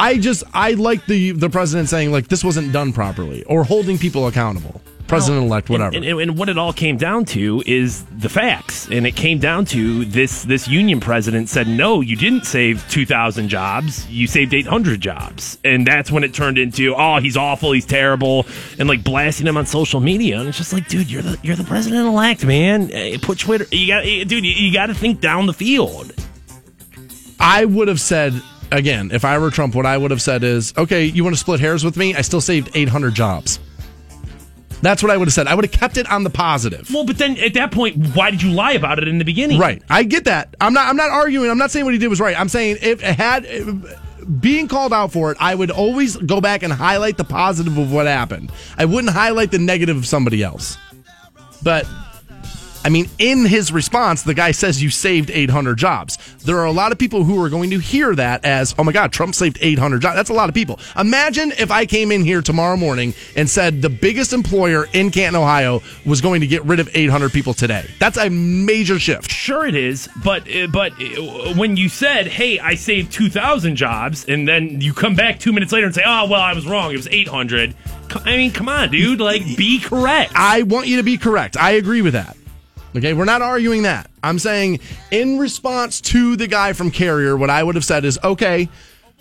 I just I like the the president saying like this wasn't done properly or holding people accountable. President elect, whatever. And, and, and what it all came down to is the facts, and it came down to this: this union president said, "No, you didn't save two thousand jobs. You saved eight hundred jobs." And that's when it turned into, "Oh, he's awful. He's terrible," and like blasting him on social media. And it's just like, dude, you're the you're the president elect, man. Eh, Put Twitter. You got, eh, dude. You, you got to think down the field. I would have said again, if I were Trump, what I would have said is, okay, you want to split hairs with me? I still saved 800 jobs. That's what I would have said. I would have kept it on the positive. Well, but then at that point, why did you lie about it in the beginning? Right. I get that. I'm not I'm not arguing. I'm not saying what he did was right. I'm saying if it had uh, being called out for it, I would always go back and highlight the positive of what happened. I wouldn't highlight the negative of somebody else. But I mean, in his response, the guy says you saved 800 jobs. There are a lot of people who are going to hear that as, oh my God, Trump saved 800 jobs. That's a lot of people. Imagine if I came in here tomorrow morning and said the biggest employer in Canton, Ohio was going to get rid of 800 people today. That's a major shift. Sure, it is, but uh, but uh, when you said, "Hey, I saved two thousand jobs," and then you come back two minutes later and say, "Oh, well, I was wrong. It was 800. I mean, come on, dude. Like, be correct. I want you to be correct. I agree with that. Okay, we're not arguing that. I'm saying in response to the guy from Carrier, what I would have said is, okay,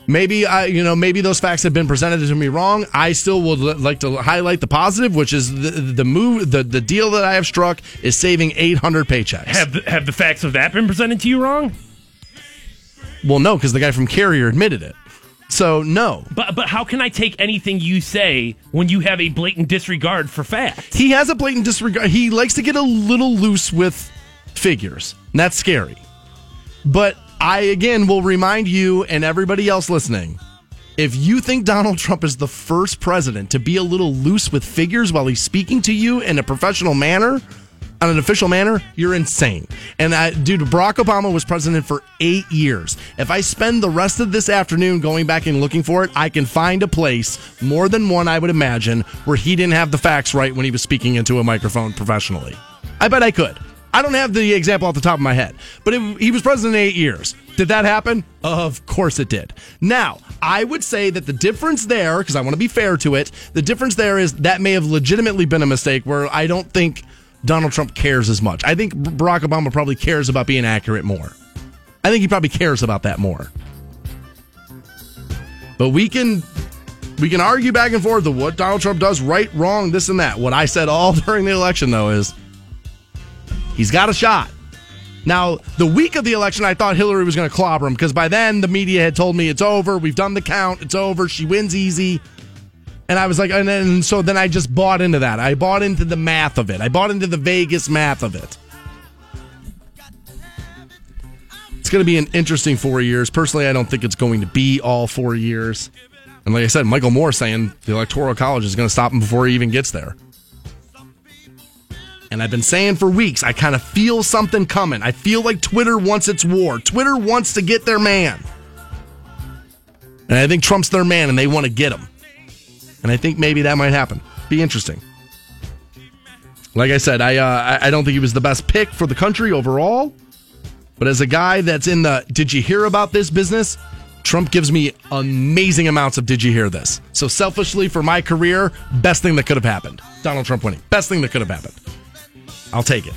maybe I, you know, maybe those facts have been presented to me wrong. I still would li- like to highlight the positive, which is the, the move, the, the deal that I have struck is saving 800 paychecks. Have the, have the facts of that been presented to you wrong? well, no, because the guy from Carrier admitted it. So no, But but how can I take anything you say when you have a blatant disregard for facts? he has a blatant disregard. He likes to get a little loose with figures, and that's scary. But I again will remind you and everybody else listening. If you think Donald Trump is the first president to be a little loose with figures while he's speaking to you in a professional manner, on an official manner, you're insane. And I, dude, Barack Obama was president for eight years. If I spend the rest of this afternoon going back and looking for it, I can find a place, more than one, I would imagine, where he didn't have the facts right when he was speaking into a microphone professionally. I bet I could. I don't have the example off the top of my head, but it, he was president eight years. Did that happen? Of course it did. Now, I would say that the difference there, because I want to be fair to it, the difference there is that may have legitimately been a mistake where I don't think Donald Trump cares as much. I think Barack Obama probably cares about being accurate more. I think he probably cares about that more. But we can we can argue back and forth of what Donald Trump does right, wrong, this and that. What I said all during the election though is he's got a shot. Now, the week of the election, I thought Hillary was going to clobber him because by then the media had told me it's over. We've done the count. It's over. She wins easy. And I was like, and then so then I just bought into that. I bought into the math of it. I bought into the Vegas math of it. It's going to be an interesting four years. Personally, I don't think it's going to be all four years. And like I said, Michael Moore saying the Electoral College is going to stop him before he even gets there. And I've been saying for weeks, I kind of feel something coming. I feel like Twitter wants its war. Twitter wants to get their man. And I think Trump's their man and they want to get him. And I think maybe that might happen. Be interesting. Like I said, I uh, I- don't think he was the best pick for the country overall. But as a guy that's in the did you hear about this business? Trump gives me amazing amounts of did you hear this? So selfishly for my career, best thing that could have happened. Donald Trump winning. Best thing that could have happened. I'll take it.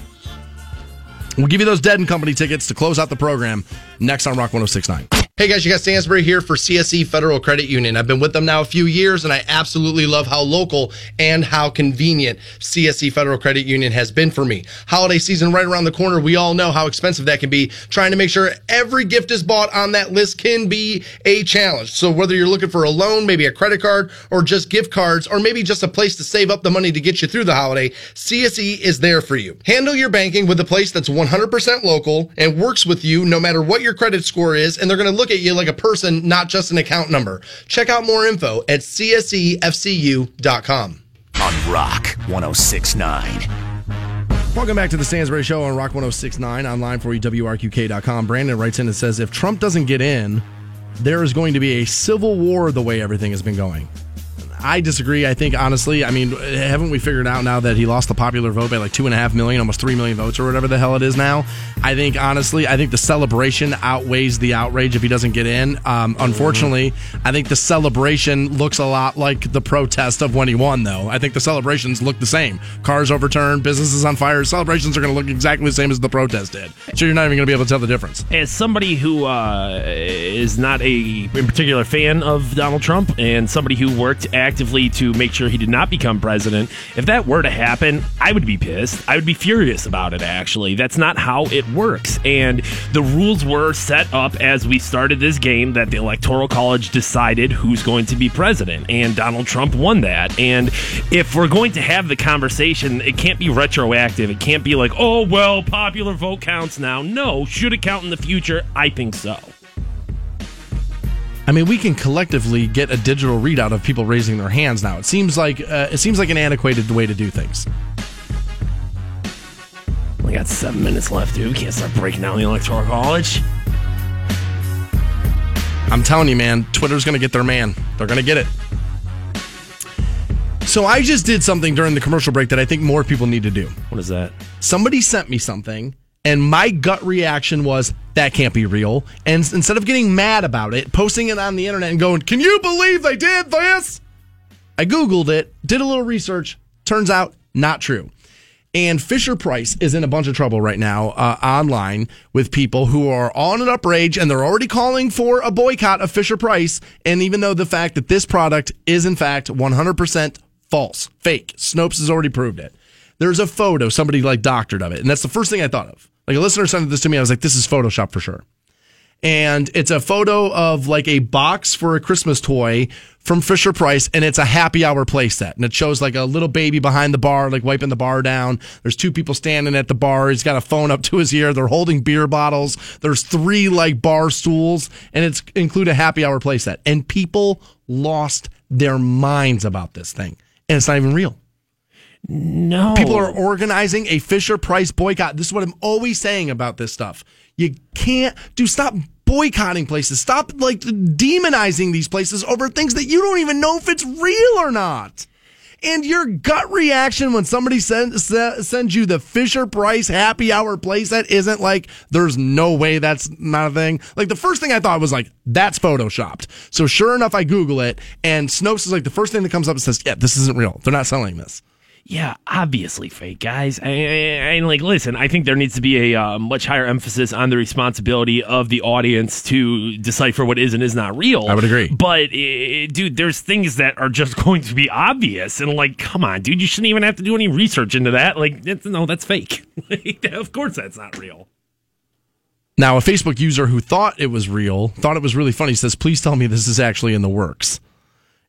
We'll give you those Dead and Company tickets to close out the program next on Rock 1069. Hey guys, you got Stansbury here for CSE Federal Credit Union. I've been with them now a few years and I absolutely love how local and how convenient CSE Federal Credit Union has been for me. Holiday season right around the corner. We all know how expensive that can be. Trying to make sure every gift is bought on that list can be a challenge. So whether you're looking for a loan, maybe a credit card, or just gift cards, or maybe just a place to save up the money to get you through the holiday, CSE is there for you. Handle your banking with a place that's 100% local and works with you no matter what your credit score is, and they're going to look at you like a person, not just an account number. Check out more info at csefcu.com. On Rock 1069. Welcome back to the Stansbury Show on Rock 1069, online for you, WRQK.com. Brandon writes in and says if Trump doesn't get in, there is going to be a civil war the way everything has been going. I disagree. I think, honestly, I mean, haven't we figured out now that he lost the popular vote by like two and a half million, almost three million votes or whatever the hell it is now? I think, honestly, I think the celebration outweighs the outrage if he doesn't get in. Um, unfortunately, I think the celebration looks a lot like the protest of when he won, though. I think the celebrations look the same. Cars overturned, businesses on fire. Celebrations are going to look exactly the same as the protest did. So you're not even going to be able to tell the difference. As somebody who uh, is not a in particular fan of Donald Trump and somebody who worked retroactively to make sure he did not become president. If that were to happen, I would be pissed. I would be furious about it, actually. That's not how it works. And the rules were set up as we started this game that the Electoral College decided who's going to be president. And Donald Trump won that. And if we're going to have the conversation, it can't be retroactive. It can't be like, oh, well, popular vote counts now. No, should it count in the future? I think so. I mean, we can collectively get a digital readout of people raising their hands now. It seems like uh, it seems like an antiquated way to do things. We got seven minutes left, dude. We can't start breaking down the Electoral College. I'm telling you, man, Twitter's going to get their man. They're going to get it. So I just did something during the commercial break that I think more people need to do. What is that? Somebody sent me something, and my gut reaction was that can't be real. And instead of getting mad about it, posting it on the internet and going, "Can you believe they did this?" I googled it, did a little research. Turns out not true. And Fisher Price is in a bunch of trouble right now uh, online with people who are on an uprage and they're already calling for a boycott of Fisher Price. And even though the fact that this product is in fact 100% false, fake, Snopes has already proved it. There's a photo, somebody like doctored of it. And that's the first thing I thought of. Like a listener sent this to me. I was like, this is Photoshop for sure and it's a photo of like a box for a Christmas toy from Fisher Price, and it's a happy hour playset, and it shows like a little baby behind the bar, like wiping the bar down. There's two people standing at the bar. He's got a phone up to his ear. They're holding beer bottles. There's three like bar stools, and it's include a happy hour playset. And people lost their minds about this thing, and it's not even real. No. People are organizing a Fisher Price boycott. This is what I'm always saying about this stuff. You can't do stop boycotting places. Stop like demonizing these places over things that you don't even know if it's real or not. And your gut reaction when somebody send, se- sends you the Fisher Price happy hour playset isn't like, there's no way that's not a thing. Like the first thing I thought was like, that's photoshopped. So sure enough, I Google it and Snopes is like the first thing that comes up and says, yeah, this isn't real. They're not selling this. Yeah, obviously fake, guys. And like, listen, I think there needs to be a uh, much higher emphasis on the responsibility of the audience to decipher what is and is not real. I would agree. But, uh, dude, there's things that are just going to be obvious. And, like, come on, dude, you shouldn't even have to do any research into that. Like, no, that's fake. of course that's not real. Now, a Facebook user who thought it was real, thought it was really funny, says, please tell me this is actually in the works.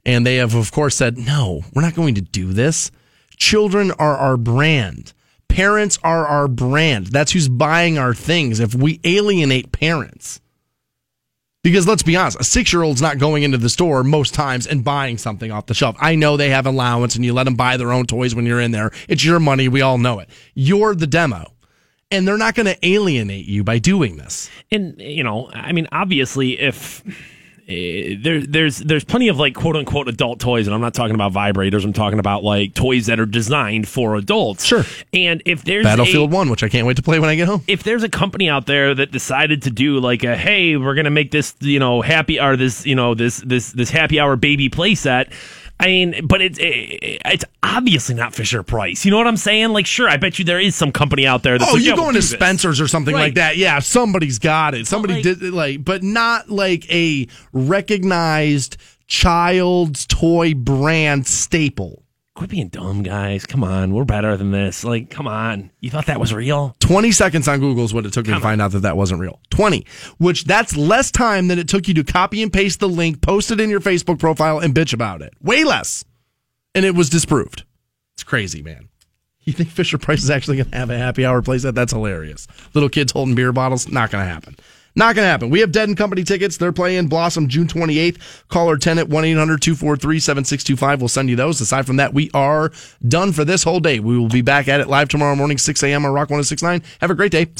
And they have, of course, said, no, we're not going to do this. Children are our brand. Parents are our brand. That's who's buying our things if we alienate parents. Because let's be honest, a six year old's not going into the store most times and buying something off the shelf. I know they have allowance and you let them buy their own toys when you're in there. It's your money. We all know it. You're the demo. And they're not going to alienate you by doing this. And you know, I mean, obviously, if Eh, there, there's there's plenty of like quote unquote adult toys, and I'm not talking about vibrators. I'm talking about like toys that are designed for adults. Sure. And if there's Battlefield a, 1, which I can't wait to play when I get home. if there's a company out there that decided to do like a hey, we're gonna make this you know happy or this you know this this this happy hour baby playset. I mean, but it's it's obviously not Fisher Price. You know what I'm saying? Like, sure, I bet you there is some company out there. That's Oh, like, you yeah, go we'll into do this. Spencer's or something Right. like that. Yeah, somebody's got it. Somebody like- did like, but not like a recognized child's toy brand staple. Quit being dumb, guys. Come on, we're better than this. Like, come on. You thought that was real? 20 seconds on Google is what it took me to find out that that wasn't real. 20, which that's less time than it took you to copy and paste the link, post it in your Facebook profile, and bitch about it. Way less. And it was disproved. It's crazy, man. You think Fisher Price is actually going to have a happy hour playset? That's hilarious. Little kids holding beer bottles? Not going to happen. Not going to happen. We have Dead and Company tickets. They're playing Blossom June 28th. Call our tenant 1 800 243 7625. We'll send you those. Aside from that, we are done for this whole day. We will be back at it live tomorrow morning, 6 a.m. on Rock 1069. Have a great day.